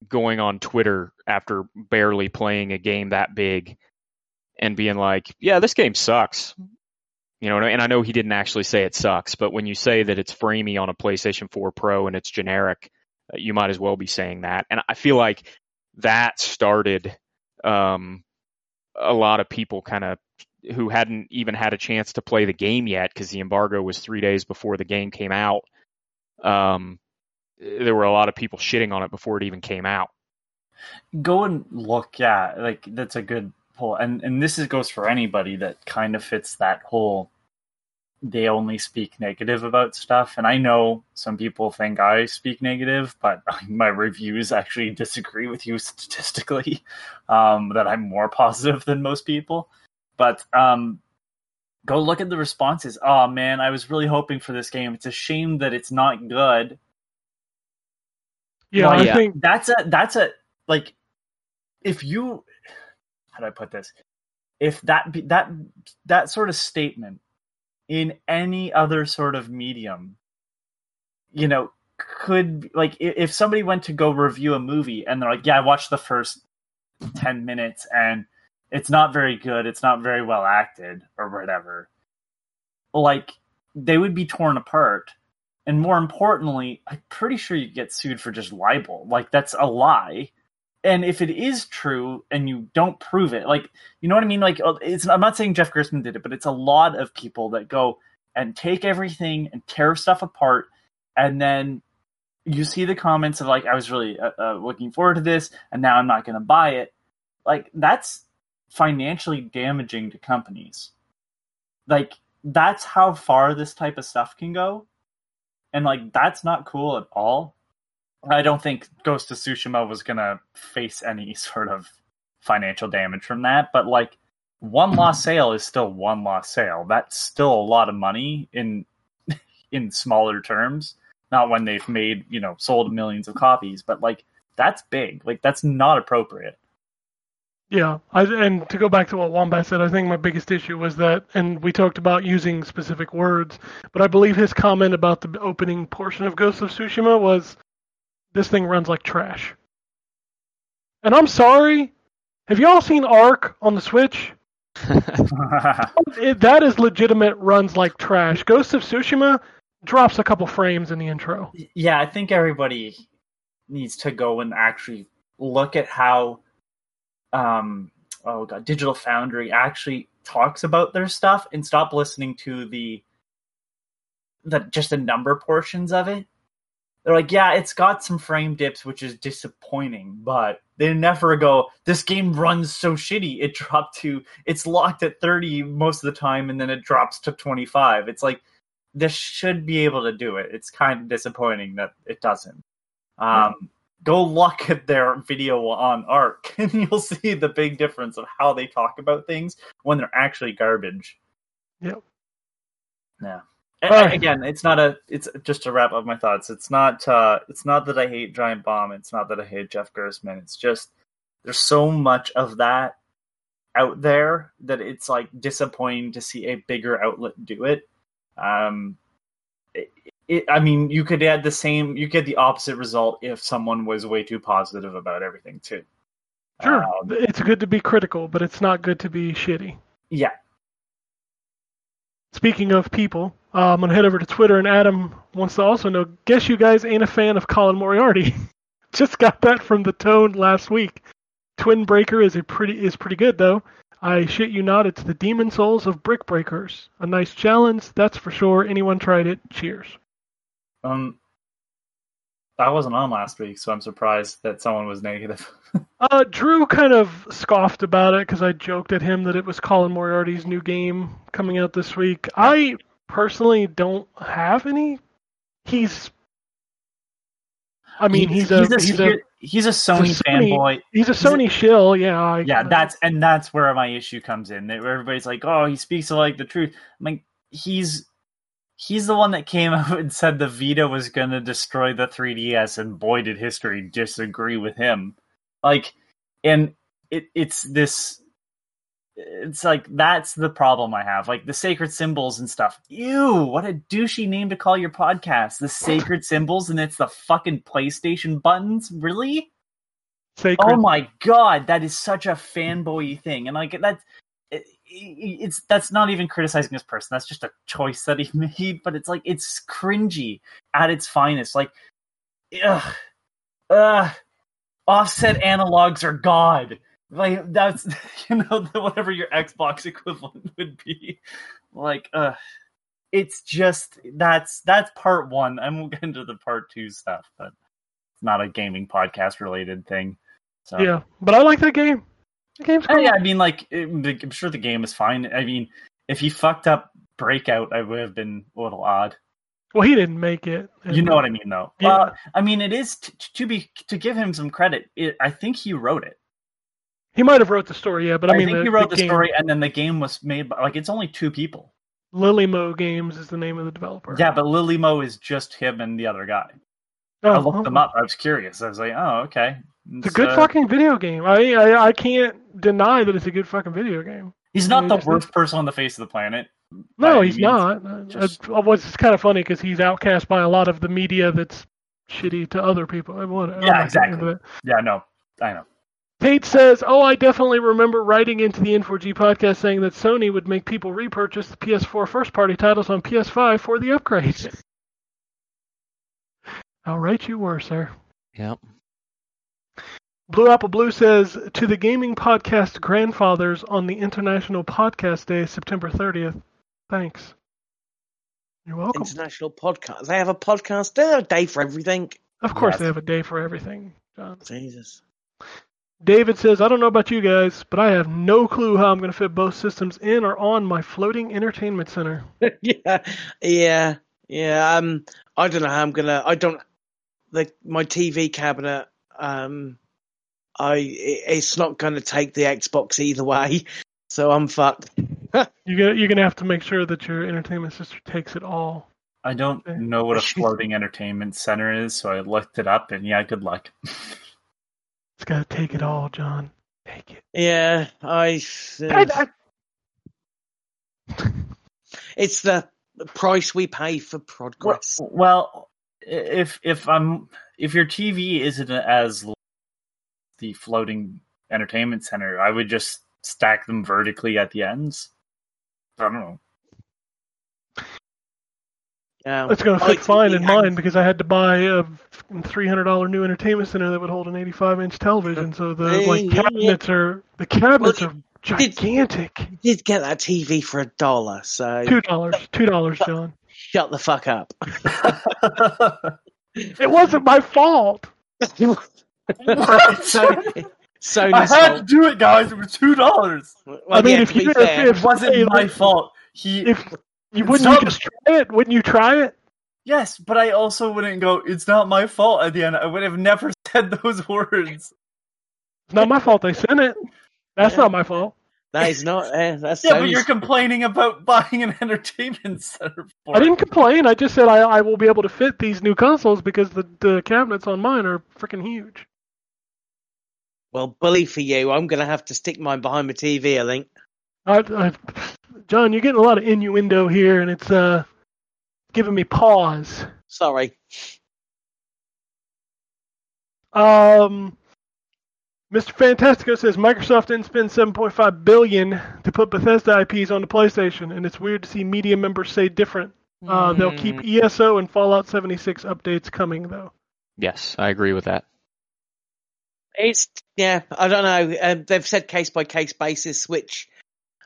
going on Twitter after barely playing a game that big and being like, yeah, this game sucks. You know, and I know he didn't actually say it sucks, but when you say that it's framey on a PlayStation 4 Pro and it's generic, uh, you might as well be saying that. And I feel like that started um, a lot of people kind of who hadn't even had a chance to play the game yet because the embargo was three days before the game came out. Um, there were a lot of people shitting on it before it even came out. go and look yeah like that's a good pull and and this is goes for anybody that kind of fits that whole they only speak negative about stuff and i know some people think i speak negative but my reviews actually disagree with you statistically um that i'm more positive than most people but um go look at the responses. Oh man, I was really hoping for this game. It's a shame that it's not good. Yeah, Like, I yeah. think That's a that's a like if you how do I put this? If that be- that that sort of statement in any other sort of medium, you know, could like if somebody went to go review a movie and they're like, "Yeah, I watched the first 10 minutes and it's not very good, it's not very well acted or whatever." Like they would be torn apart and more importantly, I'm pretty sure you get sued for just libel. Like that's a lie. And if it is true and you don't prove it, like you know what I mean? Like uh, it's I'm not saying Jeff Gerstmann did it, but it's a lot of people that go and take everything and tear stuff apart, and then you see the comments of like I was really uh, uh, looking forward to this, and now I'm not going to buy it. Like that's financially damaging to companies. Like that's how far this type of stuff can go and like that's not cool at all. I don't think Ghost of Tsushima was gonna face any sort of financial damage from that, but like one lost sale is still one lost sale. That's still a lot of money in in smaller terms. Not when they've made, you know, sold millions of copies, but like that's big. Like that's not appropriate. Yeah, I, and to go back to what Wombat said, I think my biggest issue was that, and we talked about using specific words, but I believe his comment about the opening portion of Ghost of Tsushima was, "This thing runs like trash." And I'm sorry, have y'all seen Ark on the Switch? It, that is legitimate runs like trash. Ghost of Tsushima drops a couple frames in the intro. yeah, I think everybody needs to go and actually look at how um oh god, Digital Foundry actually talks about their stuff and stop listening to the the just the number portions of it. They're like, yeah, it's got some frame dips, which is disappointing, but they never go, this game runs so shitty. It dropped to, it's locked at 30 most of the time, and then it drops to 25. It's like, this should be able to do it. It's kind of disappointing that it doesn't. Um, Go look at their video on Ark, and you'll see the big difference of how they talk about things when they're actually garbage. Yep. Yeah. A- right. Again, it's not a. It's just to wrap up my thoughts. It's not. uh It's not that I hate Giant Bomb. It's not that I hate Jeff Gerstmann. It's just there's so much of that out there that it's like disappointing to see a bigger outlet do it. Um, it, I mean, you could add the same. You get the opposite result if someone was way too positive about everything too. Sure, Um, it's good to be critical, but it's not good to be shitty. yeah. Speaking of people, uh, I'm gonna head over to Twitter, and Adam wants to also know. Guess you guys ain't a fan of Colin Moriarty. Just got that from the Tone last week. Twin Breaker is a pretty is pretty good though. I shit you not, it's the Demon Souls of Brick Breakers. A nice challenge, that's for sure. Anyone tried it? Cheers. Um, I wasn't on last week, so I'm surprised that someone was negative. Uh, Drew kind of scoffed about it because I joked at him that it was Colin Moriarty's new game coming out this week. I personally don't have any. He's, I mean, he's, a, he's a he's a Sony, he's a Sony- fanboy. he's a Sony shill. Yeah, I, Yeah, that's and that's where my issue comes in. That everybody's like, "Oh, he speaks like the truth." I'm like, he's he's the one that came out and said the Vita was going to destroy the 3DS, and boy, did history disagree with him. Like, and it it's this. It's like that's the problem I have. Like the sacred symbols and stuff. Ew, what a douchey name to call your podcast. The sacred symbols, and it's the fucking PlayStation buttons. Really? sacred. Oh my god, that is such a fanboy thing, and like that's it, it's that's not even criticizing this person. That's just a choice that he made, but it's like it's cringy at its finest. Like, ugh, ugh, offset analogs are god. Like that's you know whatever your Xbox equivalent would be. Like, uh it's just that's that's part one. And we'll get into the part two stuff, but it's not a gaming podcast related thing. So Yeah, but I like that game. The game's cool. yeah, I mean, like, it- I'm sure the game is fine. I mean, if he fucked up Breakout, I would have been a little odd. Well, he didn't make it. You know what I mean, though. Yeah. Uh, I mean, it is t- to be to give him some credit. It, I think he wrote it. He might have wrote the story, yeah, but I, I, mean, think the, he wrote the, game, story, and then the game was made by like it's only two people. Lillymo Games is the name of the developer. Yeah, but Lily Mo is just him and the other guy. Oh, I looked well, them up. I was curious. I was like, oh, okay. It's a good uh, fucking video game. I, I I can't deny that it's a good fucking video game. He's not I the just- worst person on the face of the planet. No, he's means. not. Uh, Just- It was kind of funny because he's outcast by a lot of the media that's shitty to other people. I want- Yeah, exactly. Yeah, no, I know. Tate says, "Oh, I definitely remember writing into the N4G podcast saying that Sony would make people repurchase the PS4 first-party titles on PS5 for the upgrades." How right you were, sir. Yep. Blue Apple Blue says to the gaming podcast grandfathers on the International Podcast Day, September 30th. Thanks. You're welcome. International podcast. They have a podcast. They have a day for everything. Of course, Yes. they have a day for everything, John. Jesus. David says, I don't know about you guys, but I have no clue how I'm going to fit both systems in or on my floating entertainment center. yeah, yeah, yeah. Um, I don't know how I'm gonna. I don't. The my TV cabinet. Um, I it's not gonna take the Xbox either way, so I'm fucked. You're gonna, you're going to have to make sure that your entertainment system takes it all. I don't know what a floating entertainment center is, so I looked it up, and yeah, good luck. It's got to take it all, John. Take it. Yeah, I. I- I- it's the price we pay for Well, progress. well, if if I'm if your TV isn't as the floating entertainment center, I would just stack them vertically at the ends. I don't know. Yeah, It's going to fit fine in mine because I had to buy a $300 new entertainment center that would hold an 85 inch television. So the Hey, like yeah, yeah. cabinets are the cabinets Well, are did- gigantic. You did get that TV for a dollar, so Two dollars. Two dollars, John. Shut the fuck up. It wasn't my fault. Sony, I Sony's had to do it, guys. It was two dollars. Well, I mean, yeah, if you- if- fair, if- It wasn't Hey, my fault. He If you wouldn't you just try it? Wouldn't you try it? yes, but I also wouldn't go. It's not my fault. At the end, I would have never said those words. It's not my fault. They sent it. That's Yeah. not my fault. That is not. Uh, that's Yeah, but you're complaining about buying an entertainment center for. I didn't complain. I just said I, I will be able to fit these new consoles because the, the cabinets on mine are freaking huge. Well, bully for you. I'm going to have to stick mine behind my TV, I think. I, I, John, you're getting a lot of innuendo here, and it's uh giving me pause. Sorry. Um, Mr. Fantastico says Microsoft didn't spend 7.5 billion to put Bethesda IPs on the PlayStation, and it's weird to see media members say different. Uh, they'll keep Mm, ESO and Fallout 76 updates coming though. Yes, I agree with that. It's, yeah, I don't know. Uh, they've said case by case basis, which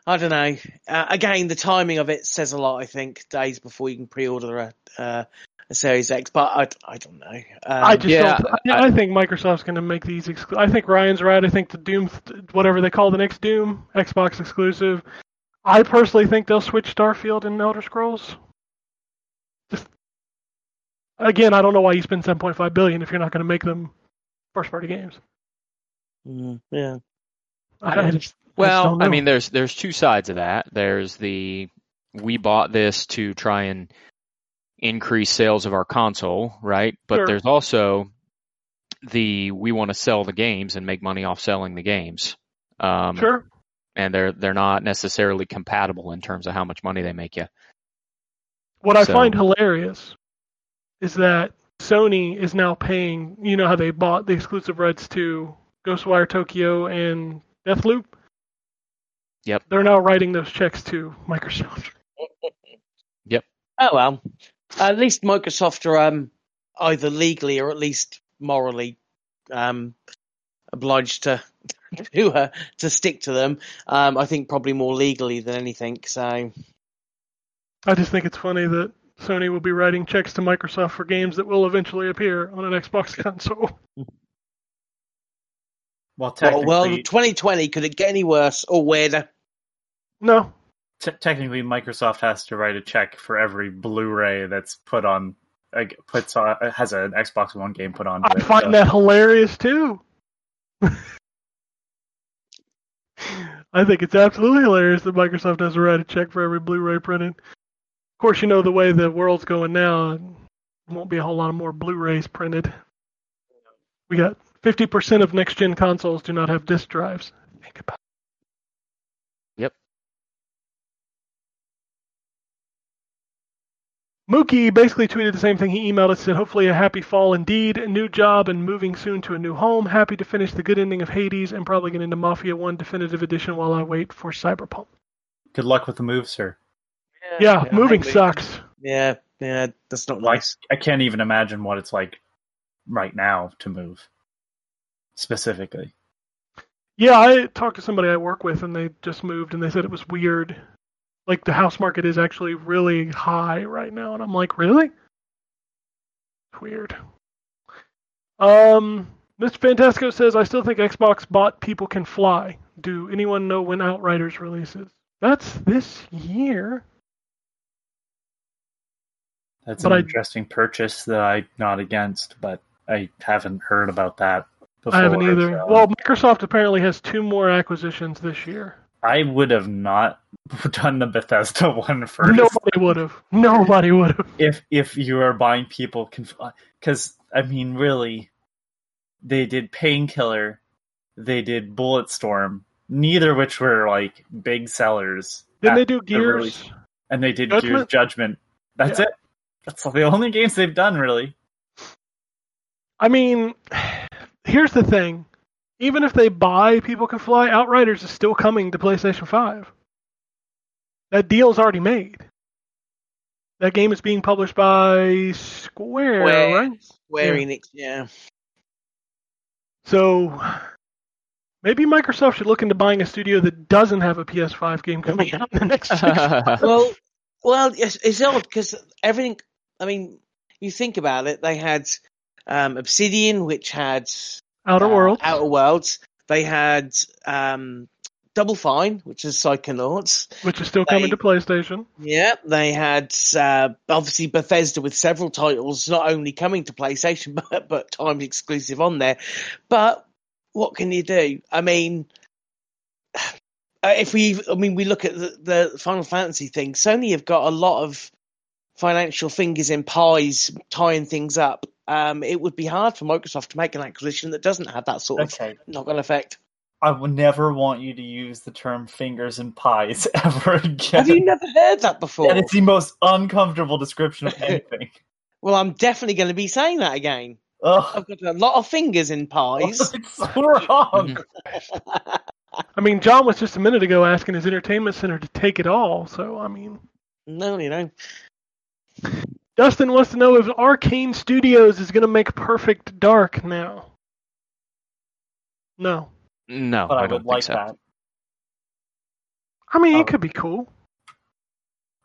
I don't know. Uh, again, the timing of it says a lot, I think, days before you can pre order a, uh, a Series X, but I, I don't know. Um, I just yeah, don't. I, I think Microsoft's going to make these. Exclu- I think Ryan's right. I think the Doom, whatever they call the next Doom, Xbox exclusive. I personally think they'll switch Starfield and Elder Scrolls. Just again, I don't know why you spend 7.5 billion if you're not going to make them first-party games. mm, yeah. I, I just, Well, don't I mean, there's there's two sides of that. There's the we bought this to try and increase sales of our console, right? But Sure. there's also the we want to sell the games and make money off selling the games. Um, sure. And they're they're not necessarily compatible in terms of how much money they make you. What I find hilarious is that Sony is now paying. You know how they bought the exclusive rights to Ghostwire Tokyo and Deathloop. Yep. They're now writing those checks to Microsoft. Yep. Oh, well. At least Microsoft are um, either legally or at least morally um, obliged to to, uh, to stick to them. Um, I think probably more legally than anything. So I just think it's funny that Sony will be writing checks to Microsoft for games that will eventually appear on an Xbox console. Well, well, well, 2020 could it get any worse or weirder? No, te- technically, Microsoft has to write a check for every Blu-ray that's put on, like, puts on, has an Xbox One game put on. I find that hilarious too. I think it's absolutely hilarious that Microsoft has to write a check for every Blu-ray printed. Of course, you know the way the world's going now, won't be a whole lot of more Blu-rays printed. We got 50% of next-gen consoles do not have disk drives. Think about Mookie basically tweeted the same thing. He emailed us said, "Hopefully a happy fall indeed. A new job and moving soon to a new home. Happy to finish the good ending of Hades and probably get into Mafia One Definitive Edition while I wait for Cyberpunk." Good luck with the move, sir. Yeah, I moving sucks. Yeah, yeah, that's not Like nice. I can't even imagine what it's like right now to move. Specifically. Yeah, I talked to somebody I work with, and they just moved, and they said it was weird. Like the house market is actually really high right now, and I'm like, really? It's weird. Um, Mr. Fantasco says, I still think Xbox bought People Can Fly. Do anyone know when Outriders releases? That's this year. That's But an I- interesting purchase that I'm not against, but I haven't heard about that before. I haven't either. so- Well, Microsoft apparently has two more acquisitions this year. I would have not done the Bethesda one first. Nobody would have. Nobody would have. if if you are buying people can because uh, I mean really, they did Painkiller, they did Bulletstorm, neither which were like big sellers. Didn't they do the Gears? release. And they did Judgment? Gears Judgment. That's Yeah. it. That's the only games they've done really. I mean, here's the thing. Even if they buy People Can Fly, Outriders is still coming to PlayStation 5. That deal's already made. That game is being published by Square, Square. right? Square Yeah. Enix, yeah. So maybe Microsoft should look into buying a studio that doesn't have a PS5 game coming out in the next six months. well, well, it's, it's odd because everything. I mean, you think about it. They had um, Obsidian, which had Outer uh, Worlds. Outer Worlds. They had um, Double Fine, which is Psychonauts. which is still coming to PlayStation. Yeah, they had uh, obviously Bethesda with several titles, not only coming to PlayStation but but timed exclusive on there. But what can you do? I mean, uh, if we, I mean, we look at the, the Final Fantasy thing. Sony have got a lot of financial fingers in pies tying things up. Um, it would be hard for Microsoft to make an acquisition that doesn't have that sort of Okay. knock-on effect. I will never want you to use the term fingers and pies ever again. Have you never heard that before? And it's the most uncomfortable description of anything. Well, I'm definitely going to be saying that again. Ugh, I've got a lot of fingers in pies. it's so wrong. I mean, John was just a minute ago asking his entertainment center to take it all. So, I mean, no, you know. Dustin wants to know if Arkane Studios is going to make Perfect Dark now. No. No, but I, I don't would like so. that. I mean, Oh. it um, could be cool.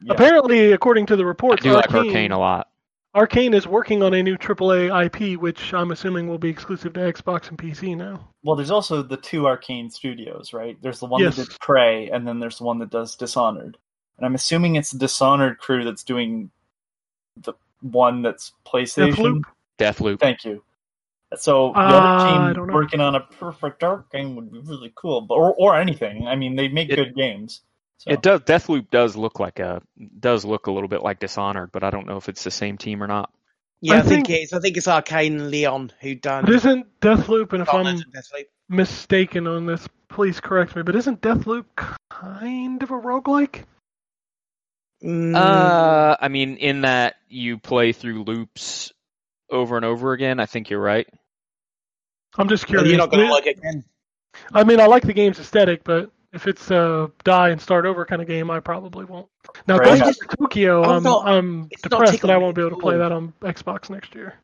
Yeah. Apparently, according to the I reports, do like Arkane, Arkane a lot. Arkane is working on a new AAA IP, which I'm assuming will be exclusive to Xbox and PC now. Well, there's also the two Arkane studios, right? There's the one Yes. that did Prey, and then there's the one that does Dishonored. And I'm assuming it's the Dishonored crew that's doing the one that's PlayStation. Deathloop? Deathloop. Thank you. So the Uh, other team working on a perfect dark game would be really cool, but or, or anything. I mean, they make It- good games. So. It does. Deathloop does look like a does look a little bit like Dishonored, but I don't know if it's the same team or not. Yeah, I I, think, think- it's. I think it's Arkane and Lyon who done. But isn't Deathloop, and if I'm Deathloop. mistaken on this, please correct me, but isn't Deathloop kind of a roguelike? Mm, Uh, I mean, in that you play through loops over and over again. I think you're right. I'm just curious. you're not going to like it again. I mean, I like the game's aesthetic, but if it's a die and start over kind of game, I probably won't. Now, Right. Ghost of Tokyo, I'm I'm, not- I'm depressed that I won't be able to play that on Xbox next year.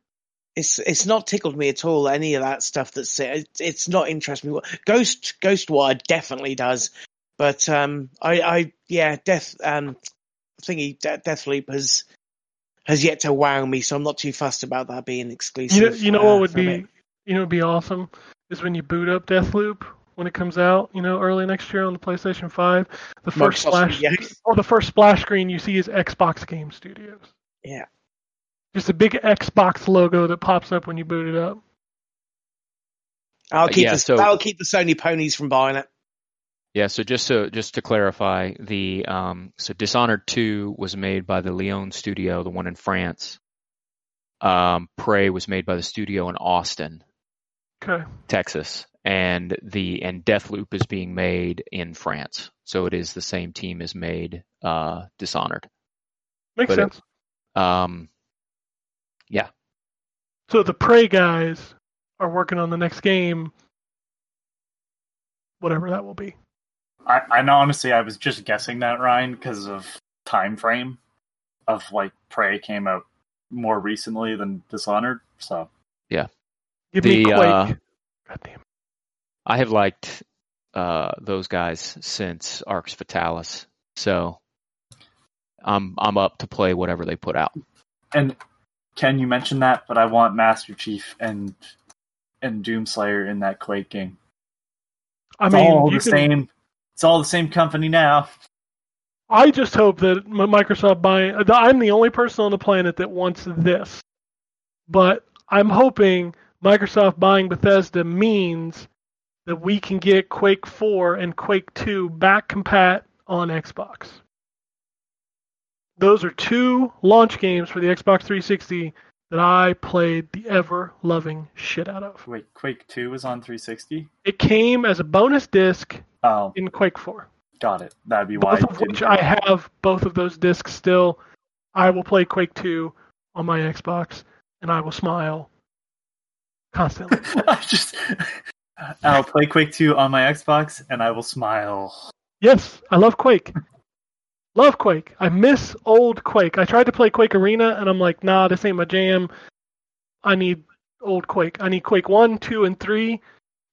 It's it's not tickled me at all. Any of that stuff that's it's, it's not interesting me. Ghost Ghostwire definitely does, but um, I I yeah, Death um, thingy De- Deathloop has has yet to wow me, so I'm not too fussed about that being exclusive. You know, you know uh, what would be, it. you know, would be awesome is when you boot up Deathloop when it comes out, you know, early next year on the PlayStation Five. The first Microsoft splash, Studios. or the first splash screen you see is Xbox Game Studios. Yeah. Just a big Xbox logo that pops up when you boot it up. I'll keep yeah, the, so- that'll keep the Sony ponies from buying it. Yeah, so just so just to clarify, the um, so Dishonored 2 was made by the Lyon studio, the one in France. Um, Prey was made by the studio in Austin, Okay. Texas, and the and Deathloop is being made in France. So it is the same team as made uh, Dishonored. Makes But it- sense. Um, yeah, So the Prey guys are working on the next game, whatever that will be. I, I know, honestly, I was just guessing that Ryan because of time frame of like Prey came out more recently than Dishonored. So yeah, Give me The, Quake. uh, God. I have liked uh, those guys since Arx Fatalis, so I'm I'm up to play whatever they put out. and Ken, you mentioned that, but I want Master Chief and and Doomslayer in that Quake game. I It's mean, all the can- same. It's all the same company now. I just hope that Microsoft buying. Uh, I'm the only person on the planet that wants this, but I'm hoping Microsoft buying Bethesda means that we can get Quake 4 and Quake 2 back compat on Xbox. Those are two launch games for the Xbox 360 that I played the ever loving shit out of. Wait, Quake Two was on 360. It came as a bonus disc Oh, in Quake 4. got it. That'd be why. both of which I have both of those discs still. I will play Quake 2 on my Xbox, and I will smile constantly. I just. I'll play Quake 2 on my Xbox and I will smile. yes, I love Quake. Love Quake. I miss old Quake. I tried to play Quake Arena, and I'm like, nah, this ain't my jam. I need old Quake. I need Quake 1, 2, and 3,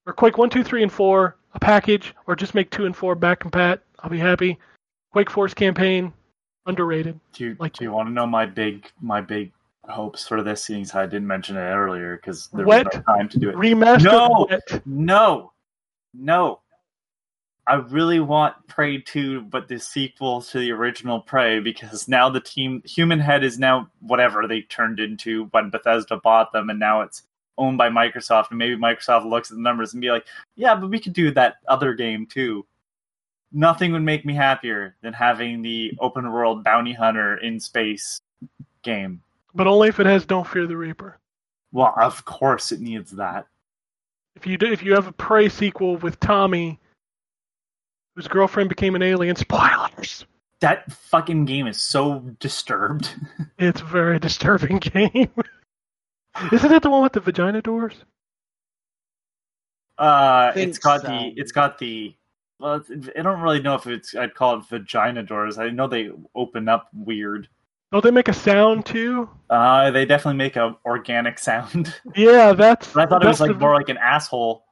or Quake 1, 2, 3, and 4, a package, or just make 2 and 4 back compat. I'll be happy. Quake 4 campaign, underrated. Do you, Like- do you want to know my big my big hopes for this? Seeing as I didn't mention it earlier because there was no time to do it. Remastered No! No, no. I really want Prey 2, but the sequel to the original Prey, because now the team, Human Head is now whatever they turned into when Bethesda bought them, and now it's owned by Microsoft. And maybe Microsoft looks at the numbers and be like, yeah, but we could do that other game too. Nothing would make me happier than having the open world bounty hunter in space game. but only if it has Don't Fear the Reaper. Well, of course it needs that. If you do, if you have a Prey sequel with Tommy, whose girlfriend became an alien, spoilers. That fucking game is so disturbed. It's a very disturbing game. Isn't it the one with the vagina doors? Uh, it's got so. the it's got the well, I don't really know if it's I'd call it vagina doors. I know they open up weird. Don't they make a sound too? Uh, they definitely make a organic sound. Yeah, that's. But I thought it was like the- more like an asshole.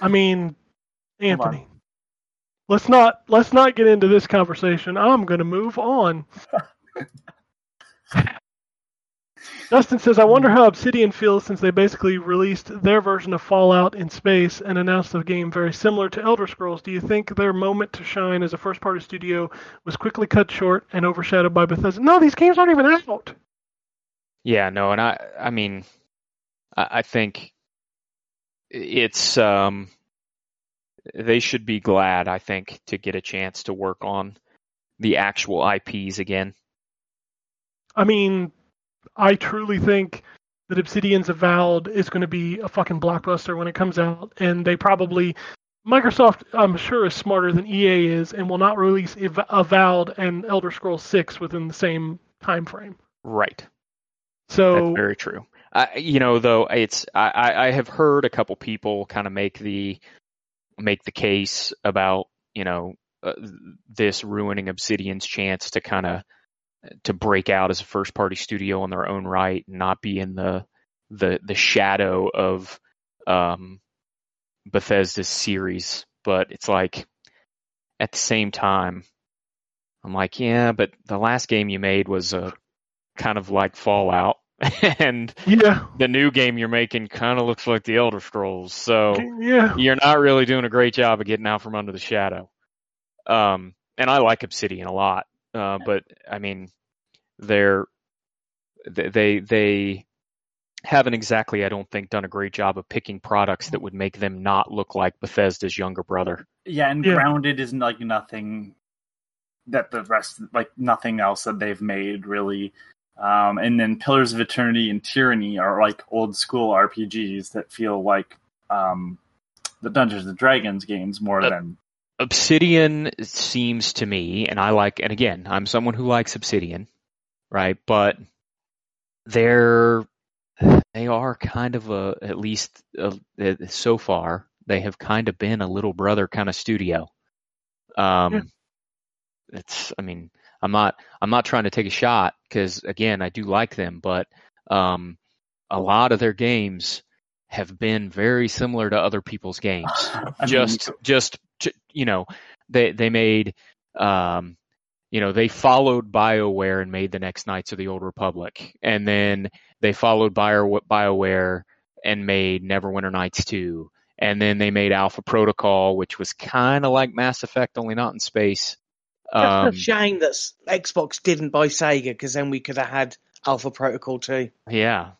I mean, Anthony. Let's not let's not get into this conversation. I'm going to move on. Justin says, "I wonder how Obsidian feels since they basically released their version of Fallout in space and announced a game very similar to Elder Scrolls. Do you think their moment to shine as a first-party studio was quickly cut short and overshadowed by Bethesda? No, these games aren't even out. Yeah, no, and I I mean I, I think it's um they should be glad, I think, to get a chance to work on the actual IPs again. I mean, I truly think that Obsidian's Avowed is going to be a fucking blockbuster when it comes out, and they probably Microsoft, I'm sure, is smarter than EA is, and will not release Av- Avowed and Elder Scrolls Six within the same time frame. Right. So That's very true. I, you know, though, it's I, I I have heard a couple people kind of make the make the case about you know uh, this ruining Obsidian's chance to kind of to break out as a first party studio on their own right, and not be in the the the shadow of um, Bethesda's series. But it's like at the same time, I'm like, yeah, but the last game you made was a kind of like Fallout, and yeah, the new game you're making kind of looks like the Elder Scrolls. So yeah, you're not really doing a great job of getting out from under the shadow. Um, and I like Obsidian a lot, uh, but I mean, they're they they they haven't exactly, I don't think, done a great job of picking products that would make them not look like Bethesda's younger brother. Yeah, and Yeah. Grounded is like nothing that the rest, like nothing else that they've made really. Um, and then Pillars of Eternity and Tyranny are like old school RPGs that feel like um, the Dungeons and Dragons games more Uh, than. Obsidian seems to me, and I like, and again, I'm someone who likes Obsidian, right? But they're they are kind of a at least uh so far they have kind of been a little brother kind of studio. Um, Yeah. it's, I mean, I'm not I'm not trying to take a shot because again, I do like them, but um, a lot of their games have been very similar to other people's games I mean, just just you know they they made um you know they followed BioWare and made the next Knights of the Old Republic. And then they followed Bio BioWare and made Neverwinter Nights 2 and then they made Alpha Protocol which was kind of like Mass Effect only not in space. Um That's a shame that Xbox didn't buy Sega because then we could have had Alpha Protocol too. yeah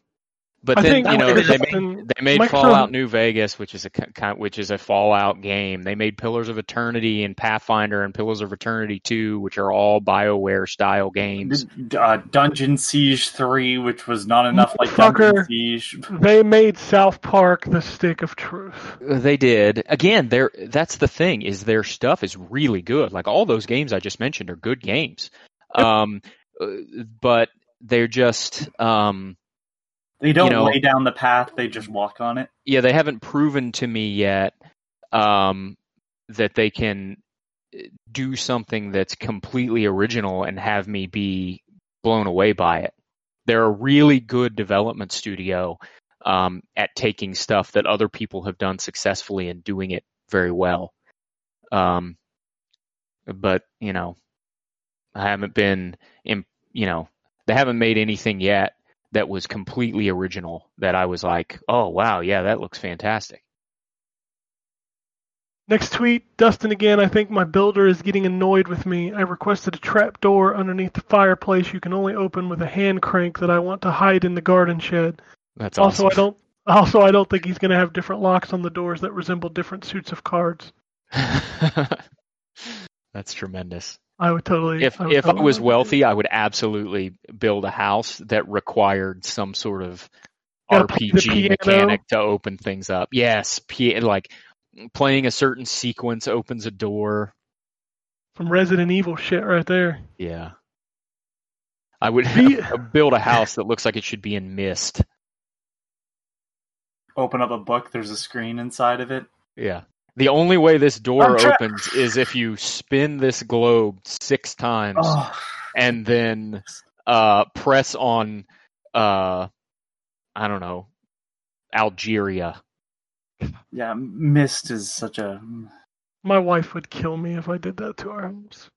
but I then you know they made They made Microsoft- Fallout New Vegas, which is a ki- ki- which is a Fallout game. They made Pillars of Eternity and Pathfinder and Pillars of Eternity 2, which are all BioWare style games. uh, Dungeon Siege 3, which was not enough like Motherfucker. Dungeon Siege. They made South Park the stick of truth. They did. Again, their that's the thing is their stuff is really good. Like all those games I just mentioned are good games. Um uh, but they're just um They don't You know- lay down the path, they just walk on it. yeah, they haven't proven to me yet um, that they can uh, do something that's completely original and have me be blown away by it. They're a really good development studio um, at taking stuff that other people have done successfully and doing it very well. Um, but you know, I haven't been, in, you know, they haven't made anything yet that was completely original that I was like, oh wow, yeah, that looks fantastic. Next tweet, Dustin again. I think my builder is getting annoyed with me. I requested a trap door underneath the fireplace you can only open with a hand crank that I want to hide in the garden shed. That's Also. I don't. Also, I don't think he's going to have different locks on the doors that resemble different suits of cards. That's tremendous. I would totally. If would if I was like that. wealthy, I would absolutely build a house that required some sort of Gotta play the RPG mechanic to open things up. Yes, pi- like playing a certain sequence opens a door. some Resident Evil shit right there. Yeah. I would The- build a house that looks like it should be in Myst. Open up a book, there's a screen inside of it. Yeah. The only way this door I'm opens is if you spin this globe six times Oh, and then uh, press on, uh, I don't know, Algeria. yeah, Myst is such a. My wife would kill me if I did that to our house.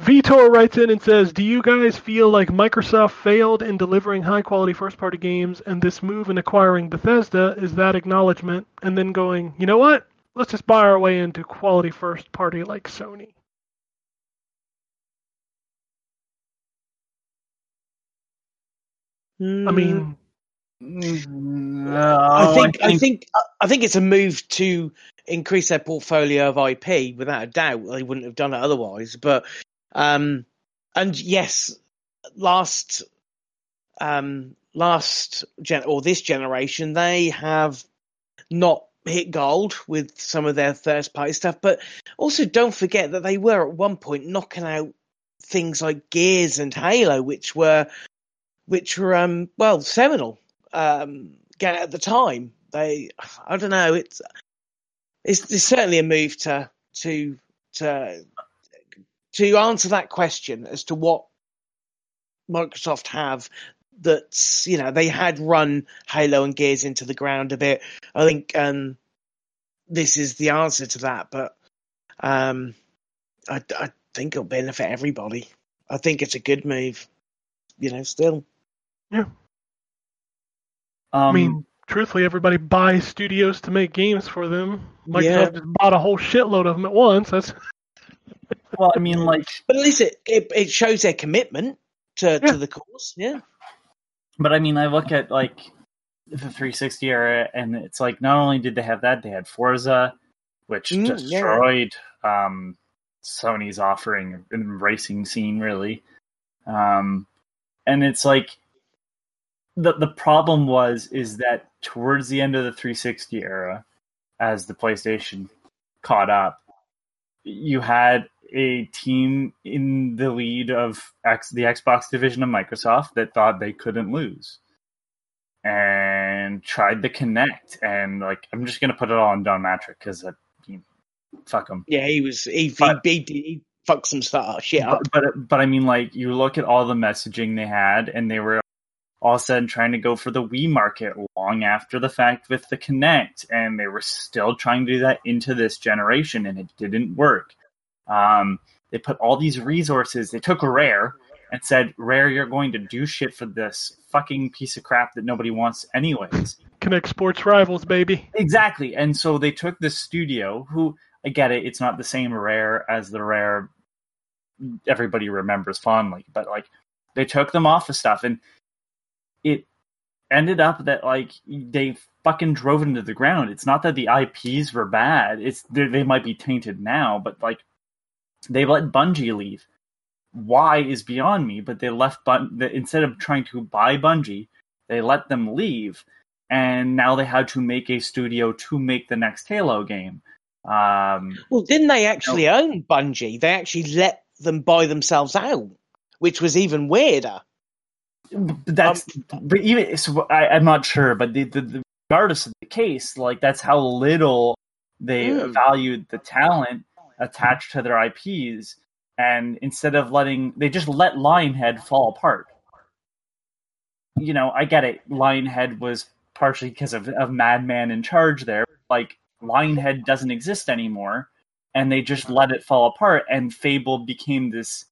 Vitor writes in and says, Do you guys feel like Microsoft failed in delivering high quality first party games and this move in acquiring Bethesda is that acknowledgement and then going, you know what? Let's just buy our way into quality first party like Sony. I mean, hmm. No, I think I think I think it's a move to increase their portfolio of IP. Without a doubt, they wouldn't have done it otherwise. But um, and yes, last um last gen or this generation, they have not hit gold with some of their first party stuff. But also, don't forget that they were at one point knocking out things like Gears and Halo, which were which were um well seminal um at the time. They I don't know it's it's, it's certainly a move to to to to answer that question as to what Microsoft have that's you know they had run Halo and Gears into the ground a bit. I think um this is the answer to that, but um I, I think it'll benefit everybody. I think it's a good move. You know, still. I Um, mean, truthfully, everybody buys studios to make games for them. Microsoft Yeah. just bought a whole shitload of them at once. That's well, I mean, like, But at least it, it, it shows their commitment to, Yeah. to the cause. Yeah. but I mean, I look at like the 360 era, and it's like not only did they have that, they had Forza, which Mm, yeah. destroyed um, Sony's offering in the racing scene, really. Um, and it's like the the problem was is that towards the end of the 360 era, as the PlayStation caught up, you had a team in the lead of X, the Xbox division of Microsoft that thought they couldn't lose and tried the Kinect. And like, I'm just gonna put it all on Don Mattrick because fuck him. Yeah, he was he But- he, he, he fucked some stuff shit up. But, but but I mean, like, you look at all the messaging they had, and they were all of a sudden trying to go for the Wii market long after the fact with the Kinect, and they were still trying to do that into this generation, and it didn't work. Um, they put all these resources. They took Rare and said, "Rare, you're going to do shit for this fucking piece of crap that nobody wants, anyways." Kinect Sports Rivals, baby. Exactly. And so they took this studio who I get it, it's not the same rare as the rare everybody remembers fondly, but like they took them off of stuff and it ended up that like they fucking drove it into the ground. It's not that the IPs were bad. It's they might be tainted now, but like they let Bungie leave. Why is beyond me, but they left Bun- instead of trying to buy Bungie, they let them leave and now they had to make a studio to make the next Halo game. Um, Well, didn't they actually own Bungie? They actually let them buy themselves out, which was even weirder. that's but even so I, I'm not sure, but the, the, the, regardless of the case, like that's how little they Mm. valued the talent attached to their IPs, and instead of letting they just let Lionhead fall apart. You know, I get it. Lionhead was partially because of, of Madman in charge there. Like Lionhead doesn't exist anymore, and they just let it fall apart, and Fable became this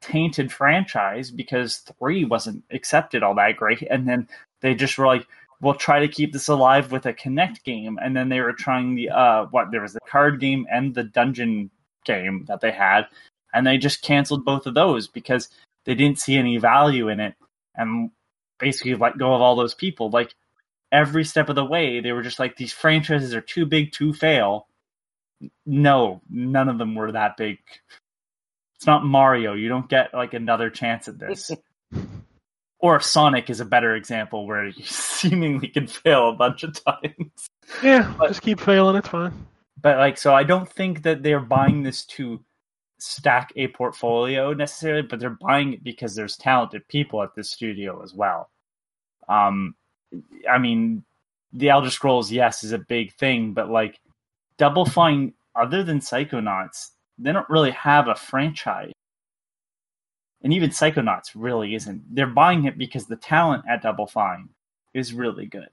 tainted franchise because three wasn't accepted all that great, and then they just were like, "We'll try to keep this alive with a Kinect game," and then they were trying the uh, what there was the card game and the dungeon game that they had, and they just canceled both of those because they didn't see any value in it, and basically let go of all those people. Like every step of the way, they were just like, "These franchises are too big to fail." No, none of them were that big. It's not Mario. You don't get like another chance at this. or Sonic is a better example where you seemingly can fail a bunch of times. Yeah, But- just keep failing. It's fine. But like, so I don't think that they're buying this to stack a portfolio necessarily, but they're buying it because there's talented people at this studio as well. Um, I mean, the Elder Scrolls, yes, is a big thing, but like Double Fine, other than Psychonauts, they don't really have a franchise. And even Psychonauts really isn't. They're buying it because the talent at Double Fine is really good.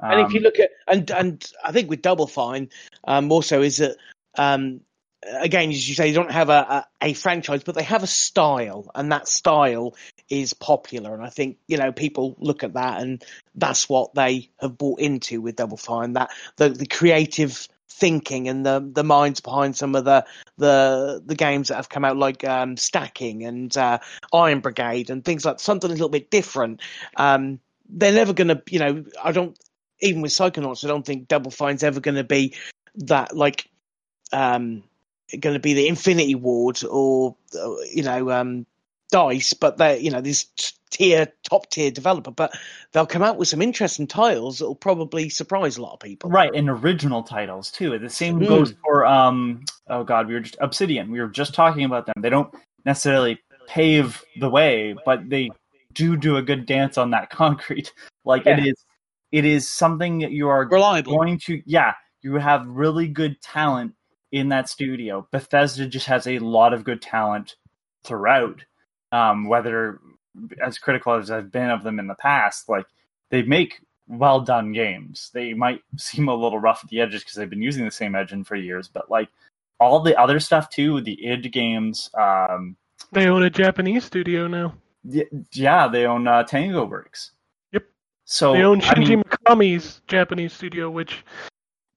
And if you Um, look at and and I think with Double Fine, um, also is that um, again, as you say, they don't have a, a, a franchise, but they have a style, and that style is popular. And I think you know people look at that, and that's what they have bought into with Double Fine that the the creative thinking and the the minds behind some of the the the games that have come out like um, stacking and uh, Iron Brigade and things like something a little bit different. Um, they're never going to, you know, I don't even with Psychonauts, I don't think Double Fine's ever going to be that like um going to be the Infinity Ward or uh, you know um Dice, but they're you know this tier top tier developer, but they'll come out with some interesting titles that will probably surprise a lot of people. right and original titles too the same Mm. goes for um oh god we were just obsidian we were just talking about them they don't necessarily pave the way but they do do a good dance on that concrete like it Yeah. is it is something that you are Reliable. going to yeah you have really good talent in that studio bethesda just has a lot of good talent throughout um whether as critical as i've been of them in the past like they make well done games they might seem a little rough at the edges because they've been using the same engine for years but like all the other stuff too the id games um They own a Japanese studio now. y- yeah they own uh, tango works Yep. so They own I Shinji mean, Mikami's Japanese studio, which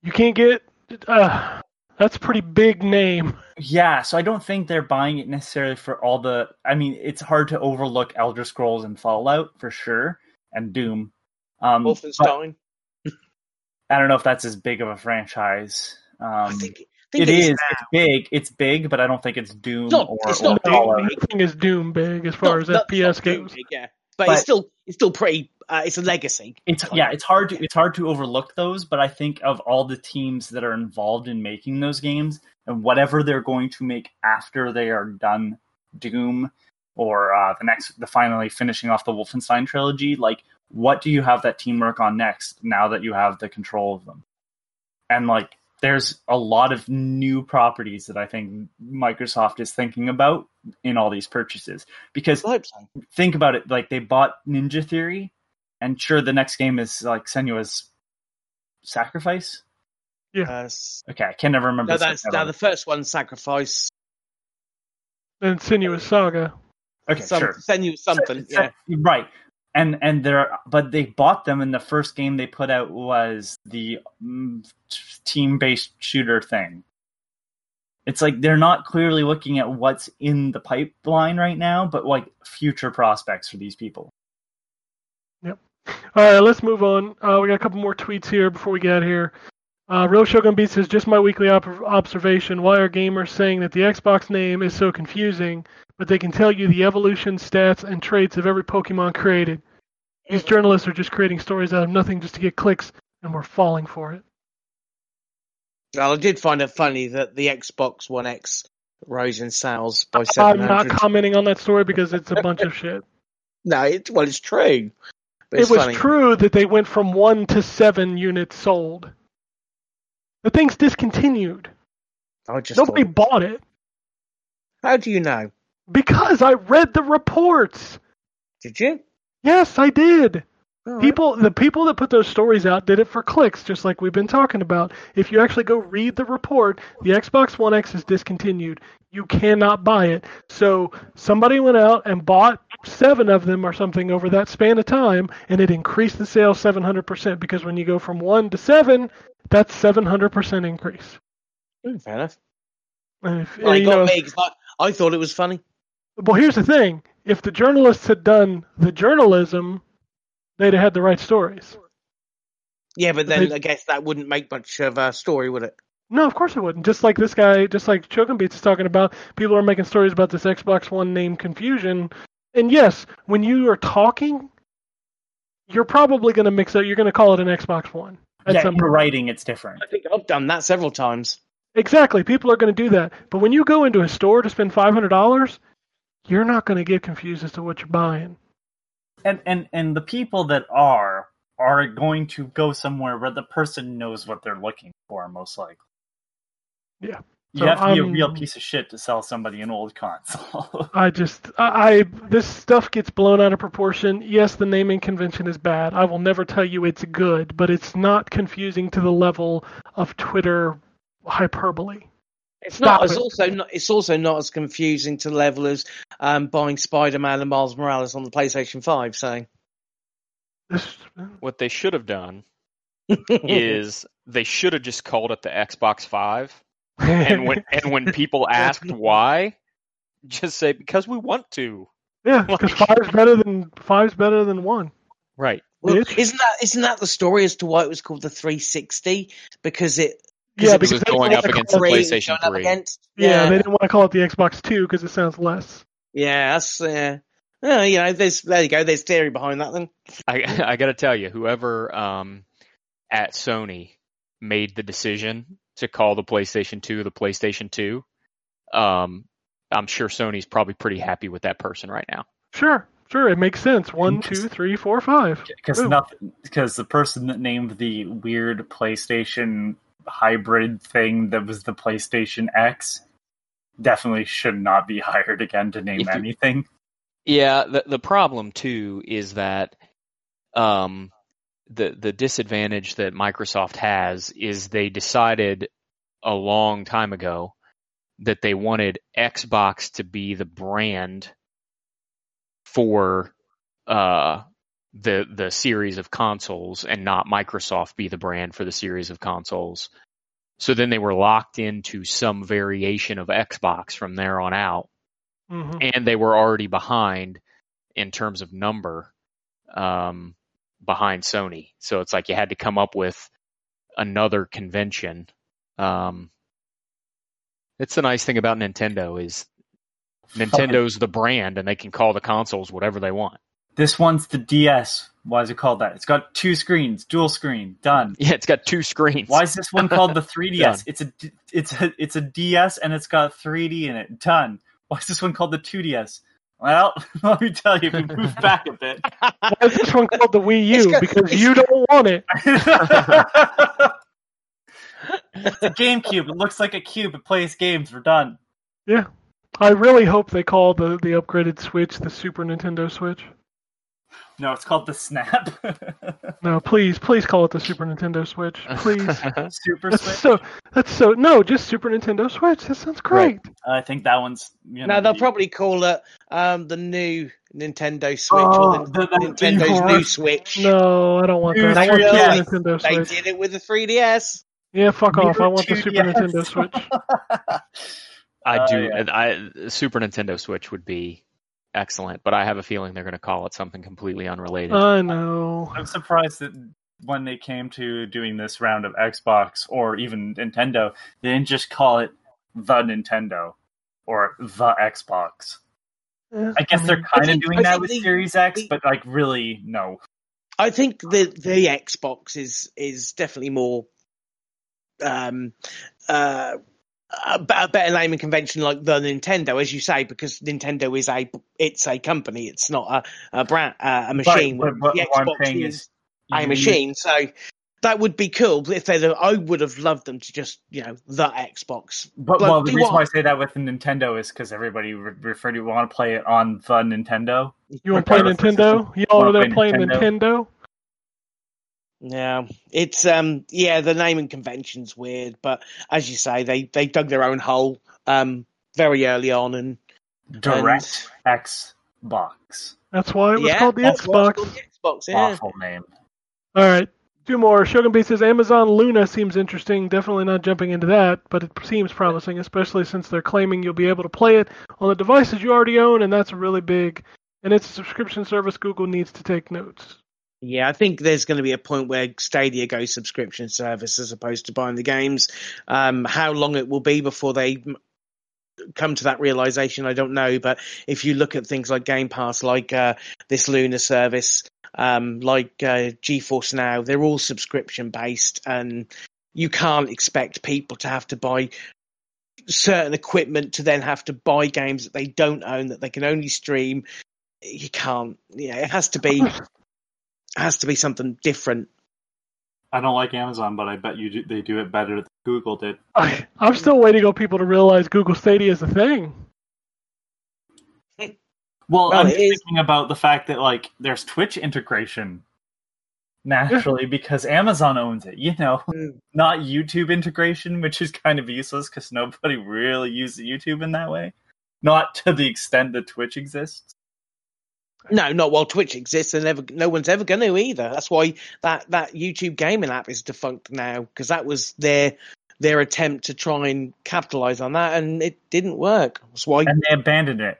you can't get. Uh, that's a pretty big name. Yeah, so I don't think they're buying it necessarily for all the. I mean, it's hard to overlook Elder Scrolls and Fallout for sure, and Doom. Um, but Wolfenstein. I don't know if that's as big of a franchise. I Um, think, I think it is. now. It's big. It's big, but I don't think it's Doom It's not- or, it's or Doom Fallout. big. Nothing is Doom big as far Not- as not- FPS games. big, yeah. But, But- it's still it's still pretty. Uh, it's a legacy. It's yeah, it's hard to it's hard to overlook those, but I think of all the teams that are involved in making those games and whatever they're going to make after they are done Doom or uh, the next the finally finishing off the Wolfenstein trilogy, like what do you have that team work on next now that you have the control of them? And like there's a lot of new properties that I think Microsoft is thinking about in all these purchases because I hope so. think about it like they bought ninja theory and sure the next game is like senua's sacrifice Yes. s- okay i can never remember no, that's now the first one. Sacrifice. And Senua's Saga. okay some, sure Send something. So- Yeah. right and and there but they bought them and the first game they put out was the mm, team based shooter thing it's like they're not clearly looking at what's in the pipeline right now but like future prospects for these people Yep. All right, let's move on. Uh, we got a couple more tweets here before we get out here. Uh, Real Shogun Beat says, just my weekly op- observation. Why are gamers saying that the Xbox name is so confusing, but they can tell you the evolution, stats, and traits of every Pokemon created? These journalists are just creating stories out of nothing just to get clicks, and we're falling for it. Well, I did find it funny that the Xbox One X rose in sales by seven I'm not commenting on that story because it's a bunch of shit. no, it, well, it's true. It was funny. true that they went from one to seven units sold. The thing's discontinued. I just Nobody thought- bought it How do you know? because I read the reports. Did you? Yes, I did. Right. People, the people that put those stories out did it for clicks, just like we've been talking about. If you actually go read the report, the Xbox One X is discontinued. You cannot buy it. So somebody went out and bought seven of them or something over that span of time, and it increased the sales 700% because when you go from one to seven, that's 700% increase. Mm, fair enough. If, you got know, me 'cause I, I thought it was funny. well, here's the thing: if the journalists had done the journalism, they'd have had the right stories. Yeah, but then They- I guess that wouldn't make much of a story, would it? No, of course it wouldn't. Just like this guy, just like Chokin Beats is talking about, people are making stories about this Xbox One name confusion. And yes, when you are talking, you're probably going to mix it. You're going to call it an Xbox One. At yeah some in point. writing it's different I think I've done that several times. Exactly. People are going to do that. But when you go into a store to spend five hundred dollars, you're not going to get confused as to what you're buying. And and and the people that are are going to go somewhere where the person knows what they're looking for most likely Yeah. you have to be a I'm- real piece of shit to sell somebody an old console I just, I, I, this stuff gets blown out of proportion. Yes, the naming convention is bad. I will never tell you it's good, but it's not confusing to the level of Twitter hyperbole. It's not. It's also not. It's also not as confusing to the level as um, buying Spider-Man and Miles Morales on the PlayStation Five. So What they should have done is they should have just called it the Xbox Five, and when and when people asked why, just say because we want to. yeah, because five's better than five's better than one. Right. well, isn't that isn't that the story as to why it was called the 360? Because it Yeah, it because it was going up against the three it was PlayStation 3. against. Yeah, Yeah, they didn't want to call it the Xbox Two because it sounds less. yeah, that's uh, uh, you know, there's there you go. There's theory behind that. Then I I got to tell you, whoever um, at Sony made the decision to call the PlayStation 2 the PlayStation 2, um, I'm sure Sony's probably pretty happy with that person right now. Sure, sure, it makes sense. One, two, three, four, five. Because- two, three, four, five. because Ooh. nothing because the person that named the weird PlayStation hybrid thing that was the PlayStation X definitely should not be hired again to name you- anything. Yeah, the the problem too is that um, the the disadvantage that Microsoft has is they decided a long time ago that they wanted Xbox to be the brand for uh, the the series of consoles and not Microsoft be the brand for the series of consoles. So then they were locked into some variation of Xbox from there on out hmm and they were already behind in terms of number um, behind Sony. So it's like you had to come up with another convention Um, it's the nice thing about Nintendo is Nintendo's the brand, and they can call the consoles whatever they want. This one's the DS. Why is it called that? It's got two screens, dual screen, done. Yeah, it's got two screens. Why is this one called the 3DS? It's a it's a it's a DS and it's got 3D in it. Done. Why is this one called the 2DS? Well, let me tell you, if we move back a bit. Why is this one called the Wii U? got- Because it's you don't want it. it's a GameCube. It looks like a cube. It plays games. We're done. Yeah. I really hope they call the, the upgraded Switch the Super Nintendo Switch. No, it's called the Snap. No, please, please call it the Super Nintendo Switch. Please. Super That's Switch. so that's so no, just Super Nintendo Switch. That sounds great. I think that one's. You know, No, they'll the- probably call it um, the new Nintendo Switch Oh, or the, the- the- Nintendo's the- new Switch. No, I don't want that. I want they- Super they- Nintendo They did it with the 3DS. Yeah, fuck off. I New want the Super Nintendo Switch. I Oh, do. yeah. I Super Nintendo Switch would be excellent, but I have a feeling they're going to call it something completely unrelated. I know. I'm surprised that when they came to doing this round of Xbox or even Nintendo, they didn't just call it the Nintendo or the Xbox. Yeah, I guess they're mean, kind of doing I that with the- Series X, the- but like really, no. I think the the Xbox is is definitely more um uh a, a better naming convention like the Nintendo, as you say, because Nintendo is a it's a company. It's not a a brand uh, a machine. but what- the what I'm Xbox is is a you- machine. So that would be cool if they. I would have loved them to just you know the Xbox. But Like, well, the reason what? why I say that with the Nintendo is because everybody re- refer to want to play it on the Nintendo. You want to play Nintendo? Y'all wanna over there playing Nintendo? Nintendo? Yeah, it's um yeah the naming convention's weird, but as you say, they they dug their own hole um very early on, and DirectX Box. That's why it was yeah, called the that's Xbox. called the Xbox. Yeah. Awful name. All right. Two more. Shogun B says Amazon Luna seems interesting. Definitely not jumping into that, but it seems promising, especially since they're claiming you'll be able to play it on the devices you already own, and that's really big. And it's a subscription service Google needs to take notes. Yeah, I think there's going to be a point where Stadia goes subscription service as opposed to buying the games. Um, how long it will be before they come to that realization, I don't know. But if you look at things like Game Pass, like uh, this Luna service, um, like uh, GeForce Now, they're all subscription based, and you can't expect people to have to buy certain equipment to then have to buy games that they don't own that they can only stream. You can't. Yeah, it has to be has to be something different. I don't like Amazon, but I bet you do, they do it better than Google did. I, I'm still waiting on people to realize Google Stadia is a thing. Well, Well, I'm just thinking about the fact that like there's Twitch integration naturally because Amazon owns it. You know, Mm. not YouTube integration, which is kind of useless because nobody really uses YouTube in that way. Not to the extent that Twitch exists. No, not while Twitch exists, and never, no one's ever going to either. That's why that, that YouTube gaming app is defunct now because that was their their attempt to try and capitalize on that, and it didn't work. That's why, And they abandoned it.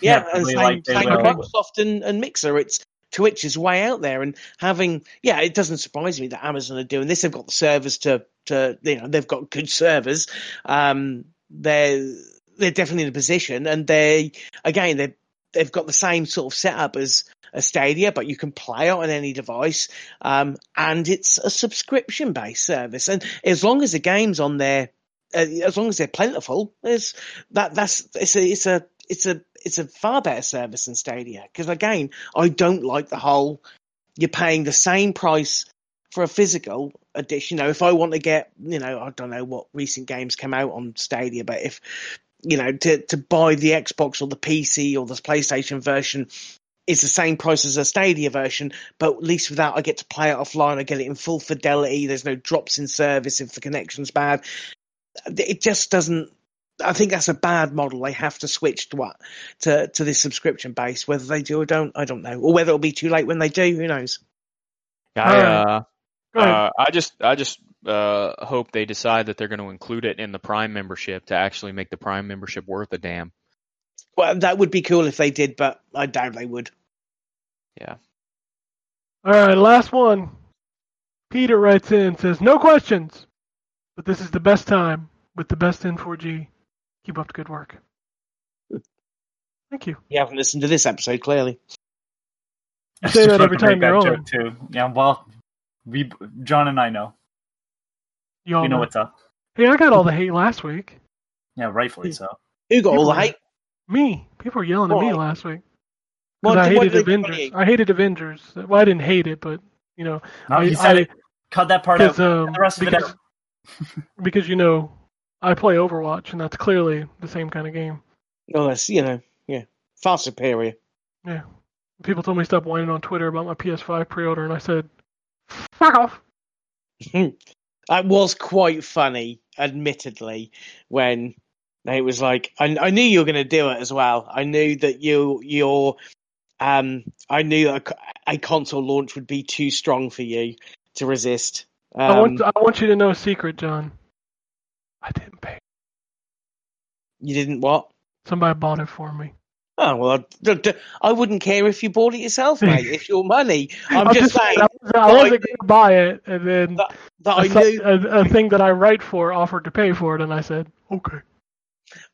Yeah, and same, like same Microsoft and, and Mixer. It's Twitch is way out there, and having yeah, it doesn't surprise me that Amazon are doing this. They've got the servers to to you know they've got good servers. Um, they're they're definitely in a position, and they again they they've got the same sort of setup as a Stadia, but you can play it on any device, um, and it's a subscription based service. And as long as the games on there, uh, as long as they're plentiful, there's that that's it's a it's a it's a it's a far better service than Stadia. Because again, I don't like the whole you're paying the same price for a physical edition. You know, if I want to get, you know, I don't know what recent games come out on Stadia, but if you know, to to buy the Xbox or the PC or the PlayStation version is the same price as a Stadia version, but at least with that I get to play it offline. I get it in full fidelity. There's no drops in service if the connection's bad. It just doesn't. I think that's a bad model. They have to switch to what to to this subscription base. Whether they do or don't, I don't know. Or whether it'll be too late when they do, who knows? I, uh, Go ahead. Uh, I just, I just uh, hope they decide that they're going to include it in the Prime membership to actually make the Prime membership worth a damn. Well, that would be cool if they did, but I doubt they would. Yeah. All right, last one. Peter writes in says, "No questions. But this is the best time with the best N4G. Keep up the good work. Thank you. You haven't listened to this episode, clearly. I say that every time you're on. too. Yeah, well, we John and I know. You all we know know. what's up. Hey, I got all the hate last week. Yeah, rightfully so. Who got all the hate? Me. People were yelling at me last week. 'Cause What- I hated Avengers. I hated Avengers. Well, I didn't hate it, but you know, No, I, he said I, it. Cut that part out. because um, the rest of it because, because you know, I play Overwatch, and that's clearly the same kind of game. Oh, that's you know, yeah, far superior. Yeah. People told me to stop whining on Twitter about my PS5 pre-order, and I said, "Fuck off." It was quite funny, admittedly, when it was like I, I knew you were going to do it as well. I knew that you your um I knew a, a console launch would be too strong for you to resist. Um, I want I want you to know a secret, John. I didn't pay. you didn't what? Somebody bought it for me. Oh well, I, d- d- I wouldn't care if you bought it yourself, mate. it's your money. I'm, just, saying I wasn't, going to buy it, and then that, that a, I knew a, a thing that I write for offered to pay for it, and I said, "Okay."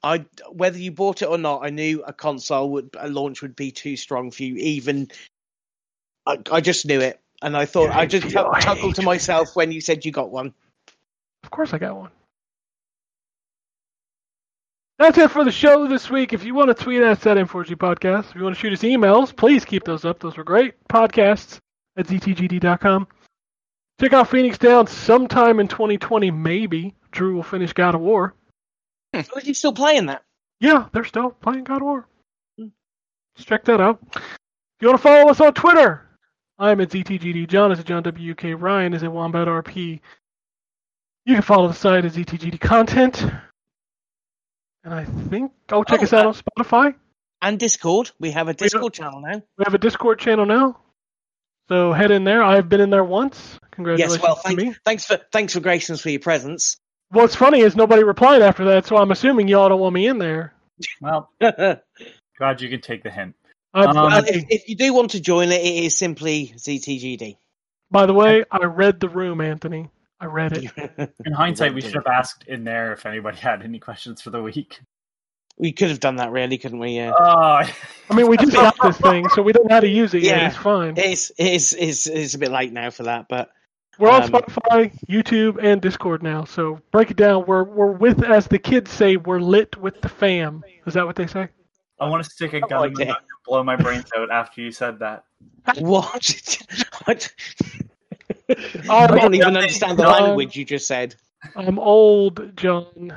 I whether you bought it or not, I knew a console would a launch would be too strong for you. Even I, I just knew it, and I thought I just chuck- chuckled to myself when you said you got one. Of course, I got one. That's it for the show this week. If you want to tweet us at N4G Podcast, if you want to shoot us emails, please keep those up. Those were great. Podcasts at ztgd.com. Check out Phoenix Down sometime in 2020, maybe. Drew will finish God of War. Hmm. Are you still playing that? Yeah, they're still playing God of War. Hmm. Just check that out. If you want to follow us on Twitter, I'm at ZTGD. John is at John WK. Ryan is at Wombat RP. You can follow the site at ZTGD Content. And I think, oh, check Oh, us out uh, on Spotify. And Discord. We have a We have- Discord channel now. We have a Discord channel now. So head in there. I've been in there once. Congratulations Yes, well, to thanks, me. thanks for thanks for gracing us for your presence. What's funny is nobody replied after that, so I'm assuming y'all don't want me in there. Well, well, glad you can take the hint. Uh, Um, if, if you do want to join it, it is simply ZTGD. by the way, I read the room, Anthony. I read it. In hindsight, we should have asked in there if anybody had any questions for the week. we could have done that, really, couldn't we? Yeah. Oh, I mean, we just got this thing, so we don't know how to use it yet. Yeah. It's fine. It's it's it's it's a bit late now for that, but We're on um, Spotify, YouTube, and Discord now. So break it down. We're we're with, as the kids say, we're lit with the fam. Is that what they say? I want to stick a gun like in my it. mouth and blow my brains out after you said that. what? I don't even understand the language you just said. I'm old, John.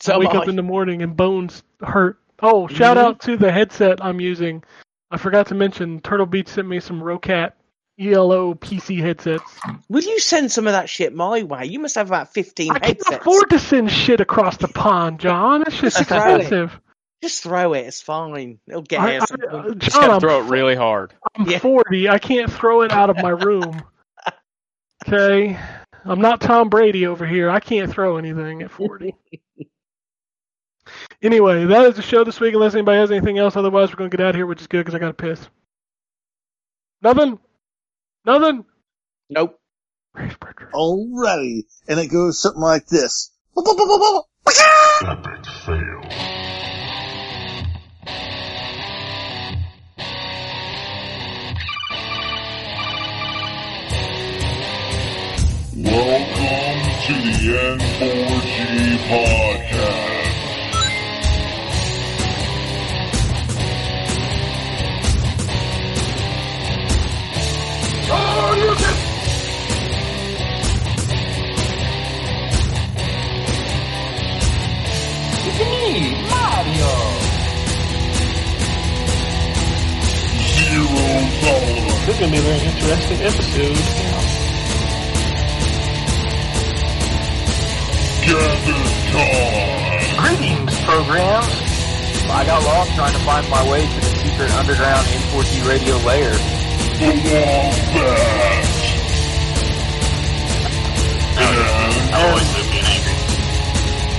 So I wake up I. in the morning and bones hurt. Oh, shout Mhm. out to the headset I'm using. I forgot to mention Turtle Beach sent me some Roccat ELO PC headsets. Will you send some of that shit my way? You must have about fifteen I can't headsets. afford to send shit across the pond, John. That's just Just throw it. expensive. Just throw it. It's fine. It'll get I, here. at some I, point. Uh, Just gotta I'm, throw it really hard. I'm Yeah. 40. I can't throw it out of my room. Okay? I'm not Tom Brady over here. I can't throw anything at 40. anyway, that is the show this week. Unless anybody has anything else, otherwise we're going to get out of here, which is good because I got to piss. Nothing? Nothing? Nope. Race Bridger. Alrighty. And it goes something like this. Epic fail. Welcome to the N4G podcast. Mario! Zero tolerance. This is to be a very interesting episode. Time. Greetings, programs. I got lost trying to find my way to the secret underground N4G radio layer. The Wombat. And always being angry.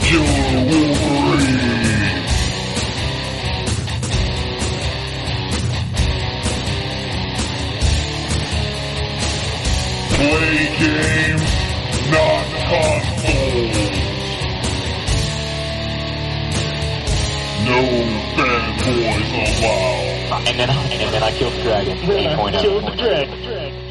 Killer Wolverine. Play games, not consoles. No fanboys allowed. And then, and then I killed the dragon. oh. 8.0. Killed the dragon.